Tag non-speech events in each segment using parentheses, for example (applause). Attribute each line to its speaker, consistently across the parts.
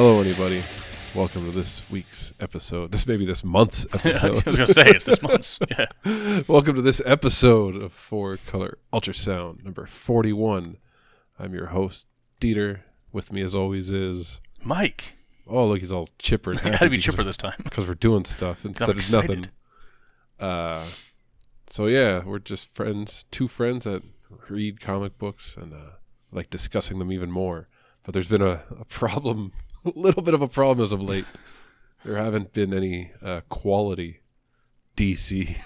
Speaker 1: Hello, anybody. Welcome to this week's episode. This may be this month's episode. (laughs)
Speaker 2: I was gonna say it's this month's. (laughs) Yeah.
Speaker 1: Welcome to this episode of Four Color Ultrasound number 41. I'm your host, Dieter. With me, as always, is.
Speaker 2: Mike,
Speaker 1: Oh, look, he's all chipper
Speaker 2: you
Speaker 1: happy.
Speaker 2: gotta be chipper this time.
Speaker 1: because we're doing stuff instead of nothing. Uh, so yeah, we're just friends, two friends that read comic books and uh, like discussing them even more. But there's been a, a problem, (laughs) a little bit of a problem as of late. There haven't been any uh, quality DC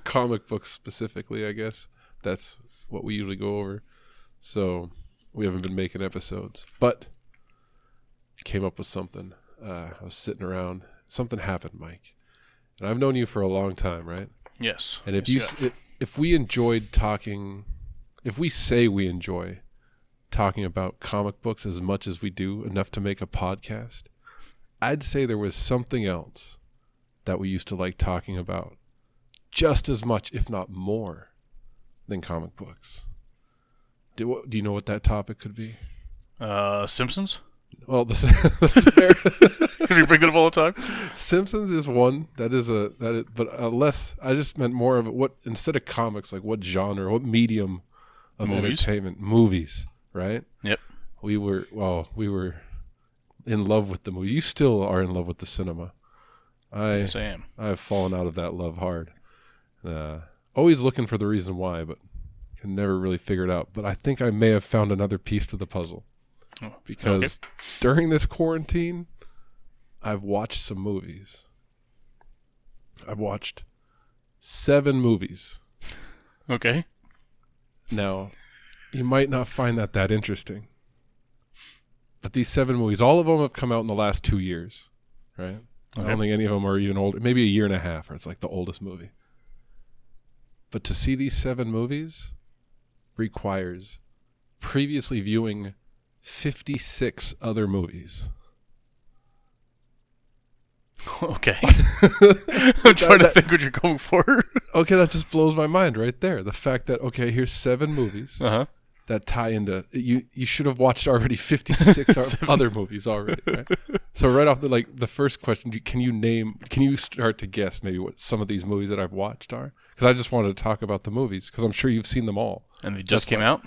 Speaker 1: (laughs) comic books specifically. I guess that's what we usually go over. So we haven't been making episodes, but came up with something. Uh, I was sitting around. Something happened, Mike. And I've known you for a long time, right?
Speaker 2: Yes.
Speaker 1: And if
Speaker 2: Yes,
Speaker 1: you, if, if we enjoyed talking, if we say we enjoy talking about comic books as much as we do, enough to make a podcast, I'd say there was something else that we used to like talking about just as much, if not more, than comic books. Do, do you know what that topic could be?
Speaker 2: uh, Simpsons.
Speaker 1: Well, the,
Speaker 2: Can (laughs) we (laughs) bring that up all the time?
Speaker 1: Simpsons is one that is a that is, but unless I just meant more of what instead of comics, like what genre, what medium of
Speaker 2: Movies.
Speaker 1: entertainment, movies, right?
Speaker 2: Yep.
Speaker 1: We were well, we were in love with the movie. You still are in love with the cinema. I
Speaker 2: Yes, I am.
Speaker 1: I've fallen out of that love hard. Uh, always looking for the reason why, but can never really figure it out. But I think I may have found another piece to the puzzle
Speaker 2: Oh,
Speaker 1: because during this quarantine, I've watched some movies. I've watched seven movies.
Speaker 2: Okay.
Speaker 1: Now, you might not find that that interesting, but these seven movies, all of them have come out in the last two years, right? I don't think any of them are even older. Maybe a year and a half, or it's like the oldest movie. But to see these seven movies requires previously viewing 56 other movies. (laughs)
Speaker 2: Okay. (laughs) I'm trying to think what you're going for. (laughs)
Speaker 1: Okay, that just blows my mind right there. The fact that okay, here's seven movies
Speaker 2: Uh huh.
Speaker 1: That tie into you. You should have watched already (laughs) 56 (laughs) other movies already. Right? So right off the like the first question, can you name? Can you start to guess maybe what some of these movies that I've watched are? Because I just wanted to talk about the movies because I'm sure you've seen them all.
Speaker 2: And they just
Speaker 1: That's
Speaker 2: came
Speaker 1: why-
Speaker 2: out.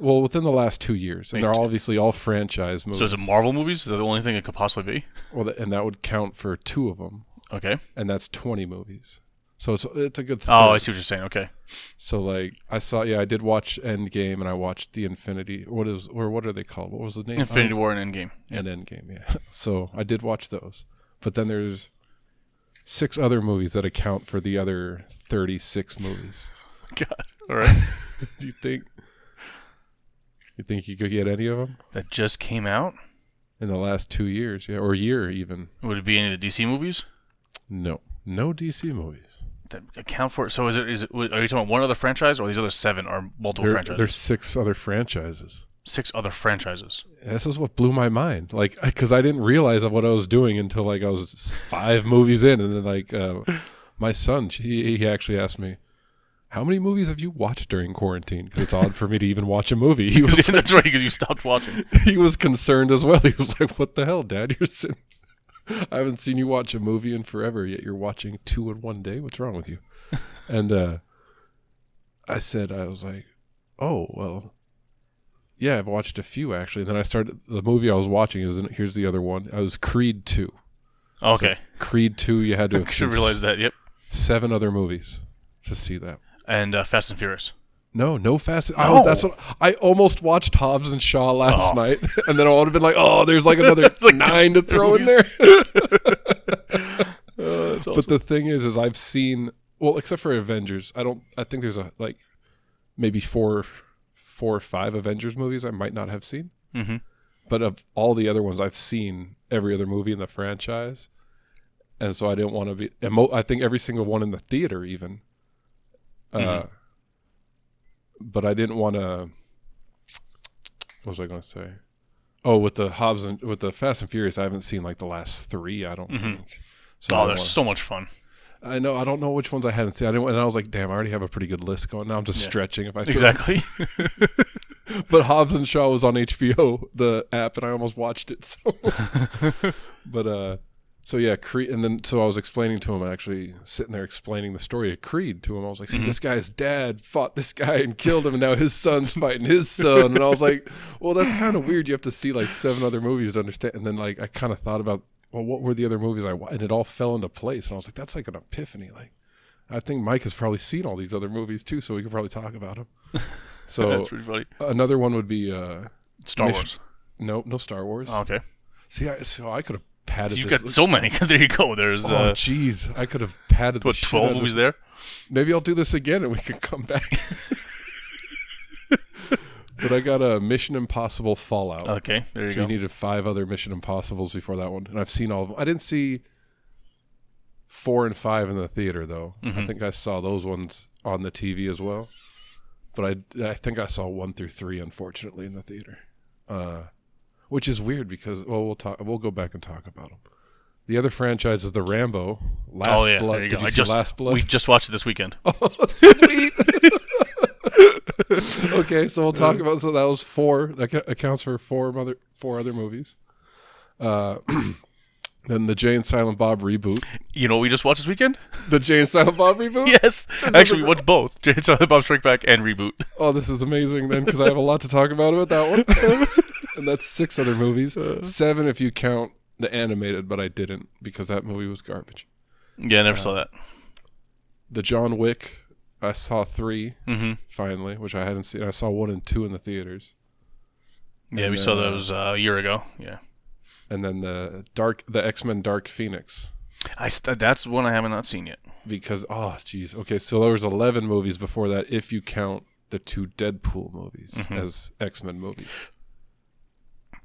Speaker 1: Well, within the last two years, and they're obviously all franchise movies.
Speaker 2: So is it Marvel movies? Is that the only thing it could possibly be?
Speaker 1: Well, and that would count for two of them,
Speaker 2: Okay.
Speaker 1: and that's 20 movies. So it's it's a good.
Speaker 2: Oh, I see what you're saying. Okay.
Speaker 1: So like I saw, yeah, I did watch Endgame, and I watched the Infinity. What is or what are they called? What was the name?
Speaker 2: Infinity
Speaker 1: Oh,
Speaker 2: War and Endgame.
Speaker 1: and Endgame. Yeah. (laughs) So I did watch those, but then there's six other movies that account for the other 36 movies. (laughs)
Speaker 2: God. All right. (laughs)
Speaker 1: Do you think? You think you could get any of them
Speaker 2: that just came out.
Speaker 1: in the last two years? Yeah, or year even?
Speaker 2: Would it be any of the DC movies
Speaker 1: No, no DC movies.
Speaker 2: That account for it? So is it? Is it? Are you talking about one other franchise, or these other seven are multiple
Speaker 1: There,
Speaker 2: franchises?
Speaker 1: there's six other franchises.
Speaker 2: six other franchises.
Speaker 1: This is what blew my mind. Like, because I didn't realize what I was doing until like I was five movies in, and then like uh, (laughs) my son, he he actually asked me, "How many movies have you watched during quarantine?" Because it's odd for me to even watch a movie. He (laughs) was
Speaker 2: That's right, because you stopped watching. (laughs)
Speaker 1: he was concerned as well. He was like, "What the hell, Dad? You're sitting. (laughs) I haven't seen you watch a movie in forever, yet you're watching two in one day. What's wrong with you?" (laughs) And uh, I said, I was like, "Oh well." Yeah, I've watched a few actually. And then I started the movie I was watching is here's the other one. I was Creed two.
Speaker 2: Okay,
Speaker 1: Creed two. You had to (laughs) have
Speaker 2: realize that. Yep.
Speaker 1: seven other movies to see that.
Speaker 2: And uh, Fast and Furious.
Speaker 1: No, no fast.
Speaker 2: No.
Speaker 1: Oh, that's what I almost watched Hobbs and Shaw last
Speaker 2: Oh.
Speaker 1: night, (laughs) and then I would have been like, "Oh, there's like another (laughs)
Speaker 2: like
Speaker 1: nine to throw in there." (laughs)
Speaker 2: Uh,
Speaker 1: But the thing is, is I've seen well, except for Avengers. I don't. I think there's a like maybe four, four or five Avengers movies I might not have seen.
Speaker 2: hmm
Speaker 1: But of all the other ones, I've seen every other movie in the franchise, and so I didn't want to be. I think every single one in the theater, even. Uh,
Speaker 2: Mhm.
Speaker 1: But I didn't want to. What was I going to say? Oh, with the Hobbs and with the Fast and Furious, I haven't seen like the last three. I don't
Speaker 2: Mhm.
Speaker 1: think. So
Speaker 2: oh, they're so much fun.
Speaker 1: I know. I don't know which ones I hadn't seen. I didn't, and I was like, "Damn, I already have a pretty good list going." Now I'm just
Speaker 2: Yeah.
Speaker 1: stretching. If I
Speaker 2: Exactly. (laughs)
Speaker 1: but Hobbs and Shaw was on HBO, the app, and I almost watched it. So, (laughs) but uh, so yeah, Creed, and then so I was explaining to him, actually sitting there explaining the story of Creed to him. I was like, "See, this guy's dad fought this guy and killed him, and now his son's fighting his son." And I was like, "Well, that's kind of weird. You have to see like seven other movies to understand." And then like I kind of thought about, well, what were the other movies I wa- and it all fell into place. And I was like, "That's like an epiphany." Like, I think Mike has probably seen all these other movies too, so we could probably talk about them. (laughs) So
Speaker 2: That's pretty funny.
Speaker 1: another one would be uh,
Speaker 2: Star
Speaker 1: Mission-
Speaker 2: Wars.
Speaker 1: no, no Star Wars.
Speaker 2: Oh, okay.
Speaker 1: See, I, so I could have padded.
Speaker 2: You've got so many. (laughs) there you go. There's
Speaker 1: Oh,
Speaker 2: uh,
Speaker 1: jeez, I could have padded. the
Speaker 2: what twelve movies there.
Speaker 1: Maybe I'll do this again and we can come back. (laughs) but I got a Mission Impossible Fallout.
Speaker 2: Okay, there you
Speaker 1: so
Speaker 2: go.
Speaker 1: you needed five other Mission Impossibles before that one, and I've seen all of them. I didn't see four and five in the theater though. I
Speaker 2: Mhm.
Speaker 1: think I saw those ones on the TV as well. But I, I think I saw one through three, unfortunately, in the theater, uh, which is weird because well, we'll talk. We'll go back and talk about them. The other franchise is the Rambo Last
Speaker 2: oh yeah,
Speaker 1: Blood.
Speaker 2: there you
Speaker 1: Did
Speaker 2: go.
Speaker 1: you
Speaker 2: I just
Speaker 1: Last Blood?
Speaker 2: we just watched it this weekend. (laughs)
Speaker 1: Oh, (laughs) sweet. okay, so we'll talk about so that was four. That accounts for four other four other movies. Uh, (clears throat) then the Jay and Silent Bob reboot.
Speaker 2: You know what we just watched this weekend?
Speaker 1: The Jay and Silent Bob reboot. (laughs)
Speaker 2: yes, actually, we watched both. Jay and Silent Bob Strike Back and reboot. (laughs)
Speaker 1: Oh, this is amazing then because I have a lot to talk about about that one. (laughs) and that's six other movies. Seven if you count the animated, but I didn't because that movie was garbage.
Speaker 2: Yeah, I never saw that.
Speaker 1: The John Wick. I saw three
Speaker 2: Mm-hmm.
Speaker 1: finally, which I hadn't seen. I saw one and two in the theaters.
Speaker 2: Yeah,
Speaker 1: And
Speaker 2: we saw
Speaker 1: then, uh,
Speaker 2: those uh, a year ago. Yeah,
Speaker 1: and then the dark the x-men dark phoenix
Speaker 2: I st- that's one I haven't not seen yet.
Speaker 1: because oh jeez okay so there was 11 movies before that if you count the two deadpool movies
Speaker 2: Mhm.
Speaker 1: as x-men movies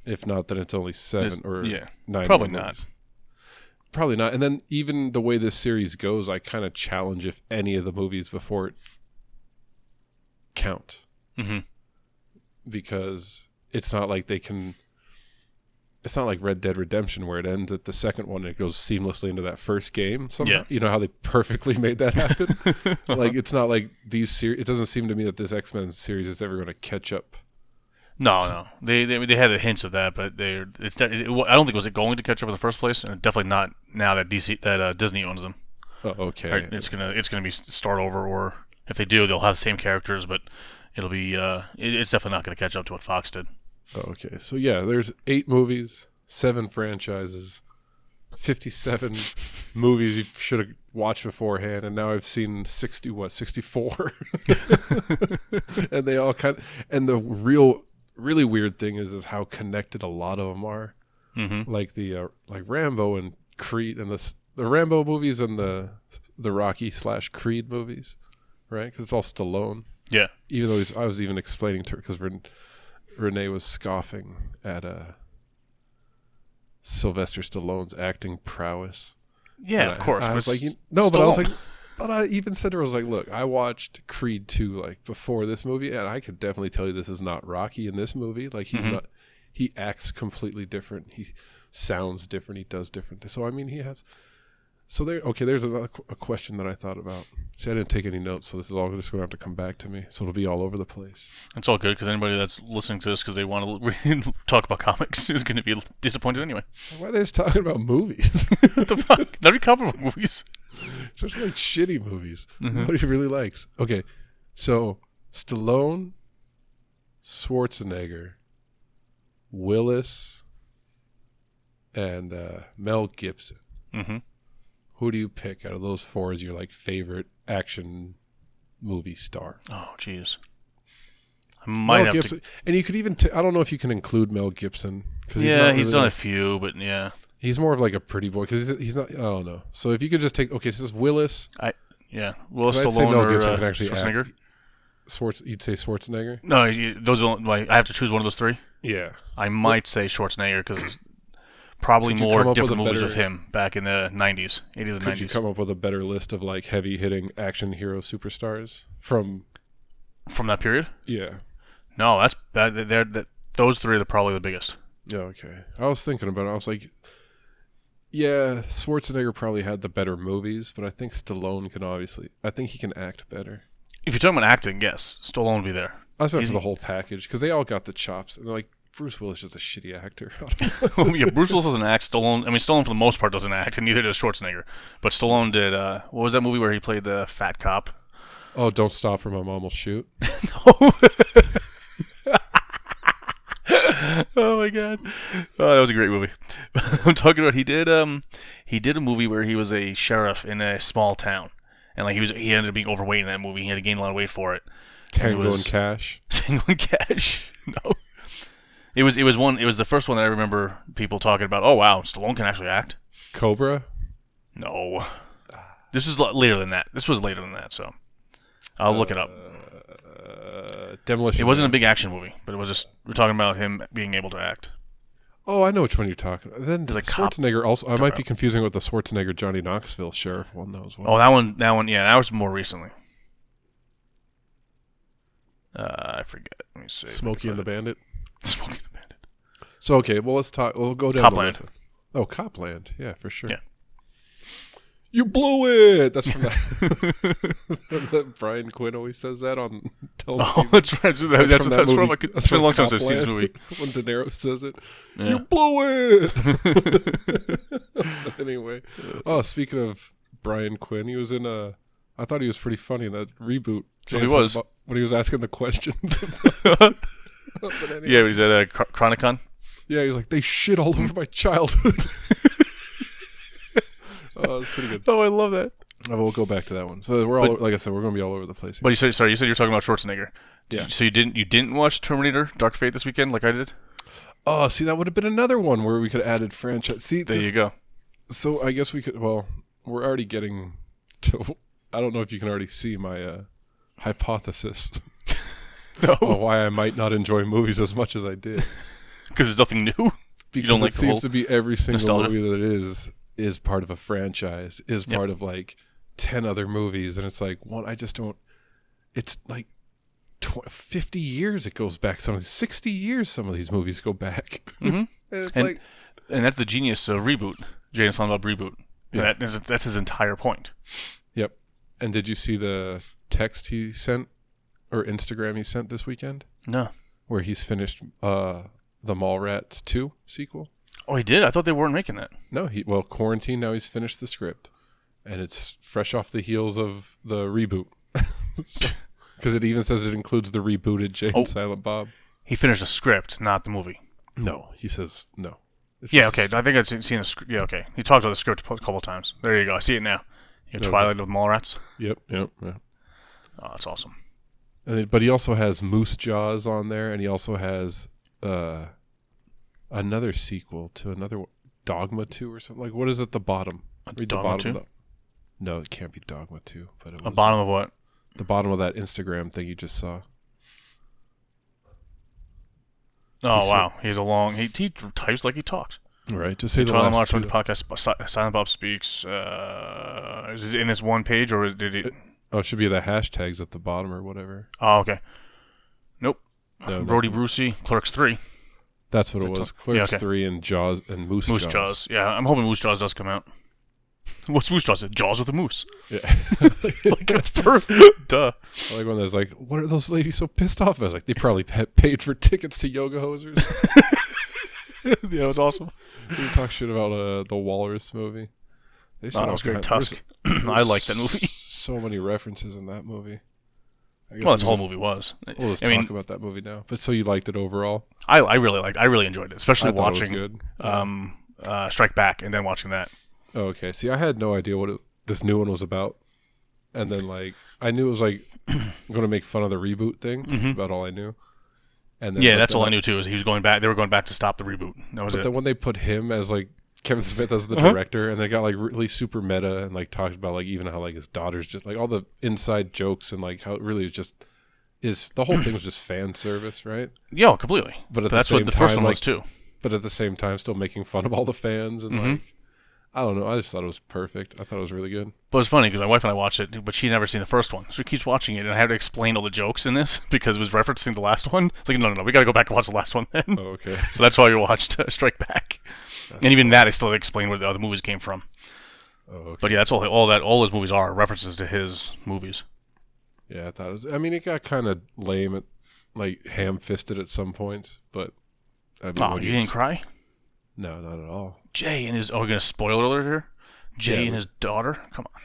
Speaker 1: if not then it's only seven or
Speaker 2: yeah,
Speaker 1: nine
Speaker 2: probably not.
Speaker 1: probably not and then even the way this series goes i kind of challenge if any of the movies before it count
Speaker 2: Mm-hmm.
Speaker 1: because it's not like they can it's not like Red Dead Redemption where it ends at the second one and it goes seamlessly into that first game. Somehow,
Speaker 2: Yeah.
Speaker 1: you know how they perfectly (laughs) made that happen. (laughs) like it's not like these series. It doesn't seem to me that this X Men series is ever going to catch up.
Speaker 2: No, no, they, they they had the hints of that, but they it's de- it, I don't think it was going to catch up in the first place, and definitely not now that DC that uh, Disney owns them.
Speaker 1: Oh, okay,
Speaker 2: Right, It's gonna it's gonna be start over, or if they do, they'll have the same characters, but it'll be uh, it, it's definitely not gonna catch up to what Fox did.
Speaker 1: Oh, okay. So yeah, there's eight movies, seven franchises, fifty-seven (laughs) movies you should have watched beforehand, and now I've seen sixty what sixty-four, (laughs) and they all kind. Of, and the real, really weird thing is is how connected a lot of them are.
Speaker 2: Mm-hmm.
Speaker 1: like the uh, like Rambo and Creed and the the Rambo movies and the the Rocky slash Creed movies, right? Because it's all Stallone.
Speaker 2: Yeah.
Speaker 1: Even though he's, I was even explaining to her because Renee was scoffing at uh, Sylvester Stallone's acting prowess.
Speaker 2: Yeah,
Speaker 1: And
Speaker 2: of
Speaker 1: I-
Speaker 2: course.
Speaker 1: I, was like, you, no, but I was like, but I even said to her, I was like, look, I watched Creed 2 like before this movie, and I could definitely tell you this is not Rocky in this movie. Like he's
Speaker 2: Mhm.
Speaker 1: not, he acts completely different. He sounds different. He does different. So I mean, he has. So there, okay. There's a, a question that I thought about. See, I didn't take any notes, so this is all just going to have to come back to me. So it'll be all over the place.
Speaker 2: it's all good because anybody that's listening to this because they want (laughs) to talk about comics (laughs) is gonna be disappointed anyway.
Speaker 1: Why are they just talking about movies? (laughs)
Speaker 2: what the fuck? Not be comic book movies.
Speaker 1: Especially like shitty movies.
Speaker 2: Mhm.
Speaker 1: Nobody really likes. Okay, so Stallone, Schwarzenegger, Willis, and uh, Mel Gibson.
Speaker 2: Mm-hmm.
Speaker 1: Who do you pick out of those four as your like favorite action movie star?
Speaker 2: Oh, jeez. I might
Speaker 1: Mel
Speaker 2: have
Speaker 1: Gibson, and you could even t- I don't know if you can include Mel Gibson because
Speaker 2: Yeah,
Speaker 1: not
Speaker 2: he's
Speaker 1: really
Speaker 2: done a few, but yeah,
Speaker 1: he's more of like a pretty boy because he's, he's not I don't know. So if you could just take okay, so this is Willis,
Speaker 2: yeah. Will
Speaker 1: 'Cause I'd say
Speaker 2: Stallone
Speaker 1: Mel
Speaker 2: or uh,
Speaker 1: can actually act.
Speaker 2: Schwarzenegger?
Speaker 1: Schwartz, you'd say Schwarzenegger.
Speaker 2: No, you, those are like I have to choose one of those three.
Speaker 1: Yeah,
Speaker 2: I might say Schwarzenegger because probably more
Speaker 1: come up with
Speaker 2: different movies
Speaker 1: better-
Speaker 2: with him back in the '90s, '80s, and
Speaker 1: Could you come up with a better list of like heavy hitting action hero superstars from?
Speaker 2: From that period?
Speaker 1: Yeah.
Speaker 2: No, that's that. They're that. Those three are probably the biggest.
Speaker 1: Yeah. Okay. I was thinking about it. I was like, yeah, Schwarzenegger probably had the better movies, but I think Stallone can obviously. I think he can act better.
Speaker 2: If you're talking about acting, yes, Stallone would be there.
Speaker 1: I was
Speaker 2: He's-
Speaker 1: the whole package because they all got the chops. And they're like Bruce Willis is just a shitty actor. (laughs) (laughs)
Speaker 2: yeah, Bruce Willis doesn't act. Stallone, I mean, Stallone for the most part doesn't act, and neither does Schwarzenegger. But Stallone did. Uh, what was that movie where he played the fat cop?
Speaker 1: oh, don't stop or my mom will shoot. (laughs) no.
Speaker 2: oh my god, oh, that was a great movie. I'm talking about he did. Um, he did a movie where he was a sheriff in a small town, and like he was, he ended up being overweight in that movie. He had to gain a lot of weight for it.
Speaker 1: Tango
Speaker 2: was-
Speaker 1: and Cash.
Speaker 2: Tango and Cash. No. It was it was one it was the first one that I remember people talking about. Oh wow, Stallone can actually act.
Speaker 1: Cobra.
Speaker 2: No, this was l- later than that. This was later than that, so I'll look it up.
Speaker 1: Uh, Demolition.
Speaker 2: It wasn't a big action movie, but it was just we're talking about him being able to act.
Speaker 1: Oh, I know which one you're talking. about. Then
Speaker 2: There's a
Speaker 1: Schwarzenegger also. I might be confusing with the Schwarzenegger Johnny Knoxville sheriff one. One.
Speaker 2: Oh, that one, that one, yeah, that was more recently. Uh, I forget. Let me see. if
Speaker 1: Smokey and the Bandit.
Speaker 2: It. Smokey and the Bandit.
Speaker 1: So okay, well let's talk. We'll go down
Speaker 2: Copland.
Speaker 1: the list. Oh, Copland. Yeah, for sure.
Speaker 2: Yeah.
Speaker 1: You blew it. That's from that. (laughs) Brian Quinn always says that on oh, television.
Speaker 2: Oh, (laughs) that's right. That's, that's,
Speaker 1: That's from
Speaker 2: that's,
Speaker 1: that
Speaker 2: from. Like,
Speaker 1: That's
Speaker 2: it's been a long time since I've seen this movie. (laughs)
Speaker 1: when De Niro says it.
Speaker 2: Yeah.
Speaker 1: You blew it. anyway, oh, speaking of Brian Quinn, he was in a. I thought he was pretty funny in that reboot.
Speaker 2: Oh, he was.
Speaker 1: When he was asking the questions. (laughs) but anyway,
Speaker 2: Yeah, he's at a Chro- Chronicon.
Speaker 1: yeah, he's like, "They shit all over my childhood." (laughs) oh, that's pretty good.
Speaker 2: Oh, I love that.
Speaker 1: Oh, we'll go back to that one. So we're all,
Speaker 2: But-
Speaker 1: like I said, we're gonna be all over the place. Here.
Speaker 2: But you said, sorry, you said you're talking about Schwarzenegger.
Speaker 1: Yeah.
Speaker 2: you- so you didn't you didn't watch Terminator: Dark Fate this weekend like I did?
Speaker 1: Oh, see, that would have been another one where we could have added franchise. See,
Speaker 2: There
Speaker 1: this-
Speaker 2: you go.
Speaker 1: So I guess we could. Well, we're already getting (laughs) to. I don't know if you can already see my uh, hypothesis (laughs)
Speaker 2: No,
Speaker 1: on why I might not enjoy movies as much as I did. (laughs)
Speaker 2: because there's nothing new.
Speaker 1: Because
Speaker 2: don't
Speaker 1: it
Speaker 2: like the
Speaker 1: seems to be every single
Speaker 2: nostalgia?
Speaker 1: movie that is is part of a franchise, is
Speaker 2: Yep.
Speaker 1: part of like ten other movies, and it's like one. I just don't. It's like. Tw- 50 years it goes back some of these 60 years some of these movies go back (laughs)
Speaker 2: Mhm.
Speaker 1: and it's
Speaker 2: And-
Speaker 1: like
Speaker 2: And that's the genius of reboot. Jay and Silent Bob reboot.
Speaker 1: Yeah.
Speaker 2: That is, that's his entire point.
Speaker 1: Yep. And did you see the text he sent or Instagram he sent this weekend
Speaker 2: No.
Speaker 1: where he's finished uh the Mallrats 2 sequel?
Speaker 2: Oh, he did. I thought they weren't making that.
Speaker 1: No, he well, quarantine now he's finished the script and it's fresh off the heels of the reboot. (laughs) Cuz it even says it includes the rebooted Jay
Speaker 2: Oh.
Speaker 1: and Silent Bob.
Speaker 2: He finished the script, not the movie.
Speaker 1: No, he says no. It's
Speaker 2: Yeah, okay. I think I've seen- seen the script. Yeah, okay. He talked about the script a couple times. There you go. I see it now. You have
Speaker 1: Okay.
Speaker 2: Twilight with Mallrats.
Speaker 1: Yep, yep, yep.
Speaker 2: Oh, that's awesome.
Speaker 1: But he also has Moose Jaws on there, and he also has uh, another sequel to another one- Dogma Two or something. Like, what is at the bottom?
Speaker 2: A
Speaker 1: Read
Speaker 2: Dogma
Speaker 1: the bottom.
Speaker 2: 2?
Speaker 1: The, no, it can't be Dogma Two, but it
Speaker 2: A
Speaker 1: was
Speaker 2: bottom of what?
Speaker 1: the bottom of that Instagram thing you just saw.
Speaker 2: Oh,
Speaker 1: He said-
Speaker 2: wow. He has a long. He, he types like he talks.
Speaker 1: Right. just say the
Speaker 2: Tyler
Speaker 1: last two.
Speaker 2: the podcast Silent Bob Speaks. Uh, is it in this one page or is, did it?
Speaker 1: Oh, it should be the hashtags at the bottom or whatever.
Speaker 2: Oh, okay. Nope.
Speaker 1: No,
Speaker 2: Brody
Speaker 1: nothing.
Speaker 2: Brucey, Clerks 3.
Speaker 1: That's what
Speaker 2: Is
Speaker 1: it
Speaker 2: it
Speaker 1: was. Clerks
Speaker 2: yeah, okay.
Speaker 1: Three and Jaws and Moose,
Speaker 2: Moose
Speaker 1: Jaws.
Speaker 2: Jaws. Yeah, I'm hoping Moose Jaws does come out. (laughs) What's Moose Jaws? Jaws with a moose.
Speaker 1: Yeah. (laughs) (laughs)
Speaker 2: like a fur. Duh.
Speaker 1: I like when there's like, what are those ladies so pissed off? I was like, they probably pa- paid for tickets to yoga hosers.
Speaker 2: yeah, it was awesome.
Speaker 1: we talk shit about uh, the Walrus movie. They
Speaker 2: Oh, that was great. Tusk. (clears throat) I like that movie.
Speaker 1: So many references in that movie. I guess
Speaker 2: Well, this whole
Speaker 1: just-
Speaker 2: movie was.
Speaker 1: We'll just
Speaker 2: I
Speaker 1: talk
Speaker 2: mean,
Speaker 1: about that movie now. But so you liked it overall?
Speaker 2: I, I really liked. I really enjoyed it, especially watching
Speaker 1: good.
Speaker 2: um, uh, Strike Back and then watching that.
Speaker 1: Oh, okay. See, I had no idea what it, this new one was about, and then like I knew it was like (coughs) going to make fun of the reboot thing. That's
Speaker 2: Mhm.
Speaker 1: about all I knew. And then,
Speaker 2: Yeah, that's all I knew too. Is he was going back. They were going back to stop the reboot. That was
Speaker 1: But
Speaker 2: it.
Speaker 1: then when they put him as like Kevin Smith as the
Speaker 2: Uh-huh.
Speaker 1: director, and they got like really super meta and like talked about like even how like his daughter's just like all the inside jokes and like how it really is just is the whole thing was just fan service, right?
Speaker 2: yeah, completely.
Speaker 1: But at
Speaker 2: But that's
Speaker 1: same
Speaker 2: what the first one
Speaker 1: like,
Speaker 2: was too.
Speaker 1: but at the same time, still making fun of all the fans and
Speaker 2: Mhm.
Speaker 1: like I don't know. I just thought it was perfect. I thought it was really good.
Speaker 2: But it was funny because my wife and I watched it, but she'd never seen the first one. So she keeps watching it, and I had to explain all the jokes in this (laughs) because it was referencing the last one. It's like, no, no, no, we got to go back and watch the last one then.
Speaker 1: Oh, okay. (laughs)
Speaker 2: So that's why we watched uh, Strike Back.
Speaker 1: That's
Speaker 2: and even that, I still explain where the other movies came from.
Speaker 1: Oh, okay.
Speaker 2: But yeah, that's all. All that, all his movies are references to his movies.
Speaker 1: Yeah, I thought it was. I mean, it got kind of lame at like ham-fisted at some points, but I mean,
Speaker 2: Oh, you didn't cry?
Speaker 1: No, not at all.
Speaker 2: Jay and his. Oh, we're gonna spoiler alert here. Jay
Speaker 1: Yeah,
Speaker 2: and his daughter. Come on.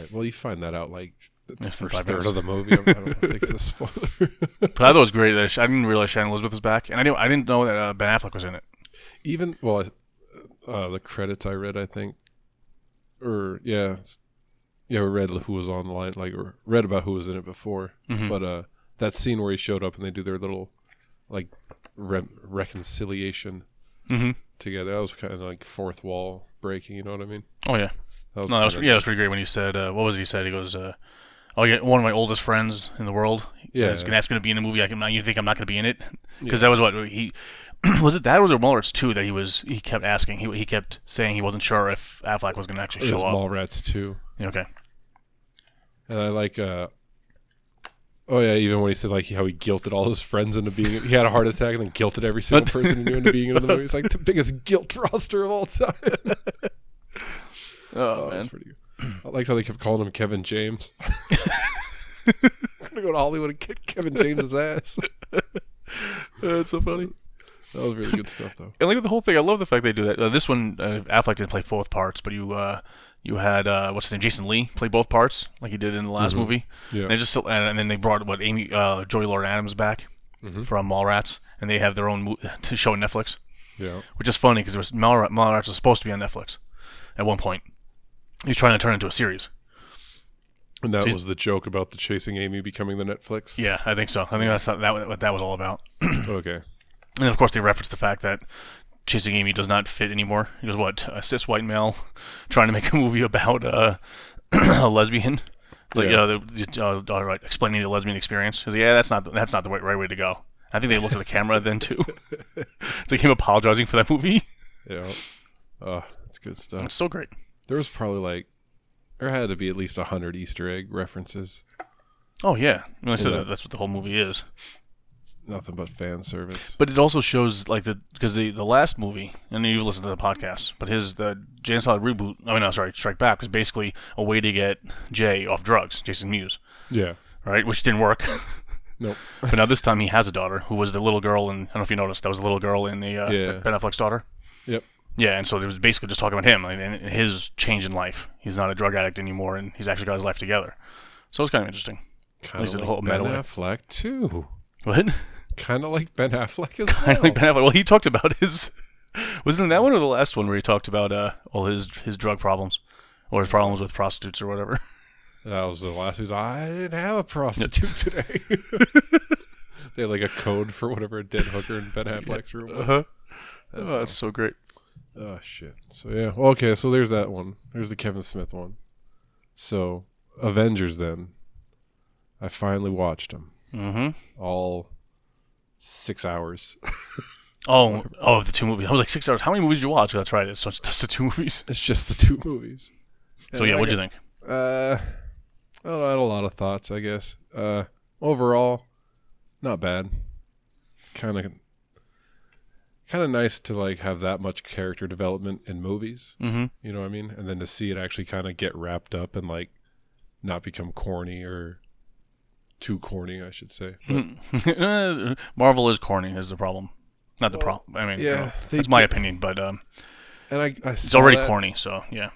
Speaker 1: Right. Well, you find that out like the, the first third
Speaker 2: minutes.
Speaker 1: of the movie. I don't think it's a spoiler.
Speaker 2: But I thought it was great. I didn't realize Shannon Elizabeth was back, and I didn't. I didn't know that uh, Ben Affleck was in it.
Speaker 1: Even well, uh, the credits I read, I think, or yeah, yeah, I read who was on the line, like or read about who was in it before.
Speaker 2: Mhm.
Speaker 1: But uh, that scene where he showed up and they do their little like re- reconciliation
Speaker 2: Mm-hmm.
Speaker 1: together, that was kind of like fourth wall breaking. You know what I mean?
Speaker 2: Oh yeah.
Speaker 1: That was
Speaker 2: No, that was, yeah, that was pretty great when he said, uh, "What was it he said?" He goes, uh, "Oh, yeah, one of my oldest friends in the world.
Speaker 1: Yeah.
Speaker 2: is gonna ask me to be in a movie. I can. You think I'm not gonna be in it? Because
Speaker 1: Yeah.
Speaker 2: that was what he (clears throat) was. It that or was it Mallrats too that he was. He kept asking. He he kept saying he wasn't sure if Affleck was gonna actually
Speaker 1: It
Speaker 2: show
Speaker 1: was
Speaker 2: up.
Speaker 1: Mallrats too.
Speaker 2: Okay.
Speaker 1: And I like, uh, oh yeah, even when he said like how he guilted all his friends into being, he had a heart attack and then guilted every single (laughs) person he knew into being in the movie. It's like the biggest guilt roster of all time. (laughs)
Speaker 2: Oh, (laughs)
Speaker 1: that's pretty good. I liked how they kept calling him Kevin James. I'm gonna go to Hollywood and kick Kevin James's ass.
Speaker 2: that's so funny.
Speaker 1: That was really good stuff though. (laughs)
Speaker 2: And look at the whole thing. I love the fact they do that. Uh, this one, uh, Affleck didn't play both parts, but you uh, you had uh, what's his name, Jason Lee, play both parts like he did in the last
Speaker 1: Mhm.
Speaker 2: movie.
Speaker 1: Yeah.
Speaker 2: And just and, and then they brought what Amy uh, Joey Lauren Adams back
Speaker 1: Mhm.
Speaker 2: from Mallrats, and they have their own mo- (laughs) to show on Netflix,
Speaker 1: Yeah.
Speaker 2: which is funny because was Mallrats, Mallrats was supposed to be on Netflix at one point. He was trying to turn it into a series.
Speaker 1: And that
Speaker 2: She's-
Speaker 1: was the joke about the chasing Amy becoming the Netflix.
Speaker 2: Yeah, I think so. I think that's that what that was all about. (clears throat)
Speaker 1: Okay.
Speaker 2: And of course, they reference the fact that Chasing Amy does not fit anymore. He goes, "What a cis white male (laughs) trying to make a movie about uh, (clears throat) a lesbian, like
Speaker 1: Yeah.
Speaker 2: uh, the, the- uh, right, explaining the lesbian experience." Like, "Yeah, that's not that's not the right, right way to go." I think they looked at the camera then too. it's like him apologizing for that movie.
Speaker 1: Yeah. Oh, that's good stuff.
Speaker 2: It's so great.
Speaker 1: There was probably like there had to be at least a hundred Easter egg references.
Speaker 2: Oh yeah, I mean, I said that that's what the whole movie is.
Speaker 1: Nothing but fan service.
Speaker 2: But it also shows like the because the the last movie, and you've listened to the podcast, but his the and Silent reboot. I mean, no, sorry, Strike Back was basically a way to get Jay off drugs, Jason Mewes,
Speaker 1: Yeah.
Speaker 2: right? Which didn't work. (laughs)
Speaker 1: Nope.
Speaker 2: but now this time he has a daughter who was the little girl, and I don't know if you noticed that was the little girl in the uh,
Speaker 1: Yeah.
Speaker 2: Ben Affleck's daughter.
Speaker 1: Yep.
Speaker 2: Yeah, and so it was basically just talking about him and, and his change in life. He's not a drug addict anymore, and he's actually got his life together. So it's kind of interesting.
Speaker 1: Kind of like
Speaker 2: whole
Speaker 1: Ben
Speaker 2: way.
Speaker 1: Affleck too.
Speaker 2: What?
Speaker 1: Kind of like Ben Affleck as
Speaker 2: I
Speaker 1: well.
Speaker 2: like Ben Affleck. Well, he talked about his. Wasn't it that one or the last one where he talked about uh, all his his drug problems, or his problems with prostitutes or whatever? (laughs)
Speaker 1: That was the last. He's I didn't have a prostitute (laughs) today. (laughs) they had like a code for whatever a dead hooker in Ben Affleck's room was.
Speaker 2: Uh-huh.
Speaker 1: That's
Speaker 2: Oh, that's so great.
Speaker 1: Oh shit. So yeah. Well, okay. So there's that one. There's the Kevin Smith one. So Avengers. Then I finally watched them
Speaker 2: Mm-hmm.
Speaker 1: all six hours.
Speaker 2: Oh, (laughs) oh, the two movies. I was like six hours. How many movies did you watch? That's right. It's just that's the two movies.
Speaker 1: It's just the two movies.
Speaker 2: So yeah, what'd you think?
Speaker 1: Uh, well, I had a lot of thoughts. I guess. Uh, overall, not bad. Kind of, kind of nice to like have that much character development in movies.
Speaker 2: Mm-hmm.
Speaker 1: You know what I mean? And then to see it actually kind of get wrapped up and like not become corny or too corny, I should say. But, (laughs)
Speaker 2: Marvel is corny. Is the problem? Not the
Speaker 1: Well,
Speaker 2: problem. I mean,
Speaker 1: yeah,
Speaker 2: you know, that's my
Speaker 1: do-
Speaker 2: opinion, but um,
Speaker 1: and I, I
Speaker 2: it's already corny. So yeah.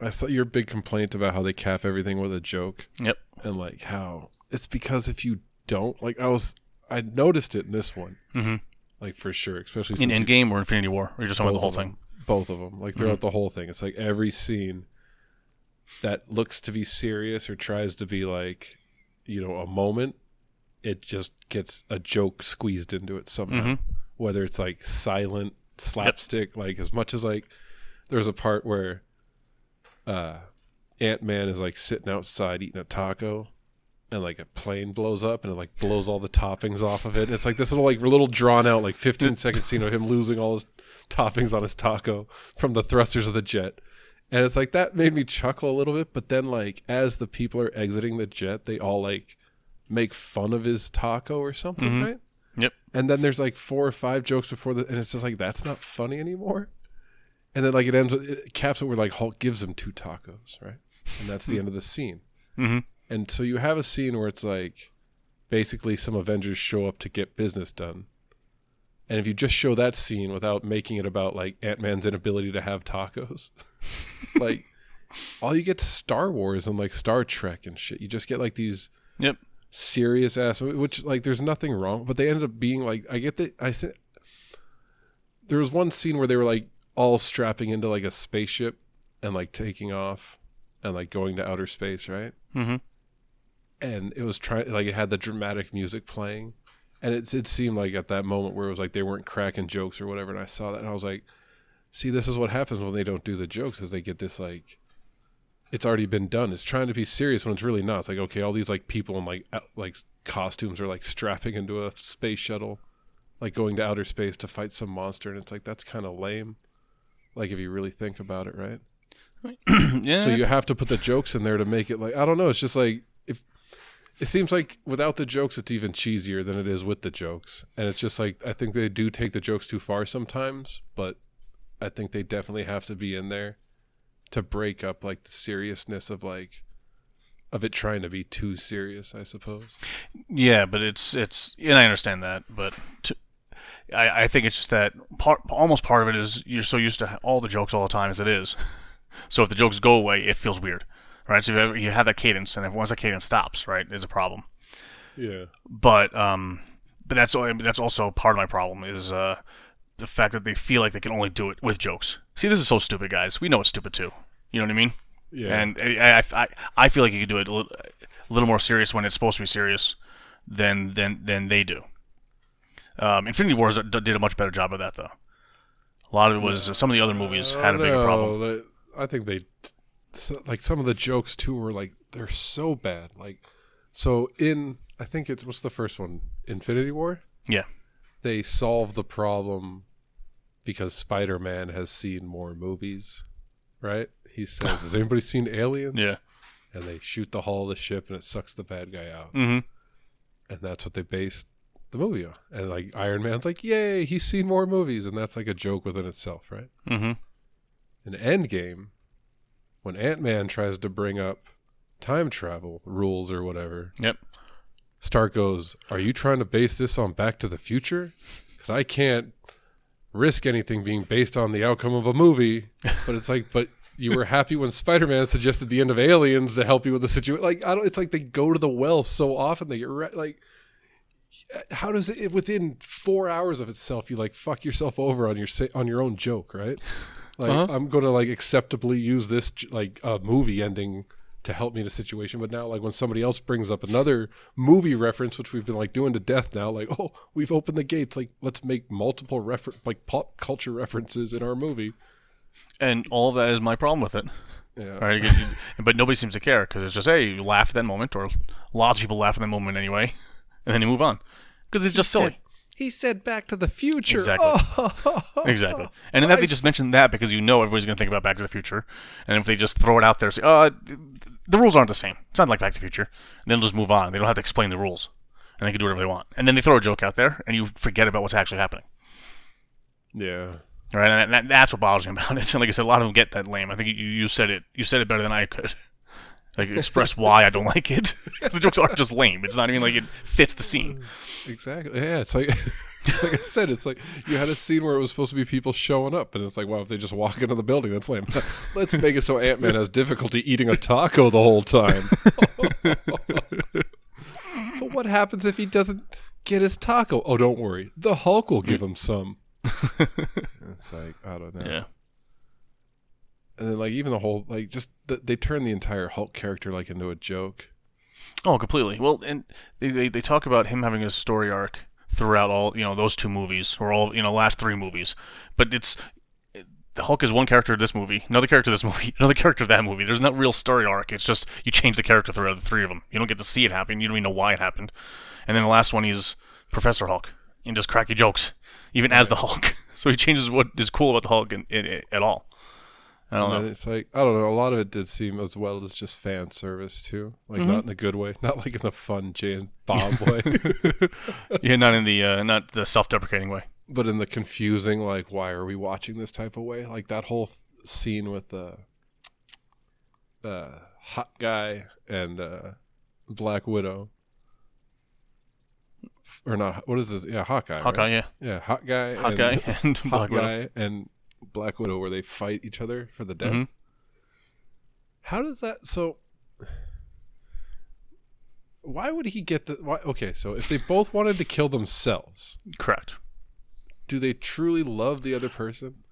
Speaker 1: I saw your big complaint about how they cap everything with a joke.
Speaker 2: Yep.
Speaker 1: And like how it's because if you don't like, I was I noticed it in this one,
Speaker 2: Mm-hmm.
Speaker 1: like for sure, especially
Speaker 2: In
Speaker 1: you
Speaker 2: Endgame or Infinity War, or just about the whole thing. Mm-hmm.
Speaker 1: them. Both of them, like throughout the whole thing, it's like every scene that looks to be serious or tries to be like, you know, a moment, it just gets a joke squeezed into it somehow.
Speaker 2: Mhm.
Speaker 1: Whether it's like silent slapstick, like as much as like there's a part where uh Ant Man is like sitting outside eating a taco. And like a plane blows up and it like blows all the toppings off of it. And it's like this little like little drawn out like 15 second scene of him losing all his toppings on his taco from the thrusters of the jet. And it's like that made me chuckle a little bit, but then like as the people are exiting the jet, they all like make fun of his taco or something,
Speaker 2: Mhm.
Speaker 1: right?
Speaker 2: Yep.
Speaker 1: And then there's like four or five jokes before the and it's just like that's not funny anymore. And then like it ends with it caps it where like Hulk gives him two tacos, right? And that's the end of the scene.
Speaker 2: Mm-hmm.
Speaker 1: And so you have a scene where it's like basically some Avengers show up to get business done. And if you just show that scene without making it about like Ant Man's inability to have tacos, (laughs) like all you get to Star Wars and like Star Trek and shit. You just get like these
Speaker 2: Yep.
Speaker 1: serious ass, which like there's nothing wrong, but they ended up being like I get that I said there was one scene where they were like all strapping into like a spaceship and like taking off and like going to outer space, right?
Speaker 2: Mm-hmm.
Speaker 1: and it was trying like it had the dramatic music playing and it, it seemed like at that moment where it was like they weren't cracking jokes or whatever and i saw that and i was like see this is what happens when they don't do the jokes is they get this like it's already been done it's trying to be serious when it's really not it's like okay all these like people in like out- like costumes are like strapping into a space shuttle like going to outer space to fight some monster and it's like that's kind of lame like if you really think about it right (clears throat)
Speaker 2: yeah.
Speaker 1: so you have to put the jokes in there to make it like I don't know. It's just like it seems like without the jokes, it's even cheesier than it is with the jokes, and it's just like I think they do take the jokes too far sometimes, but I think they definitely have to be in there to break up like the seriousness of like of it trying to be too serious. I suppose.
Speaker 2: Yeah, but it's it's and I understand that, but to, I I think it's just that part almost part of it is you're so used to all the jokes all the time as it is. (laughs) So if the jokes go away, it feels weird, right? So you have, you have that cadence, and if once that cadence stops, right, is a problem.
Speaker 1: Yeah.
Speaker 2: But um, but that's that's also part of my problem is uh the fact that they feel like they can only do it with jokes. See, this is so stupid, guys. We know it's stupid too. You know what I mean?
Speaker 1: Yeah.
Speaker 2: And I, I, I, I feel like you could do it a little, a little more serious when it's supposed to be serious than than than they do. Um, Infinity Wars did a much better job of that, though. A lot of it was some of the other movies had a bigger
Speaker 1: No,
Speaker 2: problem.
Speaker 1: I think they so, like some of the jokes too were like they're so bad. Like so in I think it's what's the first one? Infinity War?
Speaker 2: Yeah.
Speaker 1: They solve the problem because Spider-Man has seen more movies, right? He says, "Has anybody (laughs) seen Aliens?"
Speaker 2: Yeah.
Speaker 1: And they shoot the hull of the ship and it sucks the bad guy out.
Speaker 2: hmm
Speaker 1: And that's what they based the movie on. And like Iron Man's like, "Yay, he's seen more movies." And that's like a joke within itself, right?
Speaker 2: hmm
Speaker 1: in Endgame, when Ant Man tries to bring up time travel rules or whatever,
Speaker 2: Yep.
Speaker 1: Stark goes, Are you trying to base this on Back to the Future? Because I can't risk anything being based on the outcome of a movie. (laughs) But it's like, but you were happy when Spider Man suggested the end of Aliens to help you with the situation. Like, I don't, it's like they go to the well so often they get right. Like, how does it within four hours of itself you like fuck yourself over on your on your own joke right like
Speaker 2: Uh-huh.
Speaker 1: i'm gonna like acceptably use this like uh, movie ending to help me in a situation but now like when somebody else brings up another movie reference which we've been like doing to death now like (laughs) oh we've opened the gates like let's make multiple refer like pop culture references in our movie
Speaker 2: And all of that is my problem with it.
Speaker 1: yeah
Speaker 2: Right? You- you- but nobody seems to care because it's just, hey, you laugh at that moment, or lots of people laugh at that moment anyway, and then you move on because it's just silly.
Speaker 1: He said back to the future
Speaker 2: Exactly.
Speaker 1: Oh. (laughs)
Speaker 2: Exactly. And then that they just mention that because you know everybody's going to think about Back to the Future. And if they just throw it out there, say, uh, th- the rules aren't the same. It's not like Back to the Future. And then they'll just move on. They don't have to explain the rules. And they can do whatever they want. And then they throw a joke out there, and you forget about what's actually happening.
Speaker 1: yeah
Speaker 2: Right, and that, that's what bothers me about it. And (laughs) like I said, a lot of them get that lame. I think you, you said it. You said it better than I could. Like express why I don't like it. (laughs) the jokes aren't just lame. It's not even like it fits the scene.
Speaker 1: Uh, exactly. Yeah, it's like (laughs) like I said, it's like you had a scene where it was supposed to be people showing up, and it's like, wow, if they just walk into the building, that's lame. (laughs) Let's make it so Ant Man has difficulty eating a taco the whole time. but what happens if he doesn't get his taco? Oh, don't worry, the Hulk will give him some. it's like I don't know.
Speaker 2: Yeah.
Speaker 1: And then like even the whole like just th- they turn the entire Hulk character like into a joke.
Speaker 2: Oh, completely. Well, and they, they they talk about him having a story arc throughout all you know those two movies or all you know last three movies, but it's the Hulk is one character of this movie, another character of this (laughs) movie, another character of that movie. There's no real story arc. It's just you change the character throughout the three of them. You don't get to see it happen. You don't even know why it happened. And then the last one, he's Professor Hulk and just cracky jokes, even as the Hulk. (laughs) So he changes what is cool about the Hulk in, in, in- at all. I don't
Speaker 1: And
Speaker 2: know.
Speaker 1: It's like I don't know. A lot of it did seem as well as just fan service too, like
Speaker 2: Mm-hmm.
Speaker 1: not in a good way, (laughs) not like in the fun Jay and Bob way, (laughs)
Speaker 2: Yeah, not in the uh, not the self-deprecating way.
Speaker 1: but in the confusing, like why are we watching this type of way? Like that whole th- scene with the uh, hot guy and uh, Black Widow, or not? What is this? Yeah, Hawkeye. right?
Speaker 2: Hawkeye, yeah,
Speaker 1: Yeah, hot guy.
Speaker 2: Hot
Speaker 1: and, (laughs)
Speaker 2: and
Speaker 1: hot
Speaker 2: Black Widow.
Speaker 1: guy and Black Widow, where they fight each other for the death.
Speaker 2: Mhm.
Speaker 1: How does that? So, why would he get the? Why, okay, so if they both wanted to kill themselves,
Speaker 2: Correct.
Speaker 1: do they truly love the other person?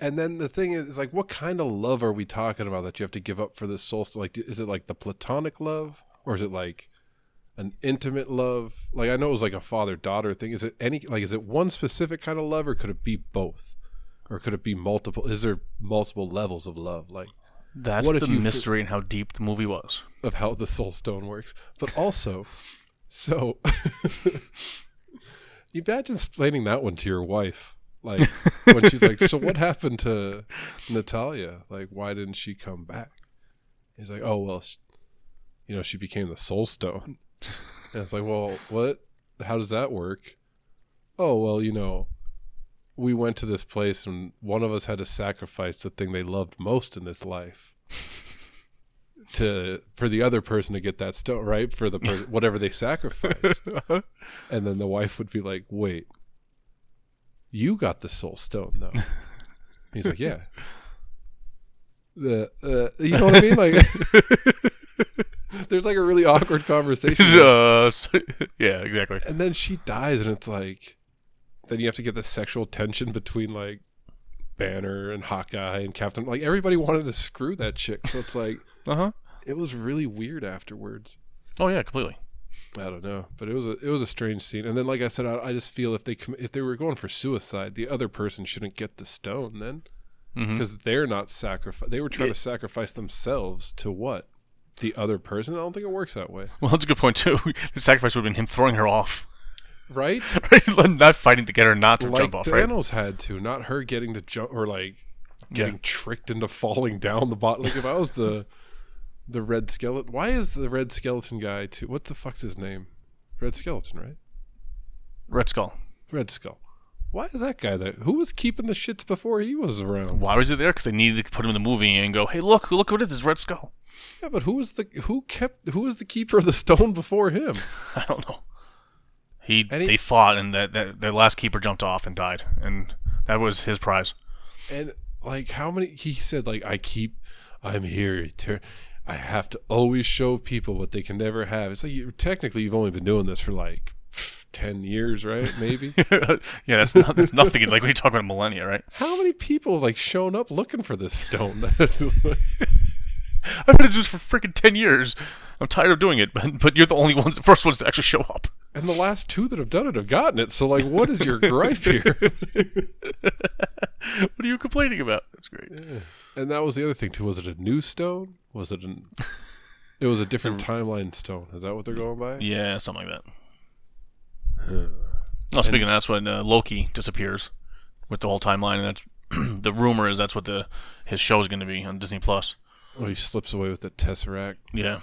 Speaker 1: And then the thing is, like, what kind of love are we talking about that you have to give up for this soul? Like, is it like the platonic love, or is it like an intimate love? Like, I know it was like a father daughter thing. Is it any like, is it one specific kind of love, or could it be both, or could it be multiple? Is there multiple levels of love? Like,
Speaker 2: That's
Speaker 1: What
Speaker 2: the mystery and how deep the movie was.
Speaker 1: of how the soul stone works. But also, (laughs) so (laughs) imagine explaining that one to your wife. Like when she's like, So what (laughs) happened to Natalia? Like, why didn't she come back? He's like, Oh well sh you know, she became the soul stone. And it's like, Well, what how does that work? Oh well, you know, we went to this place and one of us had to sacrifice the thing they loved most in this life (laughs) to for the other person to get that stone right? For the per- whatever they sacrifice (laughs) and then the wife would be like wait you got the soul stone though. (laughs) He's like yeah. The uh, you know what i mean? Like there's like a really awkward conversation
Speaker 2: uh, yeah, exactly.
Speaker 1: and then she dies and it's like then you have to get the sexual tension between like banner and hawkeye and captain like everybody wanted to screw that chick so it's like (laughs)
Speaker 2: Uh huh.
Speaker 1: it was really weird afterwards
Speaker 2: Oh yeah, completely.
Speaker 1: I don't know, but it was a it was a strange scene. And then, like I said, I, I just feel if they com- if they were going for suicide, the other person shouldn't get the stone then, because they're not sacrifice. They were trying to sacrifice themselves to what the other person. I don't think it works that way,
Speaker 2: Well, that's a good point too. (laughs) The sacrifice would have been him throwing her off,
Speaker 1: right? (laughs)
Speaker 2: right? Not fighting to get her not to
Speaker 1: like
Speaker 2: jump off, right?
Speaker 1: Thanos had to, not her getting to jump or like getting tricked into falling down the bot. Like if I was the the red skeleton, why is the red skeleton guy too? What the fuck's his name? Red skeleton, right?
Speaker 2: Red Skull.
Speaker 1: Red Skull. Why is that guy that? Who was keeping the shits before he was around?
Speaker 2: Why was he there? Because they needed to put him in the movie and go, "Hey, look, look what it is, Red Skull."
Speaker 1: Yeah, but who was the who kept who was the keeper of the stone before him? (laughs)
Speaker 2: I don't know. He,
Speaker 1: he-
Speaker 2: they fought, and that, that their last keeper jumped off and died, and that was his prize.
Speaker 1: And like how many? He said like I keep, I'm here to, I have to always show people what they can never have. It's like you, technically you've only been doing this for like ten years, right? Maybe. (laughs)
Speaker 2: yeah, that's not, that's nothing. Like when you talk about millennia, right?
Speaker 1: how many people have like shown up looking for this stone? (laughs) (laughs)
Speaker 2: I've been doing this for freaking ten years. I'm tired of doing it, (laughs) but but you're the only ones, the first ones to actually show up.
Speaker 1: and the last two that have done it have gotten it. So like, what is your gripe (laughs) here?
Speaker 2: What are you complaining about? That's great.
Speaker 1: And that was the other thing too. Was it a new stone? Was it an? (laughs) It was a different timeline stone. Is that what they're going by?
Speaker 2: Yeah, something like that.
Speaker 1: Huh.
Speaker 2: Oh, speaking of that's when uh, Loki disappears with the whole timeline, and that's (clears throat) the rumor is that's what the his show is going to be on Disney Plus.
Speaker 1: Oh, he slips away with the tesseract,
Speaker 2: Yeah,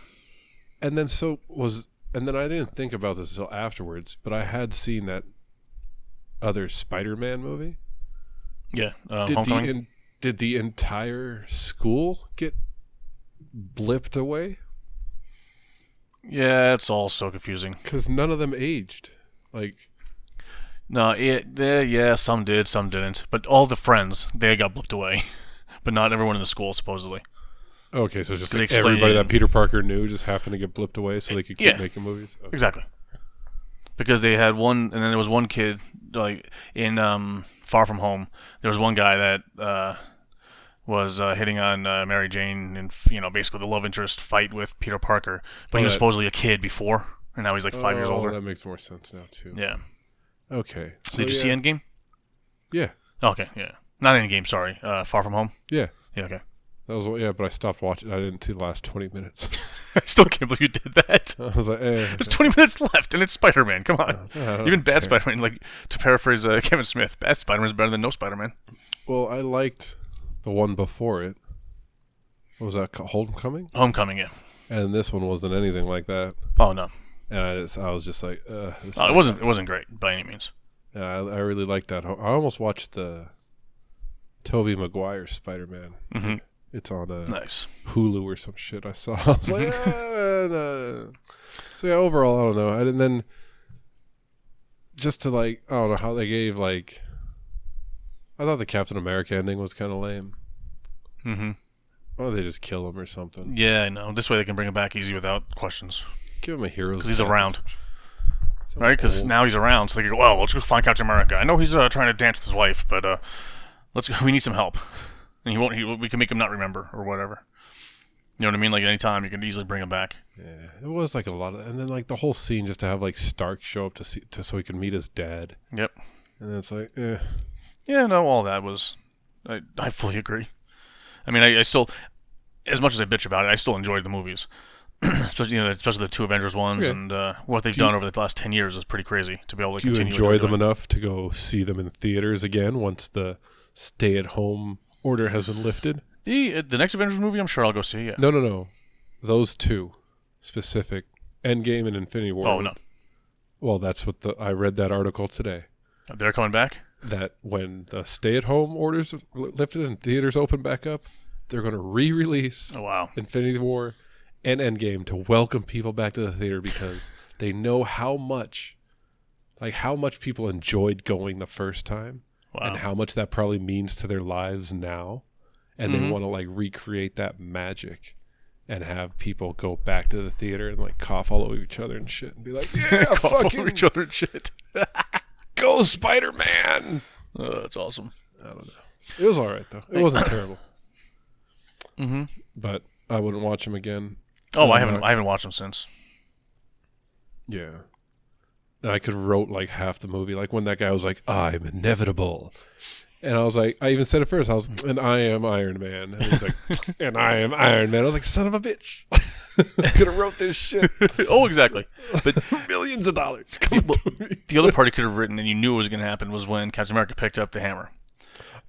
Speaker 1: and then so was, and then I didn't think about this until afterwards. But I had seen that other Spider-Man movie.
Speaker 2: yeah. Uh,
Speaker 1: Did the in, did the entire school get blipped away?
Speaker 2: yeah, it's all so confusing.
Speaker 1: Because none of them aged. Like
Speaker 2: No, it uh, yeah, some did, some didn't, but all the friends they got blipped away, (laughs) but not everyone in the school supposedly.
Speaker 1: Okay, so it's just like
Speaker 2: explain
Speaker 1: everybody that Peter Parker knew just happened to get blipped away, so they could keep
Speaker 2: Yeah.
Speaker 1: making movies. Okay.
Speaker 2: Exactly. Because they had one, and then there was one kid, like in um, Far From Home. There was one guy that uh, was uh, hitting on uh, Mary Jane, and you know, basically the love interest fight with Peter Parker. But he was supposedly a kid before, and now he's like five years
Speaker 1: Oh,
Speaker 2: older.
Speaker 1: That makes more sense now too.
Speaker 2: Yeah.
Speaker 1: Okay. So
Speaker 2: Did you
Speaker 1: yeah.
Speaker 2: see Endgame?
Speaker 1: Yeah.
Speaker 2: Okay, yeah. Not Endgame, sorry. Uh, Far From Home.
Speaker 1: Yeah.
Speaker 2: Yeah, okay.
Speaker 1: That was yeah, but I stopped watching. I didn't see the last twenty minutes. (laughs) (laughs)
Speaker 2: I still can't believe you did that.
Speaker 1: I was like, eh.
Speaker 2: There's 20 minutes left, and it's Spider-Man. Come on. Even bad. Spider-Man, like to paraphrase uh, Kevin Smith, bad Spider-Man is better than no Spider-Man.
Speaker 1: Well, I liked the one before it. What was that? Homecoming.
Speaker 2: Homecoming, yeah.
Speaker 1: And this one wasn't anything like that.
Speaker 2: Oh no,
Speaker 1: And I, just, I was just like, uh,
Speaker 2: no, it wasn't. It wasn't great by any means.
Speaker 1: Yeah, I, I really liked that. I almost watched the Tobey Maguire Spider Man. It's on a
Speaker 2: Nice.
Speaker 1: Hulu or some shit. I saw. (laughs) I was like, (laughs) ah, no. so yeah. Overall, I don't know. And then just to like I don't know how they gave like I thought the Captain America ending was kind of lame.
Speaker 2: Mm-hmm.
Speaker 1: Or they just kill him or something.
Speaker 2: Yeah, I know. This way they can bring him back easy without questions,
Speaker 1: Give him a hero
Speaker 2: because he's around.
Speaker 1: So
Speaker 2: right? Because now he's around, so they can go. Well, let's go find Captain America. I know he's uh, trying to dance with his wife, but uh, let's go. (laughs) We need some help, and he won't. He, we can make him not remember or whatever. You know what I mean? Like any time, you can easily bring him back.
Speaker 1: Yeah, it was like a lot of, and then like the whole scene just to have like Stark show up to see to so he can meet his dad,
Speaker 2: Yep.
Speaker 1: and then it's like, eh,
Speaker 2: Yeah, no, all that was. I, I fully agree. I mean, I, I still, as much as I bitch about it, I still enjoyed the movies, (clears throat) especially you know, especially the two Avengers ones, and uh, what they've
Speaker 1: Do you-
Speaker 2: done over the last ten years is pretty crazy to be able to
Speaker 1: do you enjoy them
Speaker 2: doing.
Speaker 1: enough to go see them in theaters again once the stay-at-home order has been lifted?
Speaker 2: The, the next Avengers movie, I'm sure I'll go see. Yeah.
Speaker 1: No, no, no, those two specific, Endgame and Infinity War.
Speaker 2: Oh no,
Speaker 1: Well, that's what the I read that article today.
Speaker 2: they're coming back.
Speaker 1: that when the stay-at-home orders lifted and theaters open back up, they're going to re-release
Speaker 2: Oh wow.
Speaker 1: Infinity War and Endgame to welcome people back to the theater because they know how much, like how much people enjoyed going the first time
Speaker 2: Wow.
Speaker 1: and how much that probably means to their lives now, and they
Speaker 2: Mhm.
Speaker 1: want to like recreate that magic. And have people go back to the theater and like cough all over each other and shit and be like, (laughs) "Yeah, fucking
Speaker 2: each other and shit. (laughs)
Speaker 1: go Spider Man!"
Speaker 2: Oh, that's awesome.
Speaker 1: I don't know. It was all right though. It wasn't terrible, (coughs)
Speaker 2: Mm-hmm.
Speaker 1: but I wouldn't watch him again.
Speaker 2: Oh, I haven't. I haven't watched them since.
Speaker 1: Yeah, and I could have wrote like half the movie. Like when that guy was like, "I'm inevitable," and I was like, I even said it first. I was, "And I am Iron Man," and he's like, (laughs) "And I am Iron Man." I was like, "Son of a bitch!" (laughs) I could have wrote this shit. (laughs)
Speaker 2: oh, exactly. But
Speaker 1: Millions of dollars. Come
Speaker 2: Well, the other part he could have written, and you knew it was going to happen, was when Captain America picked up the hammer.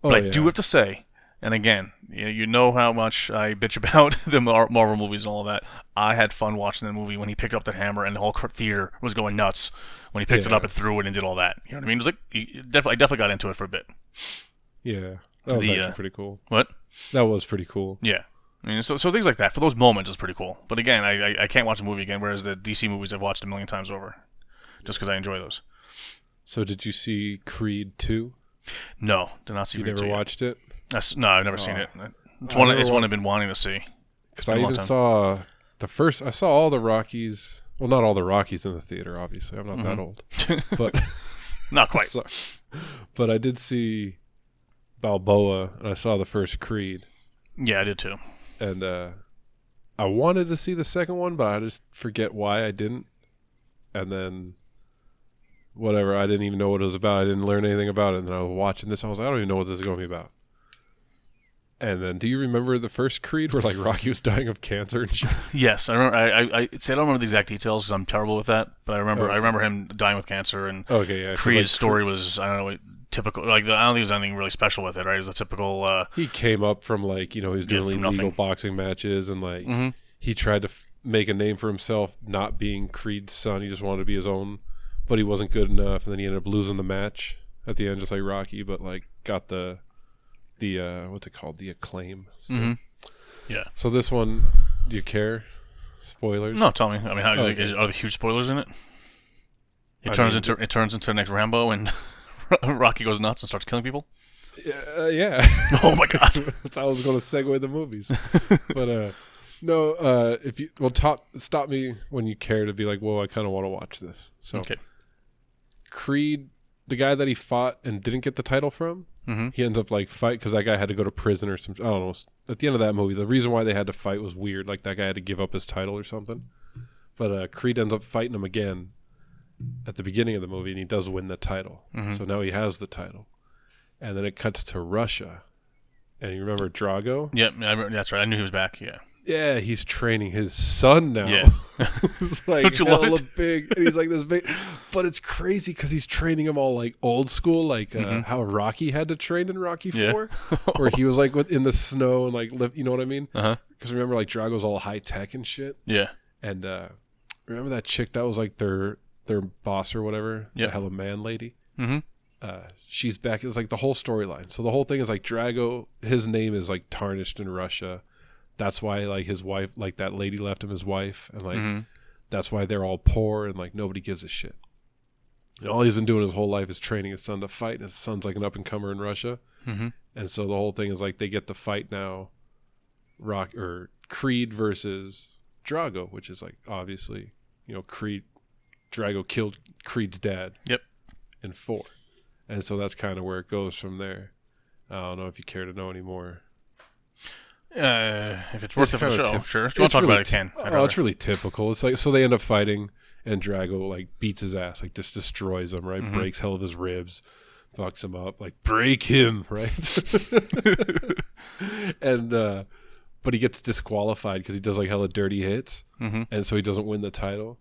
Speaker 1: Oh,
Speaker 2: But I
Speaker 1: yeah.
Speaker 2: do have to say, and again, you know, how much I bitch about (laughs) the Marvel movies and all that. I had fun watching the movie when he picked up the hammer, and the whole theater was going nuts when he picked it up and threw it and did all that. You know what I mean? It was like definitely, I definitely got into it for a bit.
Speaker 1: Yeah, that was
Speaker 2: The,
Speaker 1: actually
Speaker 2: uh,
Speaker 1: pretty cool.
Speaker 2: What?
Speaker 1: That was pretty cool.
Speaker 2: Yeah. I mean, so so things like that for those moments is pretty cool. But again, I I, I can't watch a movie again. Whereas the DC movies I've watched a million times over, just because I enjoy those.
Speaker 1: So did you see Creed two?
Speaker 2: No, did not see.
Speaker 1: You
Speaker 2: Creed
Speaker 1: never
Speaker 2: 2 yet.
Speaker 1: watched it?
Speaker 2: That's, no, I've never seen
Speaker 1: Oh.
Speaker 2: it. It's
Speaker 1: I
Speaker 2: one. It's one I've been wanting to see.
Speaker 1: Because I even saw the first. I saw all the Rockies. Well, not all the Rockies in the theater. Obviously, I'm not that
Speaker 2: Mhm.
Speaker 1: old. (laughs) But (laughs)
Speaker 2: Not quite. (laughs)
Speaker 1: so- but I did see Balboa, and I saw the first Creed,
Speaker 2: Yeah, I did too.
Speaker 1: and uh, I wanted to see the second one, but I just forget why I didn't. And then, whatever, I didn't even know what it was about. I didn't learn anything about it. And then I was watching this. I was like, I don't even know what this is going to be about. And then, do you remember the first Creed where like Rocky was dying of cancer and shit? (laughs)
Speaker 2: Yes, I remember. I I, I, see, I don't remember the exact details because I'm terrible with that. But I remember. I remember him dying with cancer, and
Speaker 1: Okay, yeah.
Speaker 2: Creed's
Speaker 1: like,
Speaker 2: story was I don't know typical. Like I don't think there's anything really special with it. Right? It was a typical. Uh,
Speaker 1: he came up from like you know he was doing illegal boxing matches and like
Speaker 2: mhm.
Speaker 1: he tried to f- make a name for himself not being Creed's son he just wanted to be his own but he wasn't good enough and then he ended up losing the match at the end just like Rocky but like got the the uh what's it called the acclaim still.
Speaker 2: Mhm. Yeah.
Speaker 1: so this one do you care spoilers
Speaker 2: No, tell me. I mean, how, is it,
Speaker 1: Okay.
Speaker 2: is, are there huge spoilers in it? It
Speaker 1: I
Speaker 2: turns
Speaker 1: mean-
Speaker 2: into it turns into the next Rambo, and (laughs) Rocky goes nuts and starts killing people.
Speaker 1: yeah, uh, yeah. (laughs)
Speaker 2: Oh my god! (laughs)
Speaker 1: That's how I was going to segue the movies. but uh no, uh if you well top stop me when you care to be like, "Whoa, I kind of want to watch this." So
Speaker 2: Okay.
Speaker 1: Creed, the guy that he fought and didn't get the title from,
Speaker 2: hmm
Speaker 1: he ends up like fight because that guy had to go to prison or some. I don't know. At the end of that movie, the reason why they had to fight was weird. Like that guy had to give up his title or something. But uh, Creed ends up fighting him again at the beginning of the movie, and he does win the title.
Speaker 2: Mhm.
Speaker 1: So now he has the title, and then it cuts to Russia, and you remember Drago?
Speaker 2: Yep, I remember, that's right. I knew he was back. Yeah.
Speaker 1: Yeah, he's training his son now.
Speaker 2: Yeah. (laughs)
Speaker 1: it's (laughs) like
Speaker 2: Don't you love it?
Speaker 1: big, and he's like this big. But it's crazy because he's training him all like old school, like uh,
Speaker 2: Mhm.
Speaker 1: how Rocky had to train in Rocky
Speaker 2: Yeah.
Speaker 1: Four, (laughs) where he was like in the snow and like live. You know what I mean? Because remember, like Drago's all high tech and shit.
Speaker 2: Yeah.
Speaker 1: And uh remember that chick that was like their their boss or whatever,
Speaker 2: Yeah.
Speaker 1: the hella man lady.
Speaker 2: hmm
Speaker 1: Uh, she's back. It's like the whole storyline. So the whole thing is like Drago. His name is like tarnished in Russia. That's why like his wife, like that lady, left him his wife, and like
Speaker 2: hmm
Speaker 1: that's why they're all poor and like nobody gives a shit. And all he's been doing his whole life is training his son to fight. And his son's like an up and comer in Russia,
Speaker 2: Mm-hmm.
Speaker 1: and so the whole thing is like they get the fight now. Rock or Creed versus Drago, which is like obviously you know Creed. Drago killed Creed's dad.
Speaker 2: Yep.
Speaker 1: In four, and so that's kind of where it goes from there. I don't know if you care to know anymore.
Speaker 2: Uh, if it's worth
Speaker 1: It's
Speaker 2: it for the show,
Speaker 1: tip-
Speaker 2: sure. If you want to talk
Speaker 1: really
Speaker 2: about it,
Speaker 1: ty-
Speaker 2: can. I'd
Speaker 1: Oh,
Speaker 2: rather.
Speaker 1: it's really typical. It's like so they end up fighting, and Drago like beats his ass, like just destroys him, right?
Speaker 2: Mhm.
Speaker 1: Breaks hell of his ribs, fucks him up, like break him, right? (laughs) and uh but he gets disqualified because he does like hella dirty hits,
Speaker 2: Mhm.
Speaker 1: and so he doesn't win the title.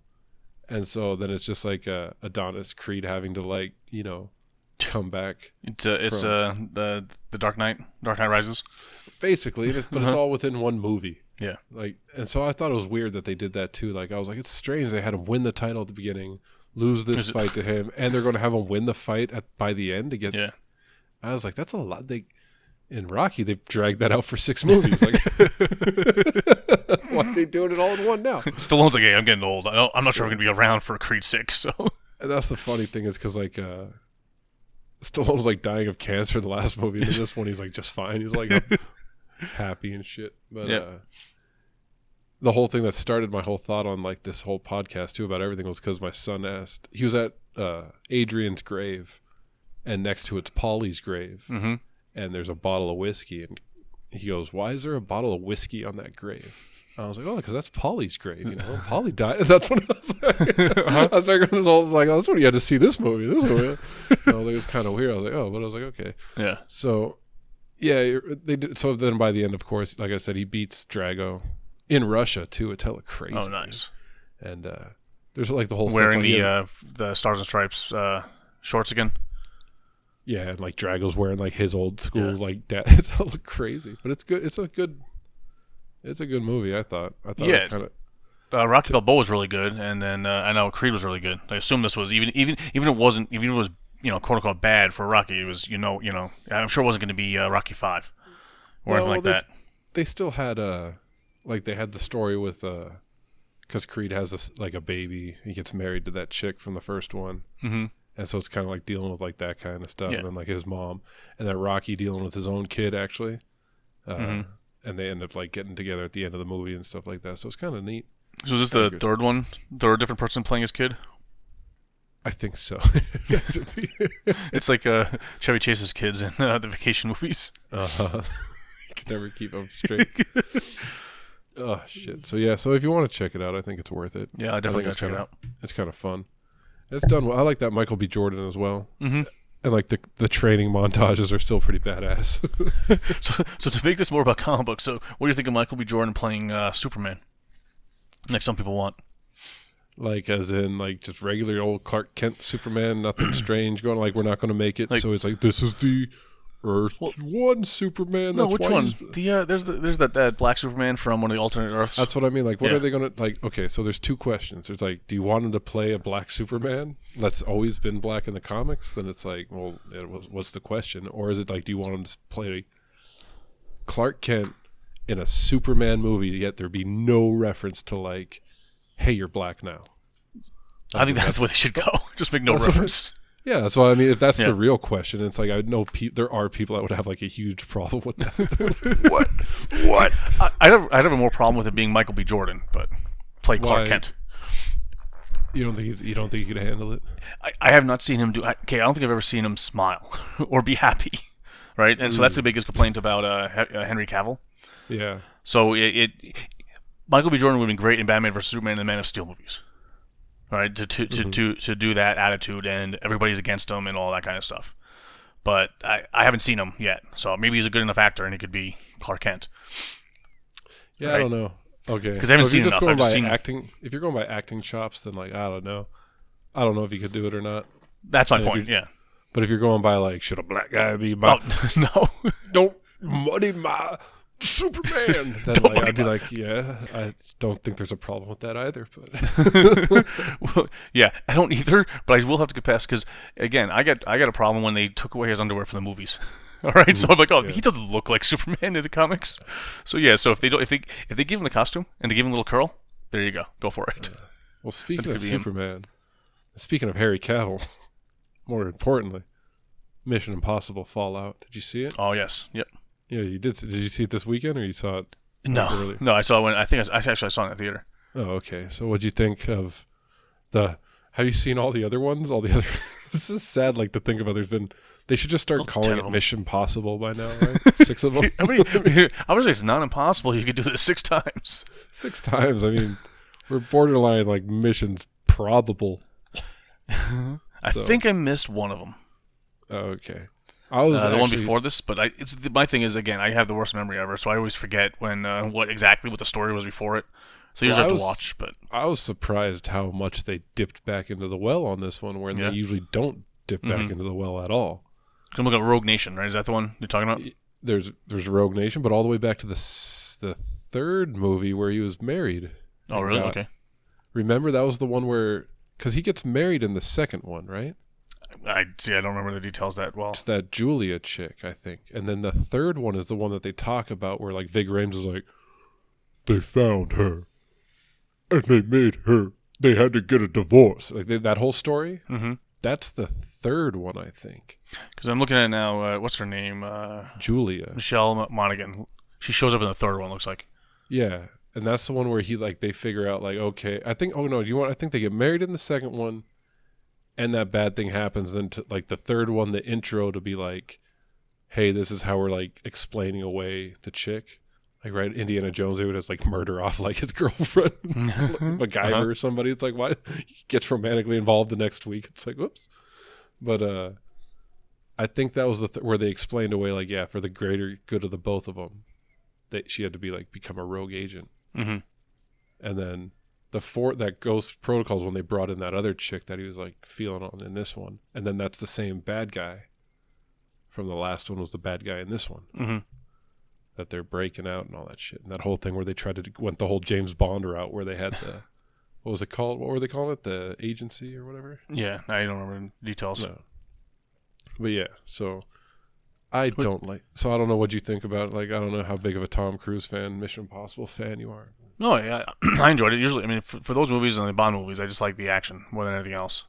Speaker 1: And so then it's just like uh, Adonis Creed having to like you know come back
Speaker 2: It's a, it's uh the the Dark Knight, Dark Knight Rises.
Speaker 1: basically, but it's
Speaker 2: Uh-huh.
Speaker 1: all within one movie.
Speaker 2: Yeah.
Speaker 1: Like, and so I thought it was weird that they did that too. Like, I was like, it's strange they had him win the title at the beginning, lose this
Speaker 2: it-
Speaker 1: fight to him, and they're going to have him win the fight at by the end to get.
Speaker 2: Yeah.
Speaker 1: I was like, that's a lot. They in Rocky they've dragged that out for six movies. Like, (laughs) why are they doing it all in one now? (laughs)
Speaker 2: Stallone's like, hey, I'm getting old. I don't, I'm not sure I'm gonna be around for Creed Six. So
Speaker 1: And that's the funny thing is because like. uh Stallone's like dying of cancer in the last movie, in this one he's like just fine. He's like (laughs) happy and shit. But
Speaker 2: Yeah.
Speaker 1: uh, the whole thing that started my whole thought on like this whole podcast too about everything was because my son asked. He was at uh, Adrian's grave, and next to it's Paulie's grave,
Speaker 2: hmm
Speaker 1: and there's a bottle of whiskey, and he goes, "Why is there a bottle of whiskey on that grave?" I was like, "Oh, because that's Paulie's grave. You know, Paulie died." (laughs) That's what I was like. I was like, this whole, like, oh, that's what you had to see this movie. This movie. I was like, it was kind of weird. I was like, oh, but I was like, okay.
Speaker 2: yeah.
Speaker 1: So, yeah, they did. So then, by the end, of course, like I said, he beats Drago in Russia too. It's hella crazy.
Speaker 2: Oh, nice.
Speaker 1: And uh, there's like the whole
Speaker 2: Wearing the uh the Stars and Stripes uh shorts again.
Speaker 1: yeah, and like Drago's wearing like his old school
Speaker 2: Yeah.
Speaker 1: like dad. (laughs) It's hella crazy, but it's good. It's a good. It's a good movie. I thought. I thought
Speaker 2: Yeah.
Speaker 1: kind of.
Speaker 2: Uh, Rocky Balboa was really good, and then uh, I know Creed was really good. I assume this was even even even if it wasn't even it was you know quote unquote bad for Rocky. It was you know you know I'm sure it wasn't going to be uh, Rocky Five or anything like
Speaker 1: they,
Speaker 2: that.
Speaker 1: They still had uh like they had the story with uh, because Creed has this like a baby. He gets married to that chick from the first one.
Speaker 2: hmm
Speaker 1: and so it's kind of like dealing with like that kind of stuff
Speaker 2: Yeah.
Speaker 1: and then like his mom and then rocky dealing with his own kid actually uh,
Speaker 2: Mhm.
Speaker 1: And they end up like getting together at the end of the movie and stuff like that so it's kind of neat
Speaker 2: So is this
Speaker 1: Kinda
Speaker 2: the
Speaker 1: good.
Speaker 2: third one? Third different person playing his kid?
Speaker 1: i think so (laughs)
Speaker 2: It's like uh, Chevy Chase's kids in uh, the vacation movies.
Speaker 1: uh-huh. (laughs) you can never keep them straight (laughs) oh shit so yeah so if you want to check it out i think it's worth it
Speaker 2: Yeah, I definitely gotta check it out.
Speaker 1: it's kind of fun it's done well i like that michael b jordan as well
Speaker 2: hmm
Speaker 1: and like the the training montages are still pretty badass (laughs)
Speaker 2: So, so to make this more about comic books, so what do you think of Michael B. Jordan playing uh, Superman? Like some people want.
Speaker 1: like as in like just regular old Clark Kent Superman, nothing (clears throat) strange going. Like we're not going to make it.
Speaker 2: Like-
Speaker 1: so it's like this is the Earth One Superman.
Speaker 2: No,
Speaker 1: That's
Speaker 2: which one? The uh, there's the, there's that, black Superman from one of the alternate Earths.
Speaker 1: That's what I mean. Like, what
Speaker 2: Yeah.
Speaker 1: are they going to like? Okay, so there's two questions. There's like, do you want him to play a black Superman that's always been black in the comics? Then it's like, well, it was, what's the question? Or is it like, do you want him to play Clark Kent in a Superman movie? Yet there be no reference to like, hey, you're black now.
Speaker 2: I think that's the way they should go. (laughs) Just make no
Speaker 1: That's what-
Speaker 2: reference.
Speaker 1: Yeah, so I mean. If that's
Speaker 2: Yeah.
Speaker 1: the real question, it's like I know pe- there are people that would have like a huge problem with that. (laughs)
Speaker 2: what? What? I, I'd, have, I'd have a more problem with it being Michael B. Jordan, but play Clark
Speaker 1: Why?
Speaker 2: Kent.
Speaker 1: you don't think he's, you don't think he could handle it?
Speaker 2: I, I have not seen him do. Okay, I don't think I've ever seen him smile (laughs) or be happy, (laughs) right? And so that's the biggest complaint about uh, uh, Henry Cavill.
Speaker 1: Yeah,
Speaker 2: So it, it Michael B. Jordan would have been great in Batman vs Superman and the Man of Steel movies, right? To to, to, mm-hmm. to to do that attitude and everybody's against him and all that kind of stuff. But I, I haven't seen him yet, so maybe he's a good enough actor and he could be Clark Kent.
Speaker 1: yeah. I don't know. Okay,
Speaker 2: 'Cause I haven't
Speaker 1: so
Speaker 2: seen enough,
Speaker 1: going
Speaker 2: I've
Speaker 1: by
Speaker 2: seen-
Speaker 1: acting. If you're going by acting chops, then like I don't know. I don't know if you could do it or not.
Speaker 2: That's my
Speaker 1: And
Speaker 2: point. Yeah.
Speaker 1: But if you're going by like, should a black guy be my
Speaker 2: Oh (laughs) no.
Speaker 1: don't muddy my Superman? (laughs) then
Speaker 2: oh
Speaker 1: like, I'd be
Speaker 2: my-
Speaker 1: like, yeah, I don't think there's a problem with that either. But (laughs)
Speaker 2: Well, yeah, I don't either, but I will have to get past because again, I got I got a problem when they took away his underwear from the movies. (laughs) All right, so I'm like, oh,
Speaker 1: Yeah.
Speaker 2: he doesn't look like Superman in the comics. So yeah, so if they don't, if they if they give him the costume and they give him a little curl, there you go, go for it.
Speaker 1: well, speaking of
Speaker 2: be him.
Speaker 1: Superman, speaking of Harry Cavill, more importantly, Mission Impossible Fallout. Did you see it?
Speaker 2: Oh yes, yep.
Speaker 1: Yeah, you did. Did you see it this weekend, or you saw it?
Speaker 2: No,
Speaker 1: earlier?
Speaker 2: no, I saw it when I think I, I actually saw it in the theater.
Speaker 1: Oh, okay. So, what'd you think of the? Have you seen all the other ones? All the other. (laughs) this is sad, like to think about. There's been. They should just start
Speaker 2: Well,
Speaker 1: calling it. Mission Possible by now, (laughs) right? Six of them.
Speaker 2: I mean, I would say it's not impossible. You could do this six times. (laughs)
Speaker 1: Six times. I mean, we're borderline like missions probable.
Speaker 2: I
Speaker 1: So-
Speaker 2: think I missed one of them.
Speaker 1: Oh, okay. I was
Speaker 2: Uh, the one before this, but I, it's the, my thing is again, I have the worst memory ever, so I always forget when uh, what exactly what the story was before it. So you
Speaker 1: Well,
Speaker 2: just have
Speaker 1: was-
Speaker 2: to watch. But
Speaker 1: I was surprised how much they dipped back into the well on this one, where
Speaker 2: Yeah.
Speaker 1: they usually don't dip back
Speaker 2: Mhm.
Speaker 1: into the well at all.
Speaker 2: I'm looking at Rogue Nation, right? Is that the one you're talking about?
Speaker 1: There's there's Rogue Nation, but all the way back to the the third movie where he was married.
Speaker 2: Oh, really?
Speaker 1: got-
Speaker 2: Okay.
Speaker 1: Remember that was the one where because he gets married in the second one, right?
Speaker 2: I see. I don't remember the details that well.
Speaker 1: It's that Julia chick, I think. And then the third one is the one that they talk about where like Ving Rhames is like, they found her, and they made her. They had to get a divorce. Like they, that whole story.
Speaker 2: Mm-hmm.
Speaker 1: That's the third one, I think.
Speaker 2: Because I'm looking at it now. Uh, what's her name? Uh,
Speaker 1: Julia.
Speaker 2: Michelle Monaghan. She shows up in the third one. Looks like.
Speaker 1: Yeah, and that's the one where he like they figure out like okay, I think oh no, do you want? I think they get married in the second one, and that bad thing happens. Then to, like the third one, the intro to be like, hey, this is how we're like explaining away the chick. Like right, Indiana Jones, they would just like murder off like his (laughs) girlfriend, (laughs) MacGyver
Speaker 2: Uh-huh.
Speaker 1: or somebody. It's like why he gets romantically involved the next week. It's like whoops, but uh, I think that was the th- where they explained away like yeah, for the greater good of the both of them, that she had to be like become a rogue agent.
Speaker 2: Mm-hmm.
Speaker 1: And then the four that Ghost Protocols when they brought in that other chick that he was like feeling on in this one, and then that's the same bad guy from the last one was the bad guy in this one
Speaker 2: Mm-hmm.
Speaker 1: that they're breaking out and all that shit, and that whole thing where they tried to went the whole James Bond route where they had the what was it called? What were they calling it? The agency or whatever?
Speaker 2: Yeah, I don't remember the details.
Speaker 1: No. But yeah, so I don't like. So I don't know what you think about. it. Like I don't know how big of a Tom Cruise fan, Mission Impossible fan you are.
Speaker 2: No, yeah, (clears throat) I enjoyed it. Usually, I mean, for, for those movies and the Bond movies, I just like the action more than anything else.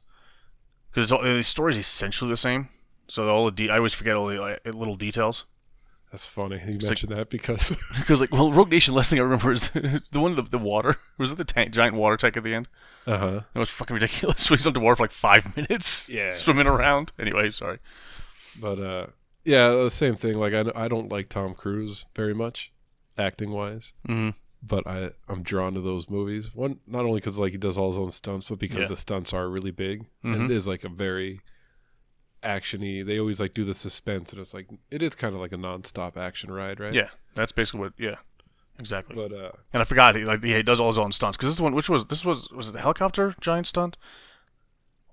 Speaker 2: Because the story's essentially the same. So all the de- I always forget all the like, little details.
Speaker 1: That's funny. You
Speaker 2: like-
Speaker 1: mentioned that because (laughs) (laughs)
Speaker 2: Because like, well, Rogue Nation. Last thing I remember is (laughs) the one the, the water. Was it the tank, giant water tank at the end?
Speaker 1: uh huh.
Speaker 2: It was fucking ridiculous. We was underwater for like five minutes.
Speaker 1: Yeah.
Speaker 2: swimming around. Anyway, sorry.
Speaker 1: But uh, yeah, the same thing. Like I, I don't like Tom Cruise very much, acting wise.
Speaker 2: Mm-hmm.
Speaker 1: But I, I'm drawn to those movies. One, not only because like he does all his own stunts, but because
Speaker 2: Yeah.
Speaker 1: the stunts are really big and
Speaker 2: Mhm.
Speaker 1: it is like a very actiony. They always like do the suspense, and it's like it is kind of like a nonstop action ride, right?
Speaker 2: Yeah, that's basically what. Yeah, exactly.
Speaker 1: But uh,
Speaker 2: and I forgot. He, like, yeah, he does all his own stunts. Because this one. Which was this was was it the helicopter giant stunt?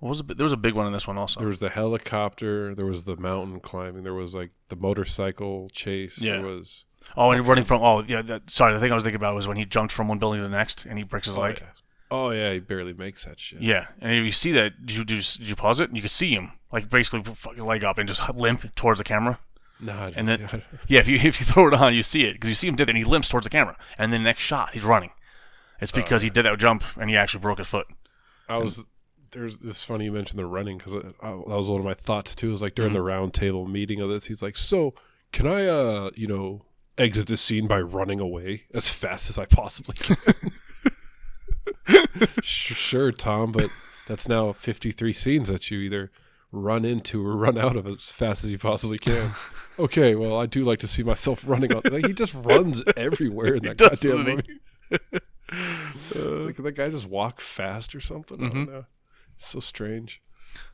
Speaker 2: What was? There was a big one in this one also.
Speaker 1: there was the helicopter, there was the mountain climbing, there was like the motorcycle chase.
Speaker 2: Yeah.
Speaker 1: There was
Speaker 2: Oh, and running from oh yeah. That, sorry, the thing I was thinking about was when he jumped from one building to the next and he breaks his
Speaker 1: oh,
Speaker 2: leg.
Speaker 1: yeah. Oh yeah, he barely makes that shit.
Speaker 2: Yeah, and if you see that, did you did you, did you pause it? And You could see him like basically put fucking leg up and just limp towards the camera.
Speaker 1: No, I didn't
Speaker 2: And then-
Speaker 1: see it. (laughs)
Speaker 2: Yeah, if you (laughs) if you throw it on, you see it because you see him did, and he limps towards the camera, and then the next shot he's running. It's oh, because he did that jump and he actually broke his foot.
Speaker 1: I was there's this funny you mentioned the running because that was one of my thoughts too. It was like during the
Speaker 2: Mm-hmm.
Speaker 1: round table meeting of this, he's like, "So can I, uh, you know, exit this scene by running away as fast as I possibly can?" (laughs) Sure, Tom, but that's now 53 scenes that you either run into or run out of as fast as you possibly can. (laughs) okay, well, I do like to see myself running on. Like he just runs (laughs) everywhere in that
Speaker 2: does,
Speaker 1: goddamn movie. it's like that guy just walk fast or something. I don't
Speaker 2: Mhm.
Speaker 1: know. So strange.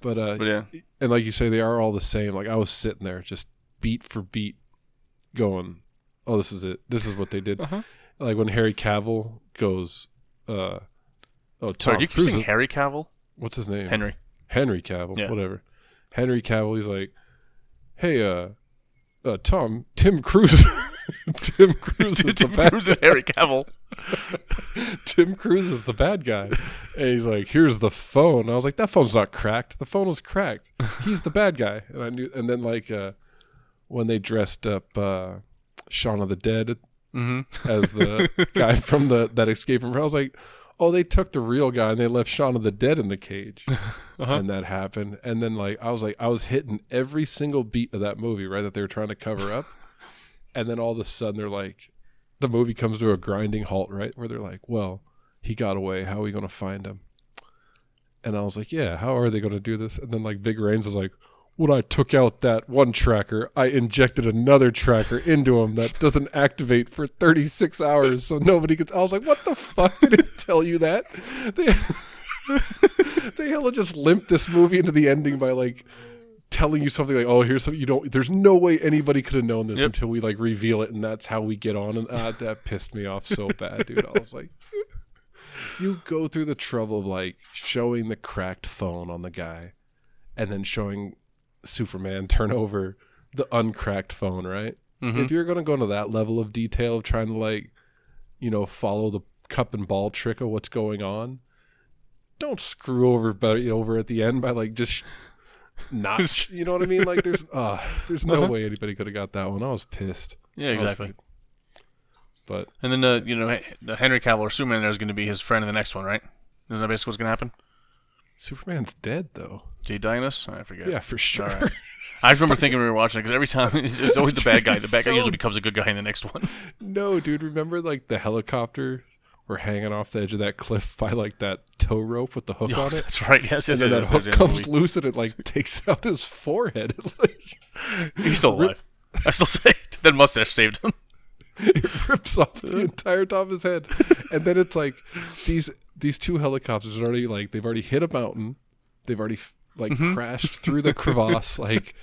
Speaker 1: But uh
Speaker 2: But yeah,
Speaker 1: and like you say, they are all the same. Like I was sitting there just beat for beat going, Oh, this is it. This is what they did.
Speaker 2: Uh-huh.
Speaker 1: Like when Harry Cavill goes uh Oh Tom
Speaker 2: sorry, you keep
Speaker 1: Cruise
Speaker 2: saying
Speaker 1: is-
Speaker 2: Harry Cavill?
Speaker 1: what's his name?
Speaker 2: Henry.
Speaker 1: Henry Cavill,
Speaker 2: Yeah.
Speaker 1: whatever. Henry Cavill, he's like, Hey, uh uh, Tom, Tim Cruise, (laughs) Tim Cruise (laughs)
Speaker 2: Tim Cruise and Harry Cavill. (laughs)
Speaker 1: Tim Cruise is the bad guy. And he's like, here's the phone. I was like, that phone's not cracked. The phone was cracked. He's the bad guy. And I knew and then like uh when they dressed up uh Shaun of the Dead
Speaker 2: Mm-hmm.
Speaker 1: as the (laughs) guy from the that escape from I was like, oh, they took the real guy and they left Shaun of the Dead in the cage, (laughs)
Speaker 2: Uh-huh.
Speaker 1: and that happened. And then like I was like I was hitting every single beat of that movie, right? That they were trying to cover up, and then all of a sudden they're like, the movie comes to a grinding halt, right? Where they're like, well, he got away. How are we gonna find him? And I was like, yeah, how are they gonna do this? And then like Big Rains was like. When I took out that one tracker, I injected another tracker into him that doesn't activate for 36 hours, so nobody could. I was like, "What the fuck did it tell you that?" They, (laughs) they hella just limped this movie into the ending by like telling you something like, "Oh, here's something you don't." There's no way anybody could have known this
Speaker 2: Yep.
Speaker 1: until we like reveal it, and that's how we get on. And ah, that pissed me off so bad, dude. I was like, (laughs) you go through the trouble of like showing the cracked phone on the guy, and then showing Superman turn over the uncracked phone, right?
Speaker 2: Mhm.
Speaker 1: If you're gonna go to that level of detail of trying to like, you know, follow the cup and ball trick of what's going on, don't screw over Betty over at the end by like just not. (laughs) you know what I mean? Like there's uh there's no
Speaker 2: Uh-huh.
Speaker 1: way anybody could have got that one. I was pissed.
Speaker 2: Yeah, exactly.
Speaker 1: But
Speaker 2: And then uh, you know Henry Cavill or Superman there is going to be his friend in the next one, right? Isn't that basically what's going to happen?
Speaker 1: Superman's dead though.
Speaker 2: Did he die in this? I forget.
Speaker 1: Yeah, for sure.
Speaker 2: Right. I just remember (laughs) thinking we were watching it because every time it's, it's always the bad guy. The bad guy usually becomes a good guy in the next one. (laughs)
Speaker 1: no, dude. Remember like the helicopter were hanging off the edge of that cliff by like that tow rope with the hook (laughs)
Speaker 2: Oh,
Speaker 1: on it.
Speaker 2: that's right. Yes, yes,
Speaker 1: and then
Speaker 2: yes.
Speaker 1: that
Speaker 2: yes,
Speaker 1: hook
Speaker 2: there's the end of
Speaker 1: comes loose and it like (laughs) takes out his forehead. (laughs) like.
Speaker 2: He's still alive. I still say it. that mustache saved him.
Speaker 1: it rips off the entire top of his head, and then it's like these these two helicopters are already like they've already hit a mountain, they've already like
Speaker 2: Mm-hmm.
Speaker 1: crashed through the crevasse like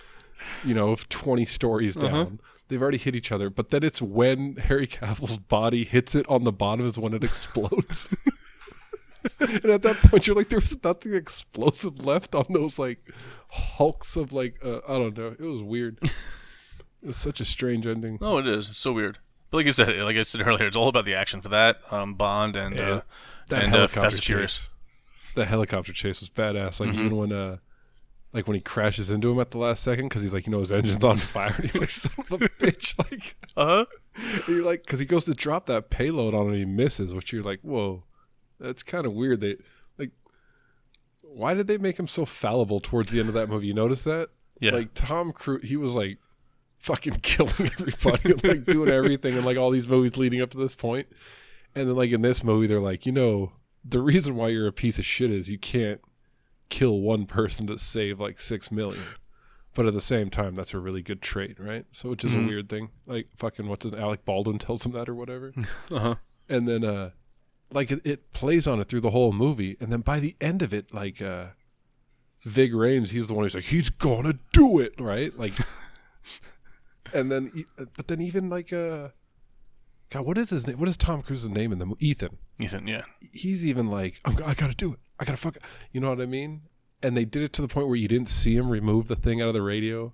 Speaker 1: you know twenty stories down.
Speaker 2: Uh-huh.
Speaker 1: They've already hit each other, but then it's when Harry Cavill's body hits it on the bottom is when it explodes. (laughs) and at that point, you're like, there was nothing explosive left on those like hulks of like uh, I don't know. It was weird. It's such a strange ending.
Speaker 2: Oh, it is. It's so weird. But like I said, like I said earlier, it's all about the action for that. Um, Bond and
Speaker 1: Yeah.
Speaker 2: uh,
Speaker 1: That
Speaker 2: and uh, Fast and. Furious.
Speaker 1: The helicopter chase was badass. Like
Speaker 2: Mhm.
Speaker 1: even when uh, like when he crashes into him at the last second because he's like, you know, his engine's on fire. And (laughs) he's like, son of a bitch. (laughs) Like (laughs)
Speaker 2: Uh huh.
Speaker 1: you're like, because he goes to drop that payload on him and he misses, which you're like, whoa, that's kind of weird. They like, why did they make him so fallible towards the end of that movie? You notice that?
Speaker 2: Yeah.
Speaker 1: Like Tom Cruise, he was like fucking killing everybody and like doing everything and like all these movies leading up to this. And then like in this movie, they're like, you know, the reason why you're a piece of shit is you can't kill one person to save like six million. But at the same time, that's a really good trait, right? So which is
Speaker 2: Mhm.
Speaker 1: a weird thing. Like fucking what's it? Alec Baldwin tells him that or whatever. (laughs)
Speaker 2: Uh huh.
Speaker 1: and then uh like it, it plays on it through the whole movie and then by the end of it like uh Ving Rhames he's the one who's like he's gonna do it right like (laughs) and then but then even like uh God what is his name what is Tom Cruise's name in the mo- Ethan
Speaker 2: Ethan. Yeah.
Speaker 1: he's even like I'm, I gotta do it I gotta fuck you know what I mean and they did it to the point where you didn't see him remove the thing out of the radio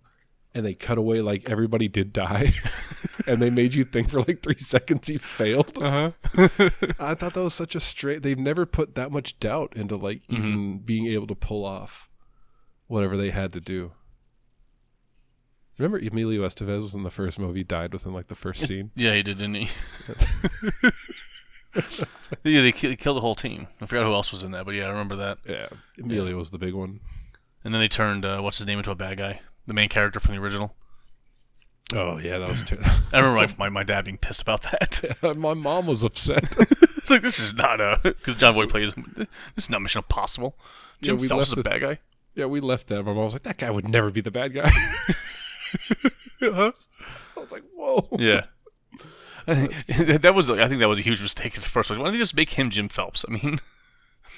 Speaker 1: and they cut away like everybody did die (laughs) and they made you think for like three (laughs) seconds he failed
Speaker 2: Uh huh. (laughs)
Speaker 1: I thought that was such a straight. They've never put that much doubt into like
Speaker 2: Mm-hmm.
Speaker 1: even being able to pull off whatever they had to do. Remember Emilio Estevez was in the first movie, died within like the first scene.
Speaker 2: Yeah, he did, didn't he? (laughs) yeah, they ki- killed the whole team. I forgot who else was in that, but yeah, I remember that.
Speaker 1: yeah, Emilio was the big one.
Speaker 2: And then they turned uh, what's his name into a bad guy, the main character from the original.
Speaker 1: Oh yeah, that was (laughs) terrible.
Speaker 2: I remember my, my, my dad being pissed about that. (laughs)
Speaker 1: My mom was upset.
Speaker 2: it's like this is not a because Jon Voight plays. This is not Mission Impossible.
Speaker 1: Yeah,
Speaker 2: Jim
Speaker 1: we
Speaker 2: Phelps is a
Speaker 1: the-
Speaker 2: bad guy.
Speaker 1: yeah, we left that. My mom was like, "That guy would never be the bad guy." I was like, "Whoa."
Speaker 2: Yeah. I (laughs) think that was I think that was a huge mistake in the first place. Why don't they just make him Jim Phelps? I mean,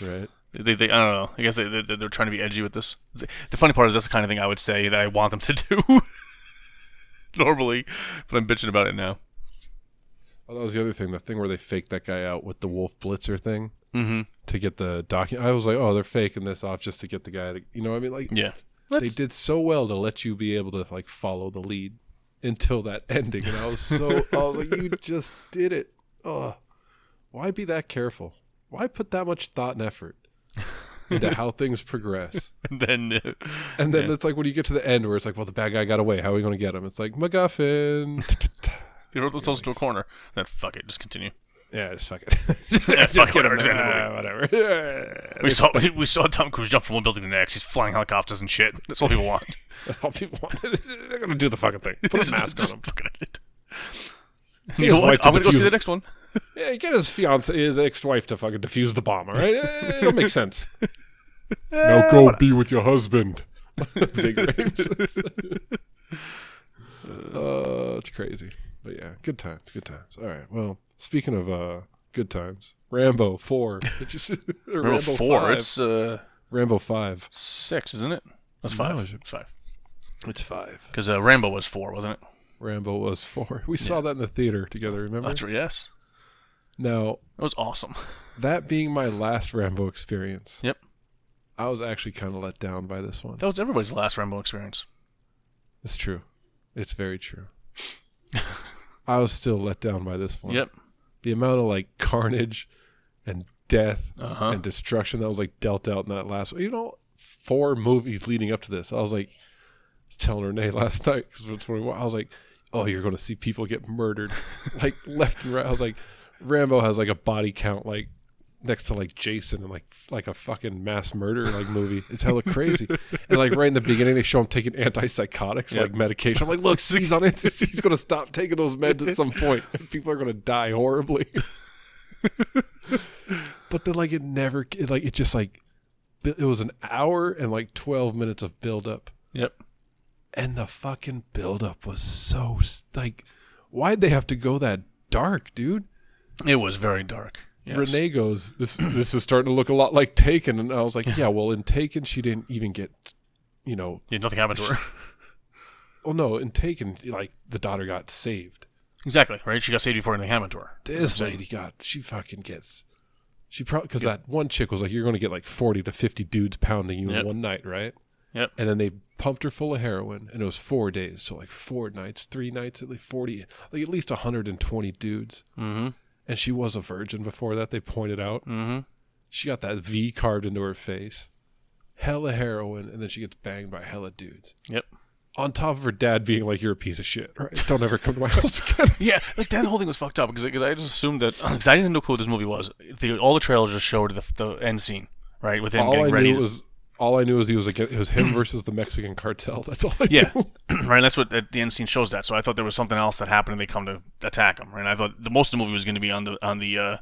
Speaker 1: Right. (laughs)
Speaker 2: they, they I don't know. I guess they, they they're trying to be edgy with this. The funny part is that's the kind of thing I would say that I want them to do (laughs) normally, but I'm bitching about it now.
Speaker 1: Oh, that was the other thing. The thing where they faked that guy out with the Wolf Blitzer thing
Speaker 2: Mm-hmm.
Speaker 1: to get the document. I was like, "Oh, they're faking this off just to get the guy." To, you know, what I mean, like
Speaker 2: Yeah.
Speaker 1: they did so well to let you be able to like follow the lead until that (laughs) ending and i was so i was like you (laughs) just did it. Oh why be that careful? Why put that much thought and effort into how (laughs) things progress?
Speaker 2: And then uh,
Speaker 1: and then
Speaker 2: Yeah.
Speaker 1: it's like when you get to the end where it's like well the bad guy got away. How are we going to get him? It's like macguffin.
Speaker 2: They wrote themselves into a corner. Then fuck it, just continue.
Speaker 1: Yeah, just fuck it. (laughs) just,
Speaker 2: Yeah,
Speaker 1: just
Speaker 2: fuck it,
Speaker 1: get him
Speaker 2: whatever,
Speaker 1: there.
Speaker 2: end
Speaker 1: Ah, whatever.
Speaker 2: We saw (laughs) we saw Tom Cruise jump from one building to the next. He's flying helicopters and shit. That's all people (laughs) want.
Speaker 1: That's all people want. They're gonna do the fucking thing. Put a mask
Speaker 2: just
Speaker 1: on him.
Speaker 2: fucking it. You know what? I'm gonna go see the next one.
Speaker 1: Yeah, get his fiance, his ex-wife to fucking defuse the bomb. All right, Eh, it'll make sense. now go be with your husband. Big Rames. uh, it's crazy, but yeah, good times, good times. All right. Well, speaking of uh, good times, Rambo Four. Did you see- or
Speaker 2: Rambo four.
Speaker 1: 5.
Speaker 2: It's uh,
Speaker 1: Rambo Five.
Speaker 2: six, isn't it? That's five.
Speaker 1: it's-
Speaker 2: It's five.
Speaker 1: It's five.
Speaker 2: Because uh, Rambo was four, wasn't it?
Speaker 1: Rambo was four. We saw that in the theater together. Remember?
Speaker 2: That's right. Yes.
Speaker 1: Now
Speaker 2: It was awesome. (laughs)
Speaker 1: that being my last Rambo experience.
Speaker 2: Yep.
Speaker 1: I was actually kind of let down by this one.
Speaker 2: That was everybody's last Rambo experience.
Speaker 1: It's true. It's very true. (laughs) I was still let down by this one.
Speaker 2: Yep.
Speaker 1: The amount of like carnage and death
Speaker 2: Uh huh.
Speaker 1: and destruction that was like dealt out in that last you know four movies leading up to this. I was like was telling Renee last (laughs) night because I was like, oh, you're going to see people get murdered (laughs) like left and right. I was like, Rambo has like a body count like next to like Jason and like like a fucking mass murder like movie. It's hella crazy. and like right in the beginning, they show him taking antipsychotics
Speaker 2: Yep.
Speaker 1: like medication. I'm like, look, he's on anti- he's going to stop taking those meds at some point. (laughs) People are going to die horribly. (laughs) but then like it never it, like it just like it was an hour and like 12 minutes of build up
Speaker 2: Yep.
Speaker 1: and the fucking build up was so like why'd they have to go that dark dude
Speaker 2: It was very dark. Yes.
Speaker 1: renee goes this this is starting to look a lot like taken and i was like yeah well in taken she didn't even get you know
Speaker 2: Yeah, nothing happened to her.
Speaker 1: oh no in taken like the daughter got saved
Speaker 2: exactly. Right. She got saved before anything happened to her.
Speaker 1: this lady got she fucking gets she probably because that one chick was like you're going to get like 40 to 50 dudes pounding you
Speaker 2: Yep.
Speaker 1: in one night right
Speaker 2: Yep.
Speaker 1: and then they pumped her full of heroin and it was four days so like four nights three nights at least 40 like at least 120 dudes
Speaker 2: Mm-hmm.
Speaker 1: And she was a virgin before that they pointed out
Speaker 2: Mm-hmm.
Speaker 1: she got that v carved into her face hella heroin and then she gets banged by hella dudes
Speaker 2: Yep.
Speaker 1: on top of her dad being like you're a piece of shit right don't ever come to my (laughs) house again
Speaker 2: Yeah, like that whole thing was fucked up because because I just assumed that (clears throat) because I didn't know who this movie was. The, all the trailers just showed the, the end scene, right? With him
Speaker 1: all
Speaker 2: getting
Speaker 1: I
Speaker 2: ready.
Speaker 1: knew
Speaker 2: to-
Speaker 1: was all I knew was he was like it was him versus the Mexican cartel. (laughs) That's all I
Speaker 2: Yeah. (laughs) (clears throat) right. That's what the, the end scene shows that. So I thought there was something else that happened, and they come to attack him. Right. And I thought the most of the movie was going to be on the on the uh,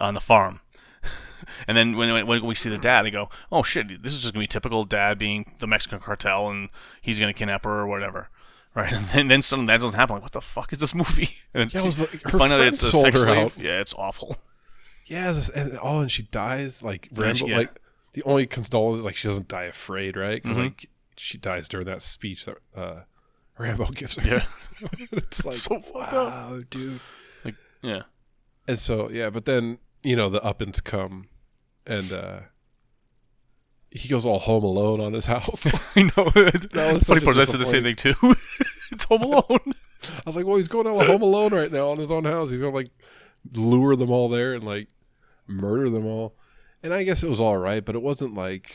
Speaker 2: on the farm. (laughs) and then when, when we see the dad, they go, "Oh shit, this is just going to be typical dad being the Mexican cartel, and he's going to kidnap her or whatever." Right. And then, then suddenly that doesn't happen. Like, what the fuck is this movie? And it's,
Speaker 1: Yeah, it was like,
Speaker 2: find out it's a sex slave.
Speaker 1: out.
Speaker 2: Yeah, it's awful.
Speaker 1: Yeah, it's and oh, and she dies like Rambo.
Speaker 2: yeah.
Speaker 1: Like the only condolence is like she doesn't die afraid, right? Because
Speaker 2: Mhm.
Speaker 1: like she dies during that speech that uh, Rambo gives her.
Speaker 2: Yeah. (laughs)
Speaker 1: it's like
Speaker 2: so fucked up.
Speaker 1: wow, dude.
Speaker 2: Like yeah.
Speaker 1: And so yeah, but then you know the uppins come, and uh he goes all home alone on his house. (laughs)
Speaker 2: I know. (laughs) That
Speaker 1: was
Speaker 2: funny part. I said the same thing too. it's Home Alone.
Speaker 1: I was like, well, he's going out home alone right now on his own house. He's gonna like lure them all there and like murder them all. And I guess it was all right, but it wasn't like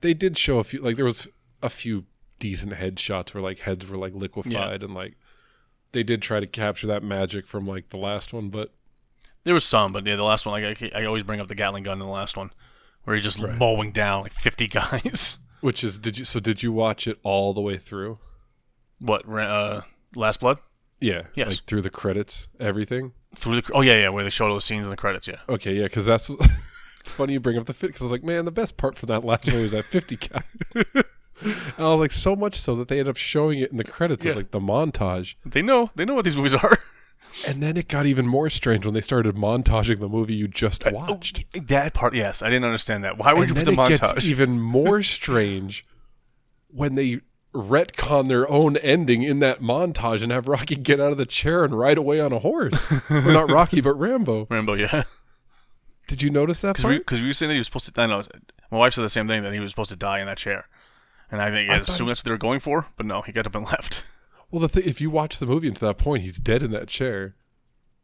Speaker 1: they did show a few. Like there was a few decent headshots where like heads were like liquefied and like they did try to capture that magic from like the last one, but
Speaker 2: There was some, but yeah, the last one, like I, I always bring up the Gatling gun in the last one, where he's just
Speaker 1: Right.
Speaker 2: mowing down like fifty (laughs) guys.
Speaker 1: which is did you so did you watch it all the way through?
Speaker 2: what? Uh, Last Blood
Speaker 1: Yeah,
Speaker 2: Yes.
Speaker 1: like through the credits, everything.
Speaker 2: through the. Oh yeah, yeah, where they showed all the scenes in the credits. Yeah.
Speaker 1: Okay, yeah, because that's (laughs) it's funny you bring up the fit because I was like, man, the best part from that last movie was that fifty guy. (laughs) and I was like, so much so that they end up showing it in the credits
Speaker 2: Yeah.
Speaker 1: as like the montage,
Speaker 2: They know. They know what these movies are. (laughs)
Speaker 1: and then it got even more strange when they started montaging the movie you just uh, oh, watched.
Speaker 2: Oh, that part, yes, I didn't understand that. Why would you put the
Speaker 1: it
Speaker 2: montage?
Speaker 1: gets even (laughs) more strange when they retcon their own ending in that montage and have Rocky get out of the chair and ride away on a horse. or not Rocky, but Rambo.
Speaker 2: Rambo, yeah.
Speaker 1: Did you notice that
Speaker 2: Because we,
Speaker 1: part?
Speaker 2: 'cause we were saying that he was supposed to. I know. My wife said the same thing that he was supposed to die in that chair, and I think I
Speaker 1: I thought
Speaker 2: assume
Speaker 1: he-
Speaker 2: that's what they were going for. But no, he got up and (laughs) left.
Speaker 1: Well, the thing, if you watch the movie until that point, he's dead in that chair.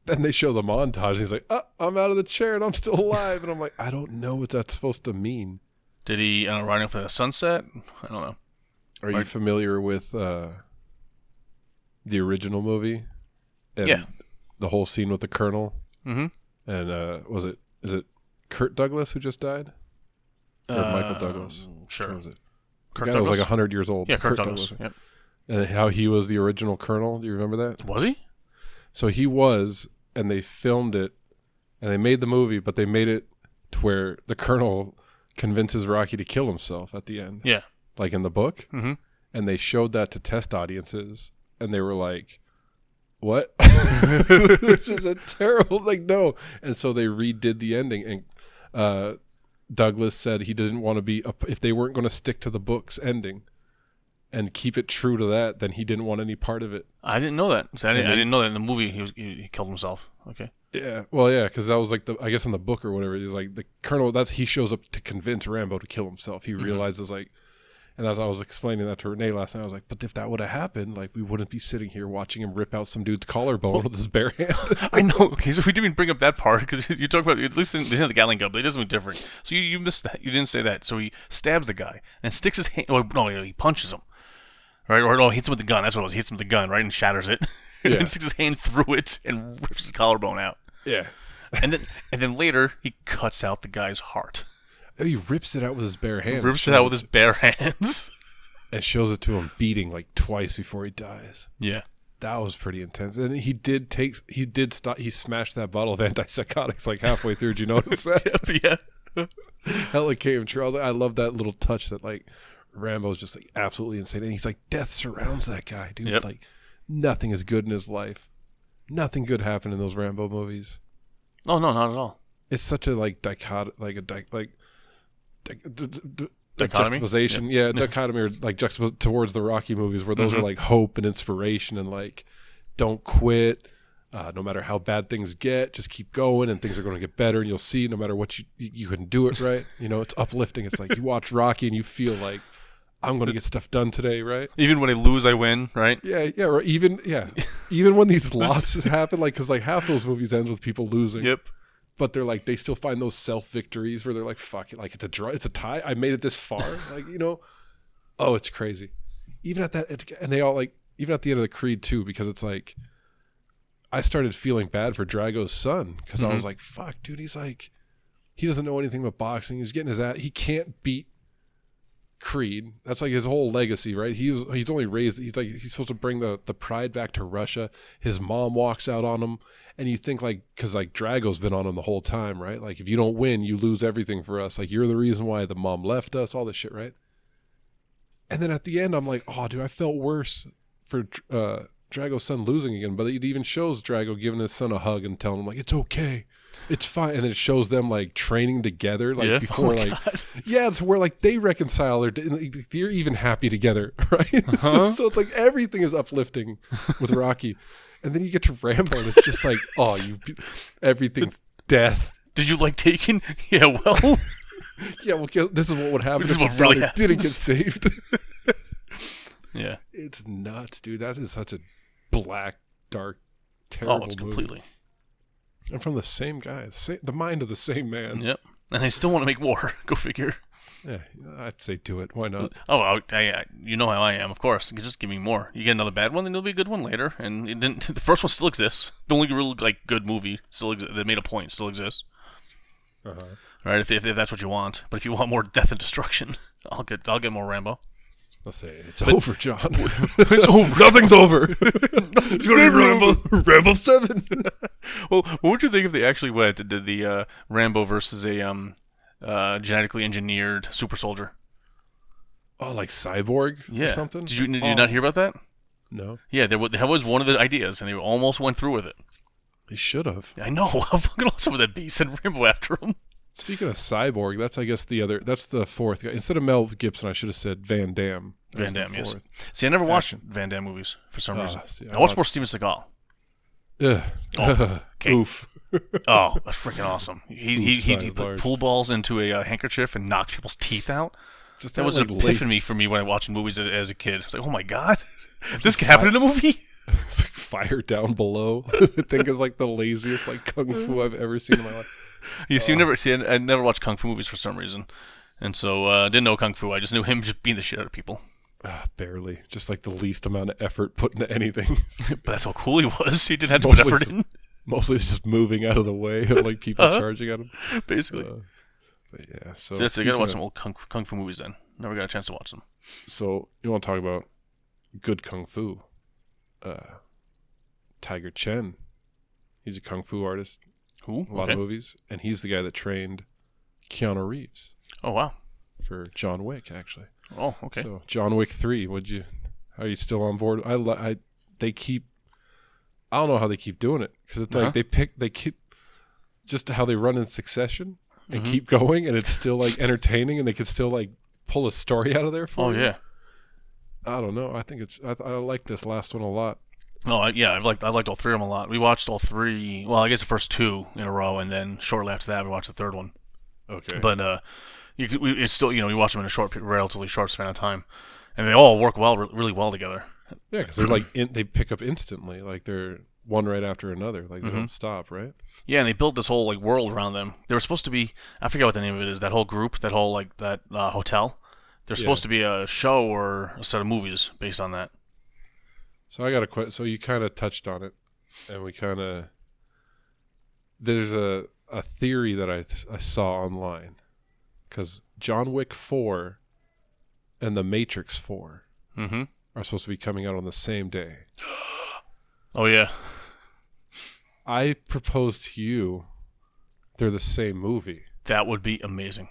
Speaker 1: Then they show the montage. And he's like, oh, "I'm out of the chair and I'm still alive." And I'm like, "I don't know what that's supposed to mean."
Speaker 2: Did he? Know, riding for the sunset? I don't know.
Speaker 1: Are you
Speaker 2: Right.
Speaker 1: familiar with uh, the original movie? And
Speaker 2: Yeah.
Speaker 1: The whole scene with the colonel
Speaker 2: Mm-hmm.
Speaker 1: and uh, was it is it Kurt Douglas who just died? Or Michael Douglas?
Speaker 2: Um, Sure.
Speaker 1: one was it? The
Speaker 2: Kurt
Speaker 1: guy that was
Speaker 2: Douglas?
Speaker 1: like hundred years old.
Speaker 2: yeah, Kurt, Douglas. Yep.
Speaker 1: And how he was the original colonel. Do you remember that?
Speaker 2: Was he?
Speaker 1: So he was, and they filmed it, and they made the movie, but they made it to where the colonel convinces Rocky to kill himself at the end,
Speaker 2: Yeah.
Speaker 1: like in the book.
Speaker 2: Mm-hmm.
Speaker 1: And they showed that to test audiences, and they were like, "What? (laughs) this is a terrible like no." And so they redid the ending, and uh, Douglas said he didn't want to be a, if they weren't going to stick to the book's ending and keep it true to that, then he didn't want any part of it.
Speaker 2: I didn't know that. See, I, didn't,
Speaker 1: And
Speaker 2: I didn't know that in the movie he was he, he killed himself. Okay.
Speaker 1: Yeah, well, yeah, because that was like the I guess in the book or whatever. he's like the colonel. That's he shows up to convince Rambo to kill himself. He realizes like, and as I was explaining that to Renee last night, I was like, but if that would have happened, like we wouldn't be sitting here watching him rip out some dude's collarbone with his bare hand. (laughs)
Speaker 2: I know. Okay, so we didn't even bring up that part because you talk about at least in, in the Gatling gun, but it doesn't look different. So you, you missed that. You didn't say that. So he stabs the guy and sticks his hand. Or no, he punches him. Right, or no, hits him with the gun. That's what it was. He hits him with the gun, right, and shatters it. (laughs) and
Speaker 1: Yeah.
Speaker 2: sticks his hand through it and rips his collarbone out.
Speaker 1: yeah,
Speaker 2: And then, and then later he cuts out the guy's heart.
Speaker 1: Oh, he rips it out with his bare hand.
Speaker 2: rips it out with his bare (laughs) hands.
Speaker 1: and shows it to him beating like twice before he dies.
Speaker 2: yeah.
Speaker 1: That was pretty intense. And he did take he did stop he smashed that bottle of (laughs) antipsychotics like halfway through. Did you notice that? (laughs)
Speaker 2: yeah.
Speaker 1: Hell, it came true. I, I love that little touch that like Rambo's just like absolutely insane, and he's like death surrounds that guy, dude.
Speaker 2: Yep.
Speaker 1: Like nothing is good in his life. Nothing good happened in those Rambo movies.
Speaker 2: Oh no, not at all.
Speaker 1: It's such a like dichot like a di- like.
Speaker 2: Dichotomy?
Speaker 1: juxtaposition, yeah, dichotomy or like juxtapos towards the Rocky movies, where those are
Speaker 2: Mhm.
Speaker 1: like hope and inspiration and like don't quit, uh, no matter how bad things get, just keep going and things are going to get better and you'll see no matter what you you can do it right. You know, it's uplifting. It's like you watch Rocky and you feel like I'm going to get stuff done today, right?
Speaker 2: Even when I lose, I win. Right.
Speaker 1: Yeah, yeah, or even yeah, even when these (laughs) losses happen, like because like half those movies ends with people losing,
Speaker 2: Yep.
Speaker 1: But they're like they still find those self victories where they're like fuck it, like it's a draw, it's a tie. I made it this far, (laughs) like you know. Oh, it's crazy. Even at that, and they all like even at the end of the Creed too, because it's like I started feeling bad for Drago's son because I was mm-hmm. like, fuck, dude, he's like he doesn't know anything about boxing. He's getting his ass. He can't beat Creed. That's like his whole legacy, right? He was he's only raised he's like he's supposed to bring the the pride back to Russia. His mom walks out on him and you think like cuz like Drago's been on him the whole time, right? Like if you don't win, you lose everything for us. Like you're the reason why the mom left us, all this shit, right? And then at the end I'm like, "Oh, dude, I felt worse for uh Drago's son losing again, but it even shows Drago giving his son a hug and telling him like it's okay. It's fine. And it shows them like training together like
Speaker 2: yeah. (laughs)
Speaker 1: before
Speaker 2: Oh
Speaker 1: like
Speaker 2: God.
Speaker 1: yeah, it's where like they reconcile. They're, they're even happy together, (laughs) right?
Speaker 2: Uh-huh.
Speaker 1: so it's like everything is uplifting with Rocky, and then you get to Rambo, and it's just like, (laughs) oh, you, everything's death.
Speaker 2: Did you like Taken? Yeah. Well.
Speaker 1: Yeah, well, this is what would happen
Speaker 2: This is what really
Speaker 1: didn't get saved.
Speaker 2: yeah.
Speaker 1: it's nuts, dude. That is such a black, dark, terrible.
Speaker 2: Oh, it's
Speaker 1: movie.
Speaker 2: completely.
Speaker 1: And from the same guy, the, mind of the same man.
Speaker 2: Yep. And I still want to make war. (laughs) Go figure.
Speaker 1: Yeah, I'd say do it. Why not?
Speaker 2: Oh, I, I, you know how I am. Of course, you just give me more. You get another bad one, then there'll be a good one later. And it didn't. (laughs) The first one still exists. The only real like good movie still exists. That made a point still exists.
Speaker 1: Uh-huh.
Speaker 2: Right? If, if, if that's what you want. But if you want more death and destruction, (laughs) I'll get I'll get more Rambo.
Speaker 1: Let's say it's over, John. (laughs)
Speaker 2: it's over.
Speaker 1: Nothing's over. (laughs) it's gonna be Rambo. Rambo Seven. (laughs)
Speaker 2: Well, what would you think if they actually went and did the uh, Rambo versus a um, uh, genetically engineered super soldier?
Speaker 1: Oh, like cyborg
Speaker 2: Yeah.
Speaker 1: or something?
Speaker 2: Did you did
Speaker 1: Oh,
Speaker 2: you not hear about that?
Speaker 1: No,
Speaker 2: Yeah, there, wa- that was one of the ideas, and they almost went through with it.
Speaker 1: they should have.
Speaker 2: I know. How fucking awesome would that be? Send Rambo after him.
Speaker 1: Speaking of cyborg, that's I guess the other. That's the fourth guy. Instead of Mel Gibson, I should have said Van Damme.
Speaker 2: Van Damme, yes. See, I never watched
Speaker 1: Action.
Speaker 2: Van Damme movies for some
Speaker 1: Ah,
Speaker 2: reason.
Speaker 1: see, I
Speaker 2: I watched
Speaker 1: watch-
Speaker 2: more Steven Seagal.
Speaker 1: Ugh.
Speaker 2: Oh, (laughs) okay.
Speaker 1: Oof. (laughs)
Speaker 2: Oh, that's freaking awesome. He he, he, he put
Speaker 1: large.
Speaker 2: pool balls into a uh, handkerchief and knocked people's teeth out.
Speaker 1: Just
Speaker 2: That was
Speaker 1: like,
Speaker 2: an epiphany for me when I watched movies as, a kid. It's like, oh my god, (laughs) this could happen in a movie.
Speaker 1: It's like fire down below. I think is like the laziest like kung fu I've ever seen in my life.
Speaker 2: You
Speaker 1: Oh.
Speaker 2: see, you never see. I, I never watched kung fu movies for some reason, and so uh, didn't know kung fu. I just knew him just beating the shit out of people.
Speaker 1: Ah, barely. Just like the least amount of effort put into anything. (laughs)
Speaker 2: But that's how cool he was. He didn't have to put effort
Speaker 1: for-
Speaker 2: in.
Speaker 1: Mostly just moving out of the way of like people
Speaker 2: Uh-huh.
Speaker 1: charging at him.
Speaker 2: Basically.
Speaker 1: Uh, but yeah, so
Speaker 2: so that's it. You gotta watch some old kung, kung fu movies then. Never got a chance to watch them.
Speaker 1: So you want to talk about good kung fu? Uh, Tiger Chen. He's a kung fu artist.
Speaker 2: Who?
Speaker 1: A lot
Speaker 2: Okay.
Speaker 1: of movies, and he's the guy that trained Keanu Reeves
Speaker 2: Oh wow.
Speaker 1: for John Wick, actually.
Speaker 2: Oh okay.
Speaker 1: So John Wick three, would you? Are you still on board? I, I they keep. I don't know how they keep doing it because it's
Speaker 2: Uh-huh.
Speaker 1: like they pick they keep just how they run in succession and
Speaker 2: Mhm.
Speaker 1: keep going, and it's still like entertaining, and they can still like pull a story out of there for
Speaker 2: oh
Speaker 1: you.
Speaker 2: yeah.
Speaker 1: I don't know. I think it's I, I like this last one a lot.
Speaker 2: Oh yeah. I've liked I liked all three of them a lot. We watched all three. Well, I guess the first two in a row, and then shortly after that, we watched the third one.
Speaker 1: Okay,
Speaker 2: But uh, you we, it's still you know we watched them in a short, relatively short span of time, and they all work well, really well together.
Speaker 1: yeah, because they're like in, they pick up instantly, like they're one right after another, like they
Speaker 2: Mhm.
Speaker 1: don't stop, right?
Speaker 2: Yeah, and they built this whole like world around them. They were supposed to be I forget what the name of it is. That whole group, that whole like that uh, hotel. They're
Speaker 1: Yeah.
Speaker 2: supposed to be a show or a set of movies based on that.
Speaker 1: So I got a question. So you kind of touched on it, and we kind of there's a a theory that I I saw online because John Wick four and The Matrix four
Speaker 2: Mm-hmm.
Speaker 1: are supposed to be coming out on the same day. (gasps)
Speaker 2: Oh yeah.
Speaker 1: I propose to you they're the same movie.
Speaker 2: That would be amazing.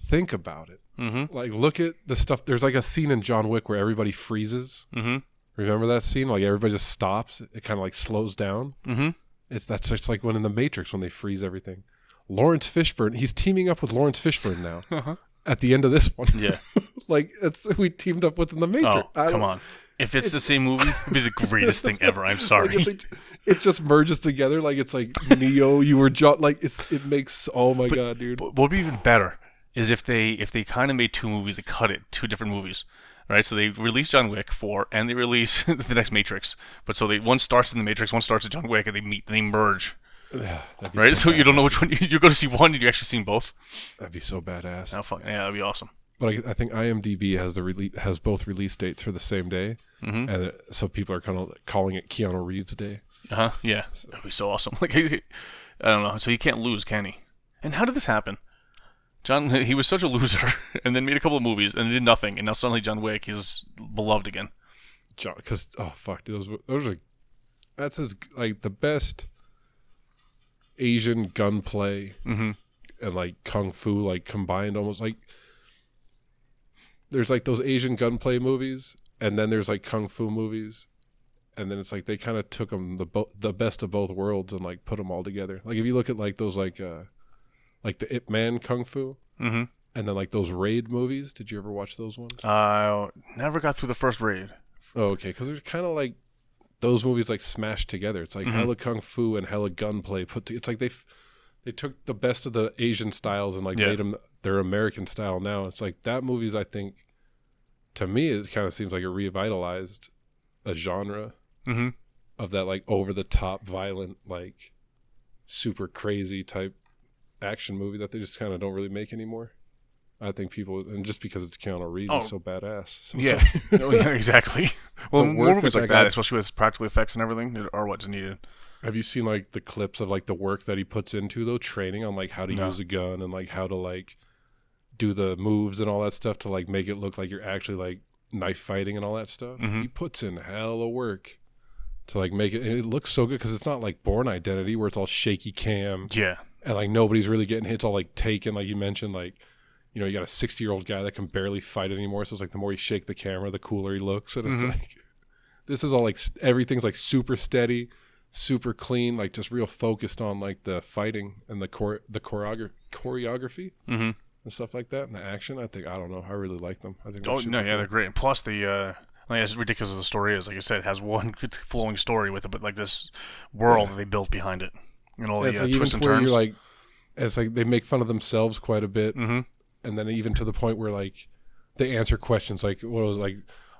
Speaker 1: Think about it.
Speaker 2: Mm-hmm.
Speaker 1: Like look at the stuff. There's like a scene in John Wick where everybody freezes.
Speaker 2: Mm-hmm.
Speaker 1: Remember that scene? Like everybody just stops. It kind of like slows down.
Speaker 2: Mm-hmm.
Speaker 1: It's that's just like when in the Matrix when they freeze everything. Laurence Fishburne, he's teaming up with Laurence Fishburne now (laughs)
Speaker 2: Uh-huh.
Speaker 1: at the end of this one.
Speaker 2: Yeah. (laughs)
Speaker 1: like it's we teamed up with in the Matrix.
Speaker 2: Oh, come on. If it's, the same movie, it'd be the (laughs) greatest thing ever. I'm sorry.
Speaker 1: if they- it just merges together like it's like Neo, you were John. Like it's it makes oh my
Speaker 2: But-
Speaker 1: god, dude.
Speaker 2: What would be even better is if they if they kind of made two movies, they cut it two different movies, right? So they release John Wick four and they release the next Matrix. But so they one starts in the Matrix, one starts at John Wick, and they meet, they merge,
Speaker 1: Yeah,
Speaker 2: right? So, you don't know which one you, you go to see one, and you actually seen both.
Speaker 1: That'd be so badass.
Speaker 2: Oh, fuck. Yeah, that'd be awesome.
Speaker 1: But I, I think IMDb has the rele- has both release dates for the same day,
Speaker 2: Mm-hmm.
Speaker 1: and it, so people are kind of calling it Keanu Reeves Day.
Speaker 2: Uh huh. Yeah, that'd be so awesome. (laughs) Like I don't know. So he can't lose, can he? And how did this happen? John, (laughs) he was such a loser, (laughs) and then made a couple of movies and did nothing, and now suddenly John Wick is beloved again.
Speaker 1: John, because oh fuck, those those are that's as, like the best Asian gunplay
Speaker 2: Mm-hmm.
Speaker 1: and like kung fu like combined almost like there's like those Asian gunplay movies and then there's like kung fu movies and then it's like they kind of took them the bo- the best of both worlds and like put them all together. Like if you look at like those like uh like the Ip Man kung fu
Speaker 2: Mm-hmm.
Speaker 1: and then like those raid movies. Did you ever watch those ones?
Speaker 2: Uh, never got through the first raid.
Speaker 1: Oh, okay. Because there's kind of like those movies like smashed together. It's like
Speaker 2: Mhm.
Speaker 1: hella kung fu and hella gunplay put. To, it's like they they took the best of the Asian styles and like
Speaker 2: Yeah.
Speaker 1: made them their American style now. It's like that movie's. I think to me it kind of seems like it revitalized a genre
Speaker 2: Mm-hmm.
Speaker 1: of that like over the top violent like super crazy type action movie that they just kind of don't really make anymore. I think people and just because it's Keanu Reeves,
Speaker 2: Oh.
Speaker 1: is so badass. So
Speaker 2: Yeah.
Speaker 1: like- (laughs)
Speaker 2: oh, yeah, exactly. (laughs) Well, more movies like
Speaker 1: that
Speaker 2: especially with practical effects and everything, are what's needed.
Speaker 1: Have you seen like the clips of like the work that he puts into though training on like how to
Speaker 2: No.
Speaker 1: use a gun and like how to like do the moves and all that stuff to like make it look like you're actually like knife fighting and all that stuff.
Speaker 2: Mhm.
Speaker 1: He puts in hell of work to like make it. And it looks so good because it's not like Bourne Identity where it's all shaky cam
Speaker 2: Yeah.
Speaker 1: and like nobody's really getting hits. All like taken, like you mentioned, like you know you got a sixty year old guy that can barely fight anymore. So it's like the more you shake the camera, the cooler he looks, and it's
Speaker 2: Mhm.
Speaker 1: like this is all like everything's like super steady, super clean, like just real focused on like the fighting and the chore the choreogra- choreography
Speaker 2: Mm-hmm.
Speaker 1: and stuff like that and the action. I think I don't know. I really like them. I think.
Speaker 2: Oh no, yeah, they're great. And plus the uh, like, as ridiculous as the story is, like I said, it has one good (laughs) flowing story with it, but like this world
Speaker 1: Yeah.
Speaker 2: that they built behind it, and all
Speaker 1: Yeah,
Speaker 2: the uh,
Speaker 1: like
Speaker 2: twists and turns.
Speaker 1: you're like, it's like they make fun of themselves quite a bit.
Speaker 2: mm-hmm.
Speaker 1: And then even to the point where like they answer questions like what was like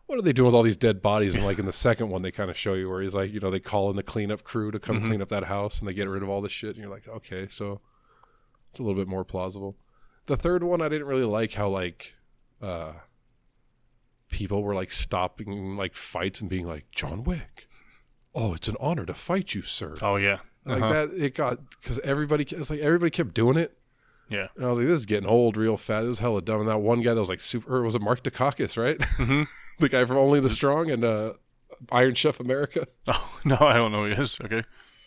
Speaker 1: what are they doing with all these dead bodies and like in the second one they kind of show you where he's like you know they call in the cleanup crew to come
Speaker 2: Mhm.
Speaker 1: clean up that house and they get rid of all this shit and you're like okay so it's a little bit more plausible the third one i didn't really like how like uh people were like stopping like fights and being like john wick oh it's an honor to fight you sir
Speaker 2: Oh yeah,
Speaker 1: Like
Speaker 2: Uh-huh.
Speaker 1: that, it got because everybody. It's like everybody kept doing it.
Speaker 2: Yeah.
Speaker 1: And I was like, this is getting old real fast. It was hella dumb. And that one guy that was like super, was it Mark Dacascos, right?
Speaker 2: Mhm. (laughs)
Speaker 1: the guy from Only the Strong and uh, Iron Chef America. (laughs)
Speaker 2: Oh no, I don't know who he is. Okay.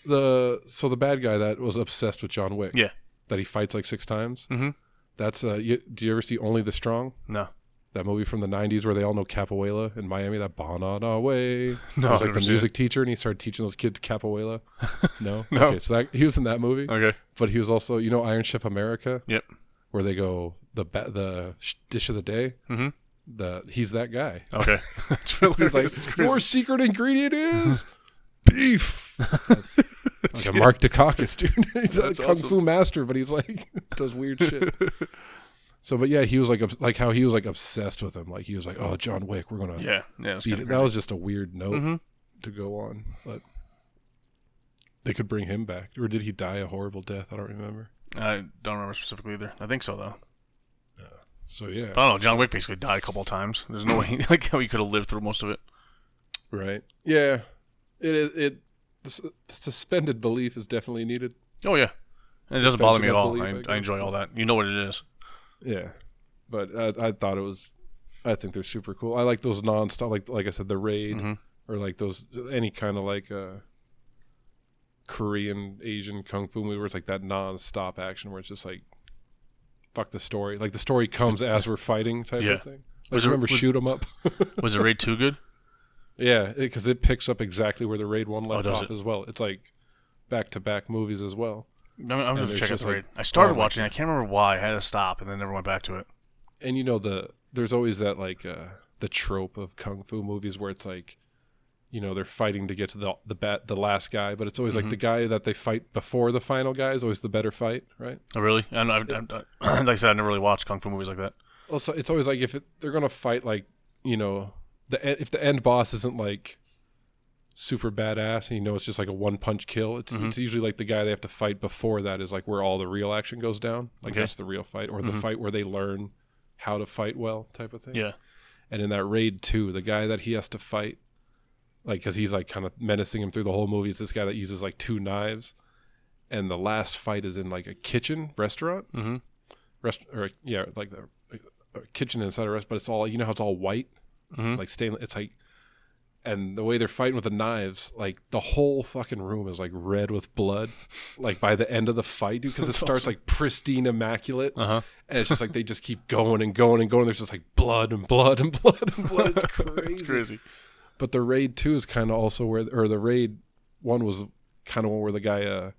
Speaker 1: The so the bad guy that was obsessed with John Wick.
Speaker 2: Yeah.
Speaker 1: That he fights like six times.
Speaker 2: Mhm.
Speaker 1: That's uh. You, do you ever see Only the Strong?
Speaker 2: No.
Speaker 1: That movie from the '90s where they all know Capoeira in Miami. That Bon on our way. (laughs)
Speaker 2: No,
Speaker 1: He was like the music teacher, and he started teaching those kids Capoeira. (laughs) No.
Speaker 2: No.
Speaker 1: Okay, so that, he was in that movie.
Speaker 2: Okay.
Speaker 1: But he was also, you know, Iron Chef America.
Speaker 2: Yep.
Speaker 1: Where they go the ba- the dish of the day.
Speaker 2: Mhm.
Speaker 1: The he's that guy.
Speaker 2: Okay. (laughs) That's really
Speaker 1: He's like, your secret ingredient is beef. like a Mark Dacascos, dude. he's a kung
Speaker 2: awesome.
Speaker 1: fu master, but he's like does weird shit. So, but yeah, he was like, like how he was like obsessed with him. Like he was like, oh, John Wick, we're gonna
Speaker 2: Yeah. Yeah.
Speaker 1: It. That was just a weird note
Speaker 2: Mhm.
Speaker 1: to go on, but they could bring him back, or did he die a horrible death? I don't remember.
Speaker 2: I don't remember specifically either. I think so though.
Speaker 1: So yeah,
Speaker 2: I don't know. John Wick basically died a couple of times. There's no way (laughs) like how he could have lived through most of it.
Speaker 1: right? Yeah, it it, it the suspended belief is definitely needed.
Speaker 2: Oh yeah. And it doesn't bother me at all.
Speaker 1: belief,
Speaker 2: I,
Speaker 1: I
Speaker 2: I enjoy all that. You know what it is.
Speaker 1: Yeah, but I, I thought it was. I think they're super cool. I like those non-stop, like like I said, the raid
Speaker 2: Mhm.
Speaker 1: or like those any kind of like uh Korean Asian kung fu movie where it's like that non-stop action where it's just like fuck the story. Like the story comes as we're fighting type
Speaker 2: Yeah.
Speaker 1: of thing. Like
Speaker 2: Was it-
Speaker 1: remember
Speaker 2: was-
Speaker 1: shoot 'em up? (laughs)
Speaker 2: Was the raid too good?
Speaker 1: yeah, because it, picks up exactly where the raid one left
Speaker 2: Oh,
Speaker 1: off
Speaker 2: it?
Speaker 1: as well. It's like back to back movies as well.
Speaker 2: I'm, I'm gonna check out the
Speaker 1: like-
Speaker 2: I started
Speaker 1: oh
Speaker 2: watching. it. I can't remember why. I had to stop and then never went back to it.
Speaker 1: and you know the there's always that like uh the trope of kung fu movies where it's like you know they're fighting to get to the the bat the last guy but it's always like
Speaker 2: Mhm.
Speaker 1: the guy that they fight before the final guy is always the better fight right
Speaker 2: Oh really? I, I, I, (clears throat) like I said, I never really watched kung fu movies like that.
Speaker 1: also it's always like if it, they're gonna fight like you know the if the end boss isn't like super badass and you know it's just like a one punch kill it's,
Speaker 2: Mhm.
Speaker 1: it's usually like the guy they have to fight before that is like where all the real action goes down like
Speaker 2: Okay.
Speaker 1: that's the real fight or the
Speaker 2: Mhm.
Speaker 1: fight where they learn how to fight well type of thing
Speaker 2: Yeah.
Speaker 1: And in that raid too, the guy that he has to fight, like, because he's like kind of menacing him through the whole movie, is this guy that uses like two knives. And the last fight is in like a kitchen restaurant,
Speaker 2: Mm-hmm.
Speaker 1: rest or yeah, like the a kitchen inside a restaurant. But it's all you know how it's all white,
Speaker 2: Mhm.
Speaker 1: like stainless. It's like, and the way they're fighting with the knives, like the whole fucking room is like red with blood. Like by the end of the fight, dude, because it starts
Speaker 2: awesome.
Speaker 1: like pristine, immaculate.
Speaker 2: Uh huh.
Speaker 1: And it's just like they just keep going and going and going. There's just like blood and blood and (laughs) blood and blood. It's (laughs) crazy.
Speaker 2: it's crazy.
Speaker 1: But the raid two is kind of also where, or the raid one was kind of one where the guy, uh,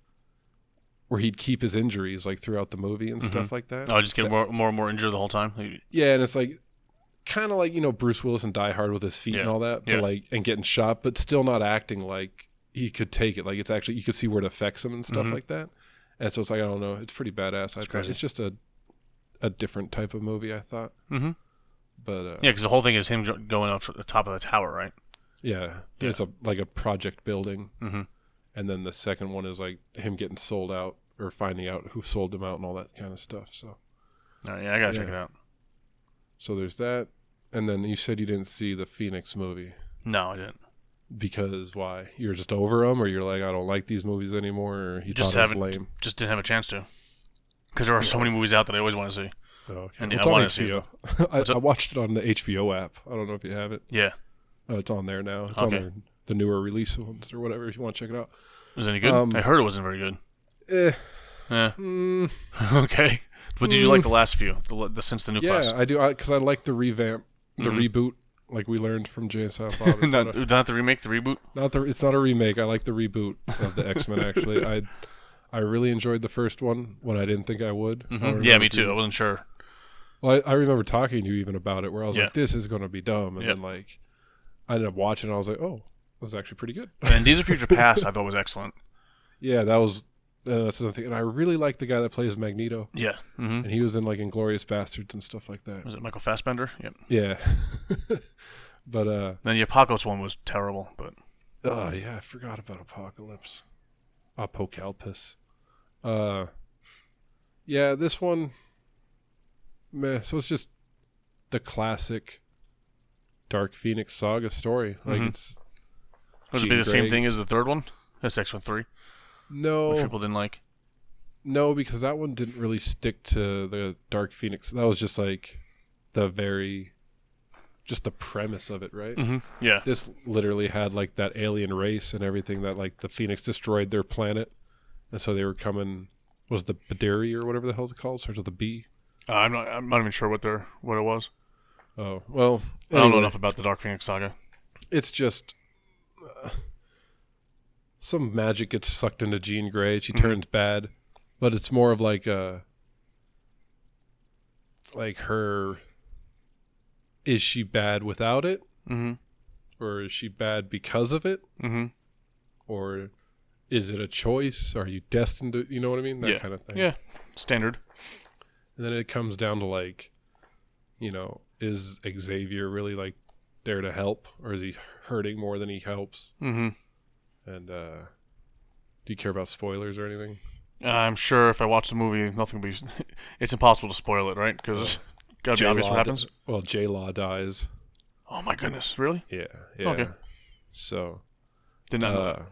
Speaker 1: where he'd keep his injuries like throughout the movie and stuff like that.
Speaker 2: Oh, just get more, more and more injured the whole time.
Speaker 1: Yeah, and it's like kind of like you know Bruce Willis and Die Hard with his feet and all that, but
Speaker 2: Yeah.
Speaker 1: like and getting shot, but still not acting like he could take it. Like it's actually you could see where it affects him and stuff
Speaker 2: Mhm.
Speaker 1: like that. And so it's like I don't know, it's pretty badass. I
Speaker 2: crazy.
Speaker 1: it's just a a different type of movie. I thought,
Speaker 2: mm-hmm.
Speaker 1: but uh,
Speaker 2: Yeah, because the whole thing is him going up to the top of the tower, right?
Speaker 1: Yeah, there's a like a project building,
Speaker 2: Mm-hmm.
Speaker 1: and then the second one is like him getting sold out or finding out who sold him out and all that kind of stuff. So,
Speaker 2: right, yeah, I gotta check it out.
Speaker 1: So there's that, and then you said you didn't see the Phoenix movie
Speaker 2: No, I didn't.
Speaker 1: because why? You're just over them, or you're like I don't like these movies anymore, or you
Speaker 2: Just
Speaker 1: thought it
Speaker 2: haven't-
Speaker 1: was lame.
Speaker 2: Just didn't have a chance to. Because there are so many movies out that I always want to see.
Speaker 1: Oh, okay.
Speaker 2: And
Speaker 1: Well,
Speaker 2: I
Speaker 1: it's on HBO. (laughs) I, I watched it on the HBO app. I don't know if you have it.
Speaker 2: Yeah.
Speaker 1: Uh, it's on there now. It's on
Speaker 2: Okay.
Speaker 1: their, the newer release ones or whatever. If you want to check it out.
Speaker 2: Was it any good?
Speaker 1: Um,
Speaker 2: I heard it wasn't very good.
Speaker 1: Eh.
Speaker 2: Yeah.
Speaker 1: Mm, (laughs)
Speaker 2: okay. But did you like the last few? The, the since the new
Speaker 1: yeah,
Speaker 2: class?
Speaker 1: I do because I, like the revamp, the
Speaker 2: Mhm.
Speaker 1: reboot, like we learned from Jay and Silent Bob. (laughs) It's
Speaker 2: not,
Speaker 1: not, a,
Speaker 2: not the remake, the reboot.
Speaker 1: not the. It's not a remake. I like the reboot of the X Men. Actually, I I really enjoyed the first one when I didn't think I would. I don't
Speaker 2: hmm Yeah, me too. I wasn't sure.
Speaker 1: Well, I, I remember talking to you even about it, where I was
Speaker 2: Yeah.
Speaker 1: like, "This is going to be dumb," and
Speaker 2: Yep.
Speaker 1: then like I ended up watching. it, I was like, "Oh, it was actually pretty good."
Speaker 2: And Days of Future Past, I thought was excellent. (laughs)
Speaker 1: Yeah, that was. Uh, that's another thing, and I really like the guy that plays Magneto,
Speaker 2: Yeah. hmm
Speaker 1: and he was in like Inglourious Basterds and stuff like that.
Speaker 2: Was it Michael Fassbender? Yep.
Speaker 1: Yeah, (laughs) but uh,
Speaker 2: Then the Apocalypse one was terrible, but
Speaker 1: Oh yeah, I forgot about Apocalypse. Apocalypse. Uh yeah, this one meh. So it's just the classic Dark Phoenix saga story. Like
Speaker 2: Mhm.
Speaker 1: it's
Speaker 2: was it be the same thing as the third one? That's X Men Three.
Speaker 1: No,
Speaker 2: which people didn't like.
Speaker 1: no, because that one didn't really stick to the Dark Phoenix. That was just like the very, just the premise of it, right?
Speaker 2: Mm-hmm. Yeah.
Speaker 1: This literally had like that alien race and everything that like the Phoenix destroyed their planet, and so they were coming. Was the Badiri or whatever the hell it's called? Starts with a B.
Speaker 2: Uh, I'm not. I'm not even sure what their what it was.
Speaker 1: Oh well,
Speaker 2: I don't know enough about the Dark Phoenix saga.
Speaker 1: it's just some magic gets sucked into Jean Grey. She
Speaker 2: Mhm.
Speaker 1: turns bad, but it's more of like a like her. Is she bad without it,
Speaker 2: Mm-hmm.
Speaker 1: or is she bad because of it,
Speaker 2: Mm-hmm.
Speaker 1: or is it a choice? Are you destined to? You know what I mean? That
Speaker 2: Yeah.
Speaker 1: kind of thing.
Speaker 2: Yeah. Standard.
Speaker 1: And then it comes down to like, you know, is Xavier really like there to help, or is he hurting more than he helps?
Speaker 2: Mm-hmm.
Speaker 1: And uh do you care about spoilers or anything?
Speaker 2: I'm sure if I watch the movie, nothing will be. (laughs) It's impossible to spoil it, right? Because (laughs) gotta be obvious what happens.
Speaker 1: di- well, J Law dies.
Speaker 2: Oh my goodness! Really?
Speaker 1: Yeah, yeah.
Speaker 2: Okay.
Speaker 1: So
Speaker 2: Did not know
Speaker 1: uh,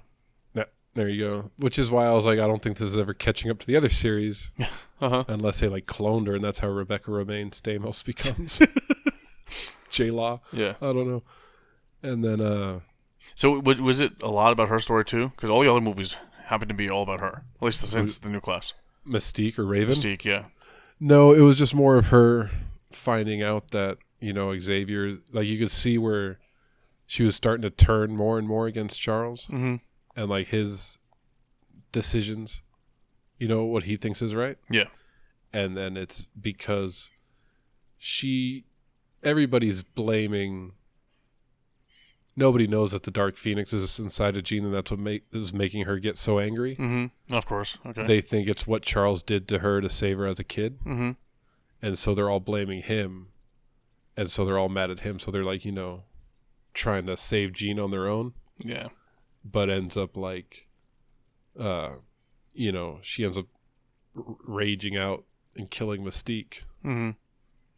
Speaker 1: that- there you go. Which is why I was like, I don't think this is ever catching up to the other series. (laughs)
Speaker 2: Uh huh.
Speaker 1: unless they like cloned her, and that's how Rebecca Romijn Stamos becomes J Law.
Speaker 2: Yeah.
Speaker 1: I don't know. And then uh
Speaker 2: So was, was it a lot about her story too? Because all the other movies happen to be all about her. At least since the new class.
Speaker 1: Mystique or Raven.
Speaker 2: Mystique. Yeah.
Speaker 1: No, it was just more of her finding out that, you know, Xavier like you could see where she was starting to turn more and more against Charles
Speaker 2: Mm-hmm.
Speaker 1: and like his decisions, you know, what he thinks is right.
Speaker 2: Yeah.
Speaker 1: And then it's because she everybody's blaming nobody knows that the Dark Phoenix is inside of Jean and that's what make, is making her get so angry.
Speaker 2: Mm-hmm. Of course. Okay.
Speaker 1: They think it's what Charles did to her to save her as a kid.
Speaker 2: mm-hmm.
Speaker 1: and so they're all blaming him and so they're all mad at him so they're like you know trying to save Jean on their own
Speaker 2: Yeah.
Speaker 1: but ends up like uh you know she ends up r- raging out and killing Mystique
Speaker 2: Mm-hmm.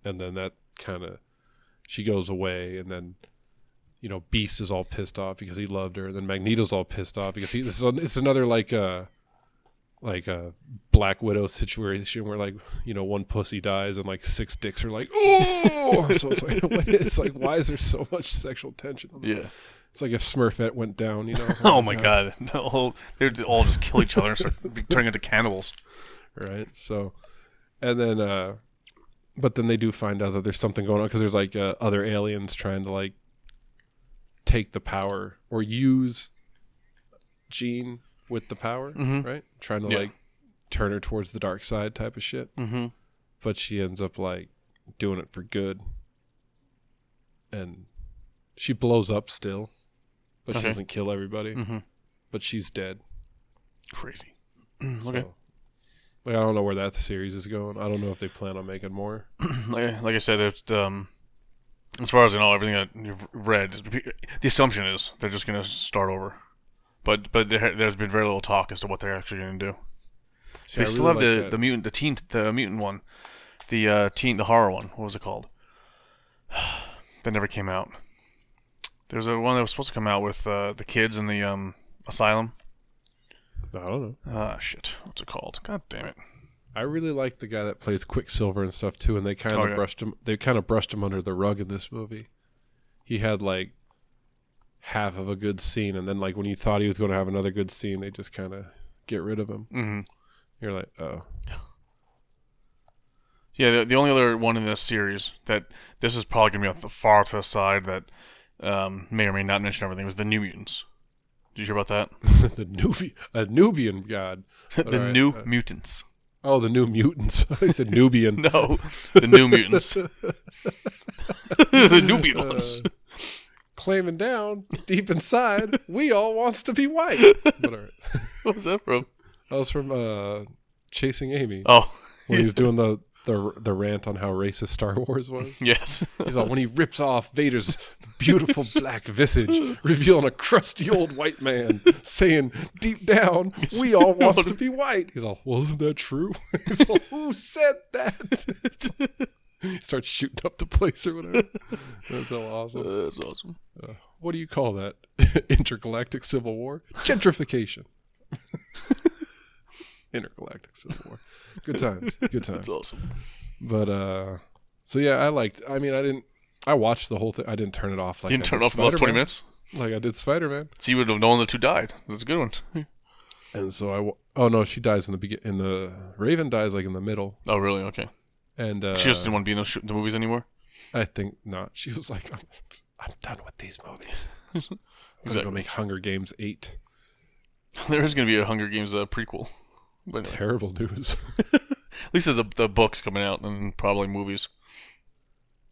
Speaker 1: and then that kind of she goes away and then you know Beast is all pissed off because he loved her and then Magneto's all pissed off because he this is it's another like uh like a Black Widow situation where like you know one pussy dies and like six dicks are like oh (laughs) so it's like, (laughs) it's like why is there so much sexual tension
Speaker 2: Yeah.
Speaker 1: it's like if Smurfette went down you know (laughs)
Speaker 2: Oh my god. The whole, they'd all just kill each other and start turning into cannibals.
Speaker 1: right? So, and then, uh, but then they do find out that there's something going on because there's like uh, other aliens trying to like take the power or use Jean with the power,
Speaker 2: Mhm.
Speaker 1: right? Trying to
Speaker 2: Yeah.
Speaker 1: like turn her towards the dark side type of shit.
Speaker 2: Mm-hmm.
Speaker 1: But she ends up like doing it for good, and she blows up still, but she doesn't kill everybody.
Speaker 2: Mm-hmm.
Speaker 1: But she's dead.
Speaker 2: Crazy. (clears throat)
Speaker 1: So,
Speaker 2: okay.
Speaker 1: like I don't know where that series is going. I don't know if they plan on making more. (clears throat)
Speaker 2: like, like I said, it's, um, as far as I know, everything that you've read, the assumption is they're just going to start over. But but there, there's been very little talk as to what they're actually going to do.
Speaker 1: See,
Speaker 2: they
Speaker 1: I
Speaker 2: still
Speaker 1: really
Speaker 2: have
Speaker 1: like
Speaker 2: the,
Speaker 1: that.
Speaker 2: the mutant the teen the mutant one, the uh, teen the horror one. What was it called? (sighs) that never came out. There's a one that was supposed to come out with uh, the kids in the um, asylum.
Speaker 1: I don't know.
Speaker 2: Ah shit, what's it called? God damn it.
Speaker 1: I really like the guy that plays Quicksilver and stuff too, and they kind of
Speaker 2: Oh, yeah.
Speaker 1: brushed him. They kind of brushed him under the rug in this movie. He had like half of a good scene, and then like when you thought he was going to have another good scene, they just kind of get rid of him.
Speaker 2: hmm
Speaker 1: You're like, oh, (laughs)
Speaker 2: Yeah, the, the only other one in this series that this is probably gonna be on the far to the side that um, may or may not mention everything was the New Mutants. Did you hear about that? (laughs)
Speaker 1: the Nubian, a Nubian god. (laughs)
Speaker 2: the
Speaker 1: Alright,
Speaker 2: New
Speaker 1: uh,
Speaker 2: Mutants.
Speaker 1: Oh, the new mutants. (laughs) I said Nubian. (laughs)
Speaker 2: No, the New Mutants. the Nubian ones. (laughs)
Speaker 1: Uh, claiming down deep inside, we all wants to be white. But, all right.
Speaker 2: What was that from?
Speaker 1: That was from uh, Chasing Amy
Speaker 2: Oh,
Speaker 1: when he was doing the, the the rant on how racist Star (laughs) Wars was.
Speaker 2: yes.
Speaker 1: He's like when he rips off Vader's beautiful (laughs) black visage, revealing a crusty old white man, saying deep down, "We all want to (laughs) be white." He's all, "Wasn't that true?" He's all, "Who said that?" he starts shooting up the place or whatever. That's so awesome.
Speaker 2: That's awesome.
Speaker 1: Uh, what do you call that? Intergalactic civil war? Gentrification. Intergalactic Civil (laughs) War. Good times. Good times.
Speaker 2: That's awesome.
Speaker 1: But uh, so yeah, I liked. I mean, I didn't. I watched the whole thing. I didn't turn it off. Like
Speaker 2: you didn't
Speaker 1: I
Speaker 2: turn it off for the last twenty minutes.
Speaker 1: Like I did Spider Man.
Speaker 2: So you would have known the two died. That's a good one. (laughs)
Speaker 1: And so I. Oh no, she dies in the begin. In the Raven dies like in the middle,
Speaker 2: Oh, really? Okay.
Speaker 1: and uh,
Speaker 2: she just didn't want to be in those sh- the movies anymore.
Speaker 1: I think not. She was like, I'm, I'm done with these movies. (laughs) I'm gonna
Speaker 2: Exactly.
Speaker 1: go make Hunger Games eight.
Speaker 2: there is going to be a Hunger Games uh, prequel, but anyway.
Speaker 1: Terrible news. (laughs)
Speaker 2: at least there's a, the books coming out and probably movies.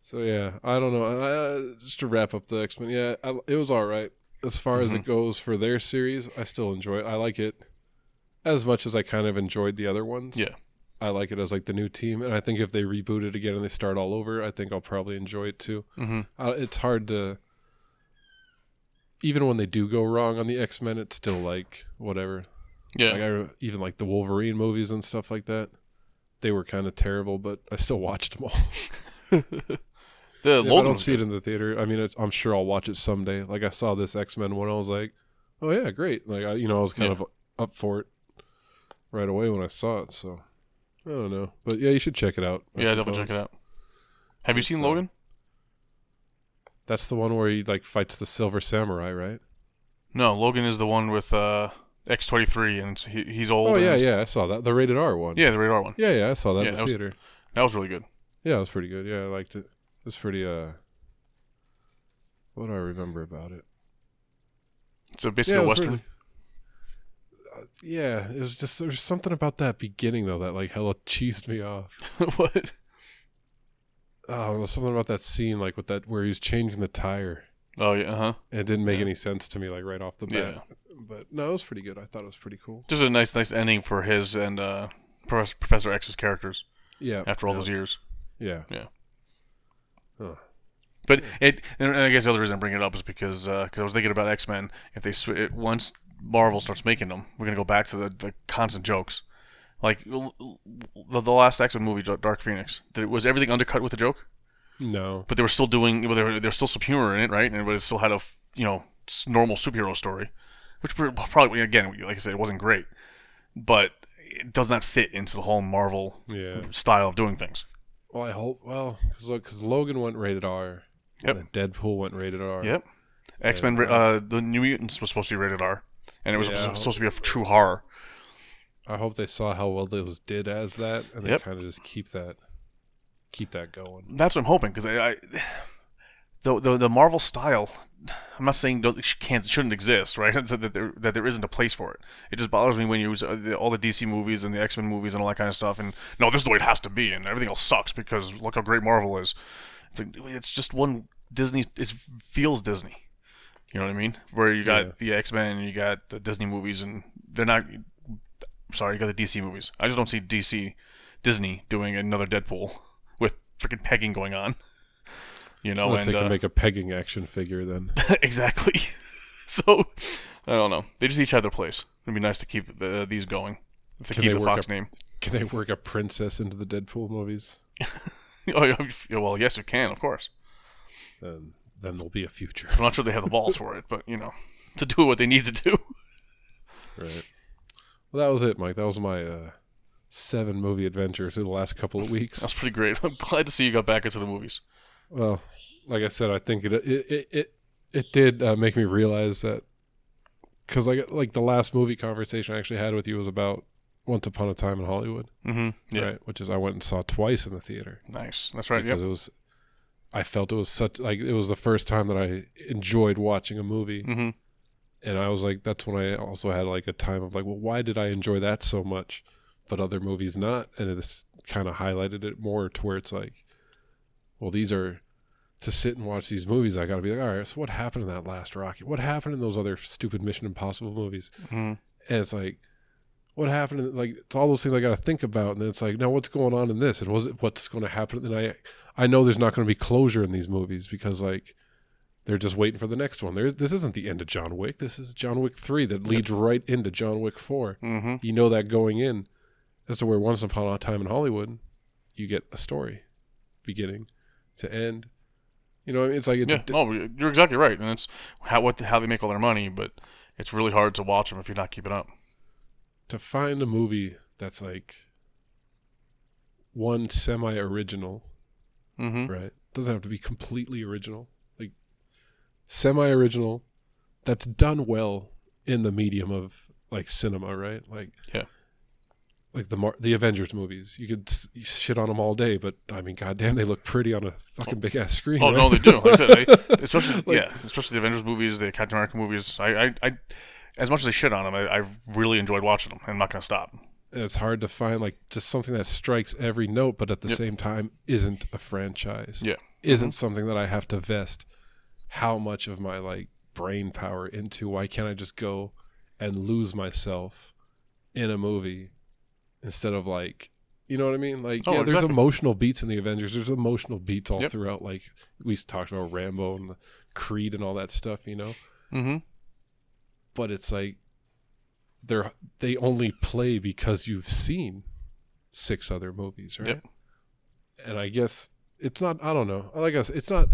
Speaker 1: So yeah, I don't know. Uh, just to wrap up the X Men, yeah, I, it was all right as far as it goes for their series. I still enjoy it. I like it as much as I kind of enjoyed the other ones.
Speaker 2: Yeah.
Speaker 1: I like it as like the new team, and I think if they reboot it again and they start all over, I think I'll probably enjoy it too.
Speaker 2: Mm-hmm.
Speaker 1: Uh, it's hard to, even when they do go wrong on the X Men, it's still like whatever.
Speaker 2: Yeah.
Speaker 1: Like I even like the Wolverine movies and stuff like that. They were kind of terrible, but I still watched them all. (laughs)
Speaker 2: the
Speaker 1: If I don't see it in the theater. I mean, it's, I'm sure I'll watch it someday. Like I saw this X Men one, I was like, oh yeah, great. Like I, you know, I was kind
Speaker 2: Yeah.
Speaker 1: of up for it right away when I saw it. So I don't know, but yeah, you should check it out. I
Speaker 2: Yeah, definitely check it out. Have you
Speaker 1: It's,
Speaker 2: seen
Speaker 1: uh,
Speaker 2: Logan?
Speaker 1: That's the one where he like fights the Silver Samurai, right?
Speaker 2: No, Logan is the one with uh, X twenty three, and he, he's old.
Speaker 1: Oh yeah, yeah, I saw that. The rated R one.
Speaker 2: yeah, the radar one.
Speaker 1: yeah, yeah, I saw that
Speaker 2: Yeah,
Speaker 1: in
Speaker 2: that
Speaker 1: the
Speaker 2: was-
Speaker 1: theater.
Speaker 2: That was really good.
Speaker 1: Yeah, it was pretty good. Yeah, I liked it. It was pretty. Uh, what do I remember about it?
Speaker 2: It's a basically
Speaker 1: it
Speaker 2: a western.
Speaker 1: really- uh, yeah, it was just there's something about that beginning though that like hella cheesed me off. (laughs)
Speaker 2: what?
Speaker 1: Oh, was something about that scene like with that where he was changing the tire.
Speaker 2: Oh yeah, uh huh.
Speaker 1: It didn't make
Speaker 2: Yeah.
Speaker 1: any sense to me like right off the bat. But no, it was pretty good. I thought it was pretty cool.
Speaker 2: Just a nice, nice ending for his and uh, Professor Professor X's characters
Speaker 1: Yeah.
Speaker 2: after all
Speaker 1: yeah,
Speaker 2: those years.
Speaker 1: Yeah.
Speaker 2: Yeah.
Speaker 1: Huh.
Speaker 2: But it, and I guess the other reason I bring it up is because because I was thinking about X Men. If they sw- it, once Marvel starts making them, we're gonna go back to the, the constant jokes. Like l- l- the, the last X Men movie, Dark Phoenix, did, was everything undercut with a joke?
Speaker 1: No.
Speaker 2: But they were still doing, well, were, there's still some humor in it, right? And but it still had a you know normal superhero story, which probably again, like I said, it wasn't great, but it does not fit into the whole Marvel
Speaker 1: Yeah.
Speaker 2: style of doing things.
Speaker 1: Well, I hope. Well, because look, because Logan went rated R.
Speaker 2: Yep.
Speaker 1: and Deadpool went rated R.
Speaker 2: Yep. X Men, uh, the New Mutants was supposed to be rated R, and it was
Speaker 1: Yeah,
Speaker 2: supposed, to be a true horror.
Speaker 1: I hope they saw how well those did as that, and they
Speaker 2: Yep.
Speaker 1: kind of just keep that, keep that going.
Speaker 2: That's what I'm hoping because I, I the, the the Marvel style. I'm not saying it can't shouldn't exist, right? (laughs) That there that there isn't a place for it. It just bothers me when you use uh, all the DC movies and the X Men movies and all that kind of stuff. And no, this is the way it has to be, and everything else sucks because look how great Marvel is. It's like it's just one Disney. It feels Disney. You know what I mean? Where you got
Speaker 1: Yeah.
Speaker 2: the X Men and you got the Disney movies, and they're not. Sorry, you got the DC movies. I just don't see DC, Disney doing another Deadpool (laughs) with freaking pegging going on. You know,
Speaker 1: Unless
Speaker 2: and
Speaker 1: they can
Speaker 2: uh,
Speaker 1: make a pegging action figure, then (laughs)
Speaker 2: exactly. (laughs) so I don't know. They just each have their place. It'd be nice to keep the, these going. If they
Speaker 1: Can
Speaker 2: keep
Speaker 1: they
Speaker 2: the Fox
Speaker 1: up-
Speaker 2: name.
Speaker 1: can they work a princess into the Deadpool movies? (laughs)
Speaker 2: oh, well, yes, you can, of course.
Speaker 1: Then then there'll be a future,
Speaker 2: I'm not sure they have the balls for it, but you know, to do what they need to do.
Speaker 1: right? Well, that was it, Mike. That was my uh, seven movie adventures in the last couple of weeks.
Speaker 2: That's pretty great. I'm glad to see you got back into the movies.
Speaker 1: Well, like I said, I think it it it it, it did uh, make me realize that because like like the last movie conversation I actually had with you was about Once Upon a Time in Hollywood,
Speaker 2: Mm-hmm. Yeah.
Speaker 1: right? Which is I went and saw twice in the theater
Speaker 2: Nice. That's right.
Speaker 1: because
Speaker 2: Yep.
Speaker 1: it was. I felt it was such like it was the first time that I enjoyed watching a movie,
Speaker 2: Mm-hmm.
Speaker 1: and I was like, that's when I also had like a time of like, well, why did I enjoy that so much, but other movies not? And it's kind of highlighted it more to where it's like, well, these are to sit and watch these movies. I got to be like, all right, so what happened in that last Rocky? What happened in those other stupid Mission Impossible movies?
Speaker 2: Mm-hmm.
Speaker 1: And it's like, what happened? In, like, it's all those things I got to think about. And then it's like, now what's going on in this? And was it what's going to happen? And I, I know there's not going to be closure in these movies because like they're just waiting for the next one. There's this isn't the end of John Wick. This is John Wick three that leads right into John Wick four.
Speaker 2: Mm-hmm.
Speaker 1: You know that going in, as to where Once Upon a Time in Hollywood, you get a story, beginning to end. You know, it's like it's
Speaker 2: Yeah.
Speaker 1: di-
Speaker 2: Oh, you're exactly right, and it's how what how they make all their money, but it's really hard to watch them if you're not keeping up.
Speaker 1: to find a movie that's like one semi original,
Speaker 2: Mm-hmm.
Speaker 1: right? Doesn't have to be completely original. Like semi original that's done well in the medium of like cinema, right? Like
Speaker 2: Yeah.
Speaker 1: Like the Mar- the Avengers movies, you could s- you shit on them all day, but I mean, goddamn, they look pretty on a fucking big ass screen.
Speaker 2: Oh
Speaker 1: right?
Speaker 2: no, they do. Like I said, they, (laughs) especially
Speaker 1: Like-
Speaker 2: yeah, especially the Avengers movies, the Captain America movies. I, I, I as much as they shit on them, I, I really enjoyed watching them. I'm not gonna stop.
Speaker 1: It's hard to find like just something that strikes every note, but at the
Speaker 2: Yep.
Speaker 1: same time isn't a franchise.
Speaker 2: Yeah.
Speaker 1: Isn't mm-hmm. something that I have to vest how much of my like brain power into. Why can't I just go and lose myself in a movie instead of like you know what I mean? Like,
Speaker 2: Oh,
Speaker 1: yeah, there's
Speaker 2: exactly.
Speaker 1: emotional beats in the Avengers. There's emotional beats all
Speaker 2: Yep.
Speaker 1: throughout. Like we talked about Rambo and Creed and all that stuff, you know.
Speaker 2: Mm-hmm.
Speaker 1: But it's like they're they only play because you've seen six other movies, right?
Speaker 2: Yep.
Speaker 1: And I guess it's not. I don't know. Like I said, it's not.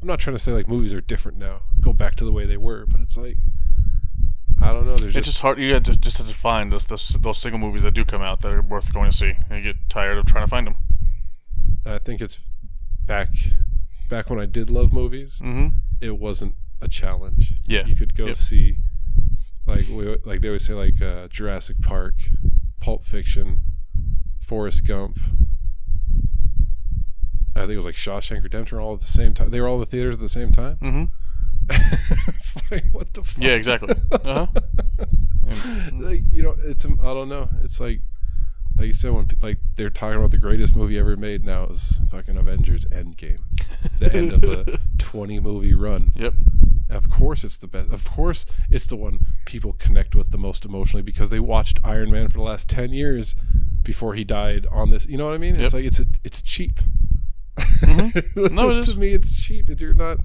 Speaker 1: I'm not trying to say like movies are different now. Go back to the way they were, but it's like I don't know. There's
Speaker 2: It's
Speaker 1: just,
Speaker 2: just hard. You have to just have to find those, those those single movies that do come out that are worth going to see, and you get tired of trying to find them.
Speaker 1: I think it's back back when I did love movies.
Speaker 2: Mm-hmm.
Speaker 1: It wasn't a challenge.
Speaker 2: Yeah.
Speaker 1: you could go
Speaker 2: Yep.
Speaker 1: see like we, like they always say like uh, Jurassic Park, Pulp Fiction, Forrest Gump. I think it was like Shawshank Redemption all at the same time. They were all in the theaters at the same time.
Speaker 2: Mm-hmm. (laughs)
Speaker 1: it's like what the fuck?
Speaker 2: Yeah, exactly. Uh-huh. (laughs)
Speaker 1: like, you know, it's I don't know. It's like like you said when like they're talking about the greatest movie ever made now is fucking Avengers Endgame, the end of a (laughs) 20 movie run.
Speaker 2: Yep.
Speaker 1: Of course, it's the best. Of course, it's the one people connect with the most emotionally because they watched Iron Man for the last ten years before he died on this. You know what I mean? It's like it's a, it's cheap.
Speaker 2: Mm-hmm. No, it
Speaker 1: to me, it's cheap. If you're not,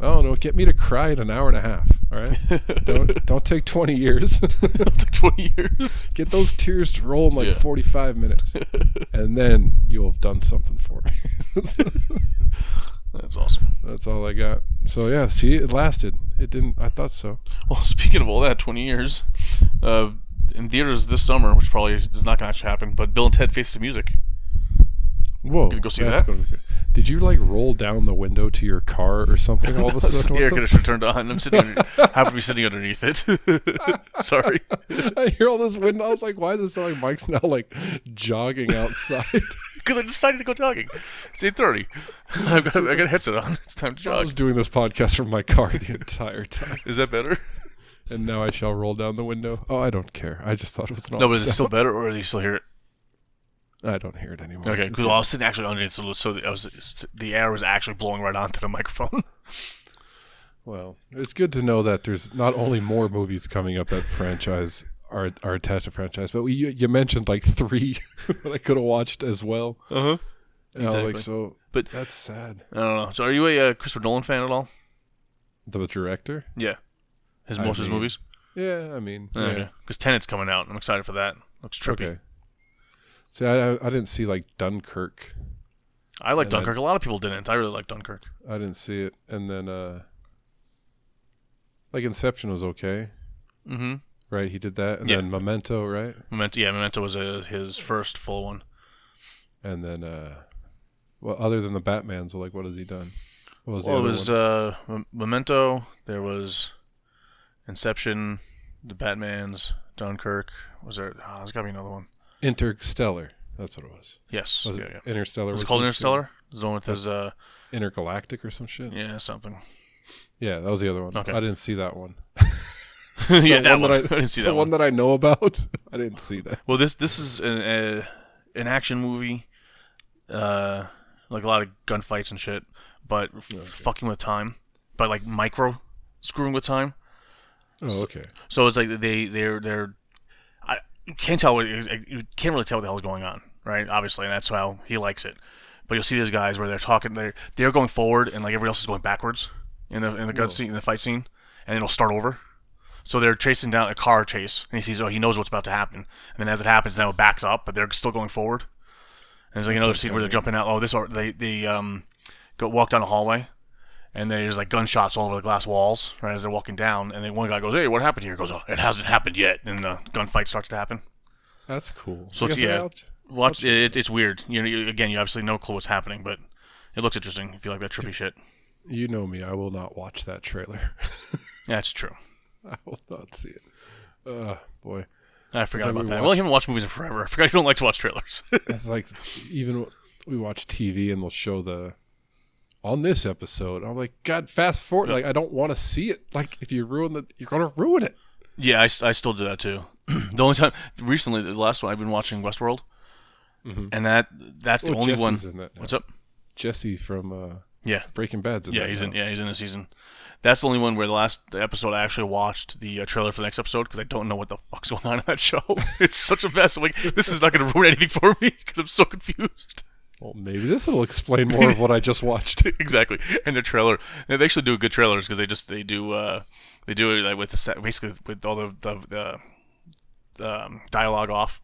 Speaker 1: I don't know. Get me to cry in an hour and a half. All right. (laughs) don't don't take twenty years. (laughs)
Speaker 2: Took twenty years. (laughs)
Speaker 1: Get those tears to roll in like
Speaker 2: Yeah.
Speaker 1: forty five minutes, and then you'll have done something for me.
Speaker 2: That's awesome.
Speaker 1: That's all I got. So yeah, see, it lasted. It didn't. I thought so.
Speaker 2: Well, speaking of all that, 20 years, uh, in theaters this summer, which probably is not going to actually happen, but Bill and Ted Face the Music.
Speaker 1: Whoa!
Speaker 2: Go see that?
Speaker 1: Did you like roll down the window to your car or something all of a (laughs) sudden?
Speaker 2: the air conditioner turned on. I'm sitting, under, (laughs) happen to be sitting underneath it. (laughs) Sorry.
Speaker 1: I hear all this wind. I was like, why is it sound like Mike's now like jogging outside?
Speaker 2: Because I decided to go jogging. It's 8.30. I've got, I got a headset on. It's time to jog.
Speaker 1: I was doing this podcast from my car the entire time,
Speaker 2: Is that better?
Speaker 1: and now I shall roll down the window. Oh, I don't care. I just thought it was an
Speaker 2: No, but is it still better, or do you still hear it?
Speaker 1: I don't hear it anymore.
Speaker 2: Okay, because I was sitting actually underneath, so, so I was, the air was actually blowing right onto the microphone. (laughs)
Speaker 1: Well, it's good to know that there's not only more movies coming up that franchise are are attached to franchise, but we you, you mentioned like three (laughs) that I could have watched as well.
Speaker 2: Uh-huh.
Speaker 1: And I like,
Speaker 2: Exactly.
Speaker 1: so,
Speaker 2: But-
Speaker 1: that's sad.
Speaker 2: I don't know. So are you a uh, Christopher Nolan fan at all?
Speaker 1: The director?
Speaker 2: Yeah. His
Speaker 1: I
Speaker 2: most of his movies?
Speaker 1: Yeah, I mean, yeah.
Speaker 2: Okay. Because Tenet's coming out. I'm excited for that. Looks trippy.
Speaker 1: Okay. See, I, I I didn't see like Dunkirk.
Speaker 2: I like Dunkirk. A lot of people didn't. I really like Dunkirk.
Speaker 1: I didn't see it, and then uh, like Inception was okay,
Speaker 2: Mm-hmm.
Speaker 1: right? He did that, and
Speaker 2: Yeah.
Speaker 1: then Memento, right?
Speaker 2: Memento, yeah, Memento was uh his first full one.
Speaker 1: And then, uh, well, other than the Batman, so like, what has he done? What was
Speaker 2: Well, it was uh, Memento. There was Inception, the Batman's, Dunkirk. Was there? Oh, there's got to be another one.
Speaker 1: Interstellar. That's what it was.
Speaker 2: Yes.
Speaker 1: Was
Speaker 2: yeah,
Speaker 1: it
Speaker 2: yeah.
Speaker 1: Interstellar?
Speaker 2: Was it called Interstellar? It's the one with his uh,
Speaker 1: Intergalactic or some shit? Yeah.
Speaker 2: Something.
Speaker 1: Yeah, that was the other one.
Speaker 2: Okay.
Speaker 1: I didn't see that one. (laughs)
Speaker 2: yeah, that
Speaker 1: one
Speaker 2: one. I,
Speaker 1: that (laughs) I-
Speaker 2: didn't see
Speaker 1: the
Speaker 2: that
Speaker 1: one
Speaker 2: one.
Speaker 1: that I know about. (laughs) I didn't see that.
Speaker 2: Well, this this is an an action movie, uh, like a lot of gunfights and shit, but f- fucking with time, but like micro screwing with time.
Speaker 1: Oh, okay.
Speaker 2: So it's like they they're they're you can't tell what you can't really tell what the hell is going on, right? Obviously, and that's how he likes it. But you'll see these guys where they're talking, they're they're going forward, and like everybody else is going backwards in the in the gun scene, in the fight scene, and it'll start over. So they're chasing down a car chase, and he sees, oh, he knows what's about to happen, and then as it happens, now it backs up, but they're still going forward. And there's like
Speaker 1: That's
Speaker 2: another scene where they're jumping out. Oh, this or they they um go walk down a hallway, and there's like gunshots all over the glass walls right as they're walking down, and then one guy goes, "Hey, what happened here?" He goes, "Oh, it hasn't happened yet," and the gunfight starts to happen.
Speaker 1: That's cool.
Speaker 2: So it's- yeah. Watch it, it's weird. You know, you, again, you obviously no clue what's happening, but it looks interesting if you like that trippy shit.
Speaker 1: You know me. I will not watch that trailer. (laughs)
Speaker 2: That's true.
Speaker 1: I will not see it. Uh, boy.
Speaker 2: I forgot about
Speaker 1: we
Speaker 2: that.
Speaker 1: watched-
Speaker 2: Well, you haven't watched movies in forever. I forgot you don't like to watch trailers.
Speaker 1: It's like even we watch TV and they'll show the on this episode. I'm like, God, fast forward. Like I don't want to see it. Like if you ruin the, you're gonna ruin it.
Speaker 2: yeah, I, I still do that too. (clears throat) the only time recently, the last one I've been watching Westworld,
Speaker 1: Mhm.
Speaker 2: and that that's the
Speaker 1: Oh,
Speaker 2: only
Speaker 1: Jesse's
Speaker 2: one.
Speaker 1: in that now.
Speaker 2: What's up?
Speaker 1: Jesse from uh,
Speaker 2: Yeah,
Speaker 1: Breaking Bad's in
Speaker 2: yeah,
Speaker 1: that
Speaker 2: he's
Speaker 1: now.
Speaker 2: in. Yeah, he's in the season. That's the only one where the last episode I actually watched the uh, trailer for the next episode because I don't know what the fuck's (laughs) going on in that show. (laughs) it's such a mess. I'm like, this is not going to ruin anything for me because I'm so confused.
Speaker 1: Well, maybe this will explain more of what I just watched. (laughs)
Speaker 2: exactly. And the trailer. They actually do good trailers because they just they do uh they do it like with the set, basically with all the the, the um, dialogue off,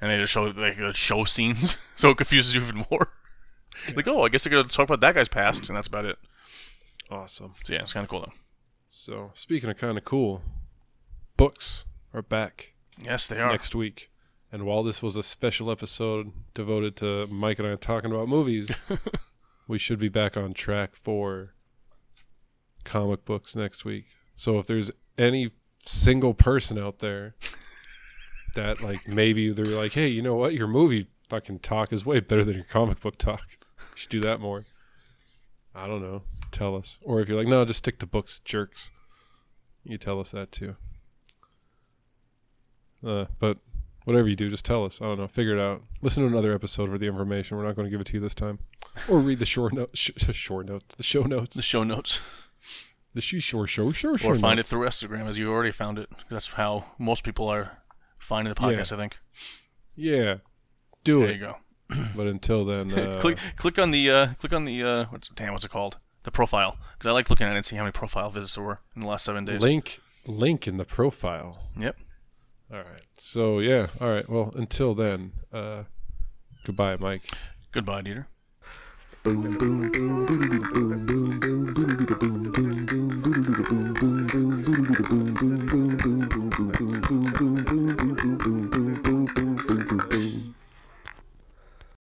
Speaker 2: and they just show like show scenes, (laughs) so it confuses you even more. Like, oh, I guess they're gonna talk about that guy's past, and that's about it.
Speaker 1: Awesome.
Speaker 2: So yeah, it's kind of cool though.
Speaker 1: So speaking of kind of cool, books are back
Speaker 2: Yes, they are.
Speaker 1: next week. And while this was a special episode devoted to Mike and I talking about movies, (laughs) we should be back on track for comic books next week. So if there's any single person out there that like maybe they're like, hey, you know what, your movie fucking talk is way better than your comic book talk. You should do that more. I don't know. Tell us. Or if you're like, no, just stick to books, jerks. You tell us that too. Uh, but whatever you do, just tell us. I don't know. Figure it out. Listen to another episode for the information. We're not going to give it to you this time. Or read the short notes. sh- (laughs) short notes, the show notes,
Speaker 2: The show notes,
Speaker 1: the she shore show, sure,
Speaker 2: or
Speaker 1: sure.
Speaker 2: find it through Instagram as you already found it. That's how most people are finding the podcast. I think.
Speaker 1: Yeah, do
Speaker 2: There
Speaker 1: it.
Speaker 2: There you go. (clears throat)
Speaker 1: But until then, (laughs) uh,
Speaker 2: click click on the uh, click on the uh, what's damn what's it called the profile because I like looking at it and seeing how many profile visits there were in the last seven days.
Speaker 1: link link in the profile.
Speaker 2: Yep.
Speaker 1: All right. So yeah. All right. Well, until then, uh, goodbye, Mike.
Speaker 2: Goodbye, Dieter.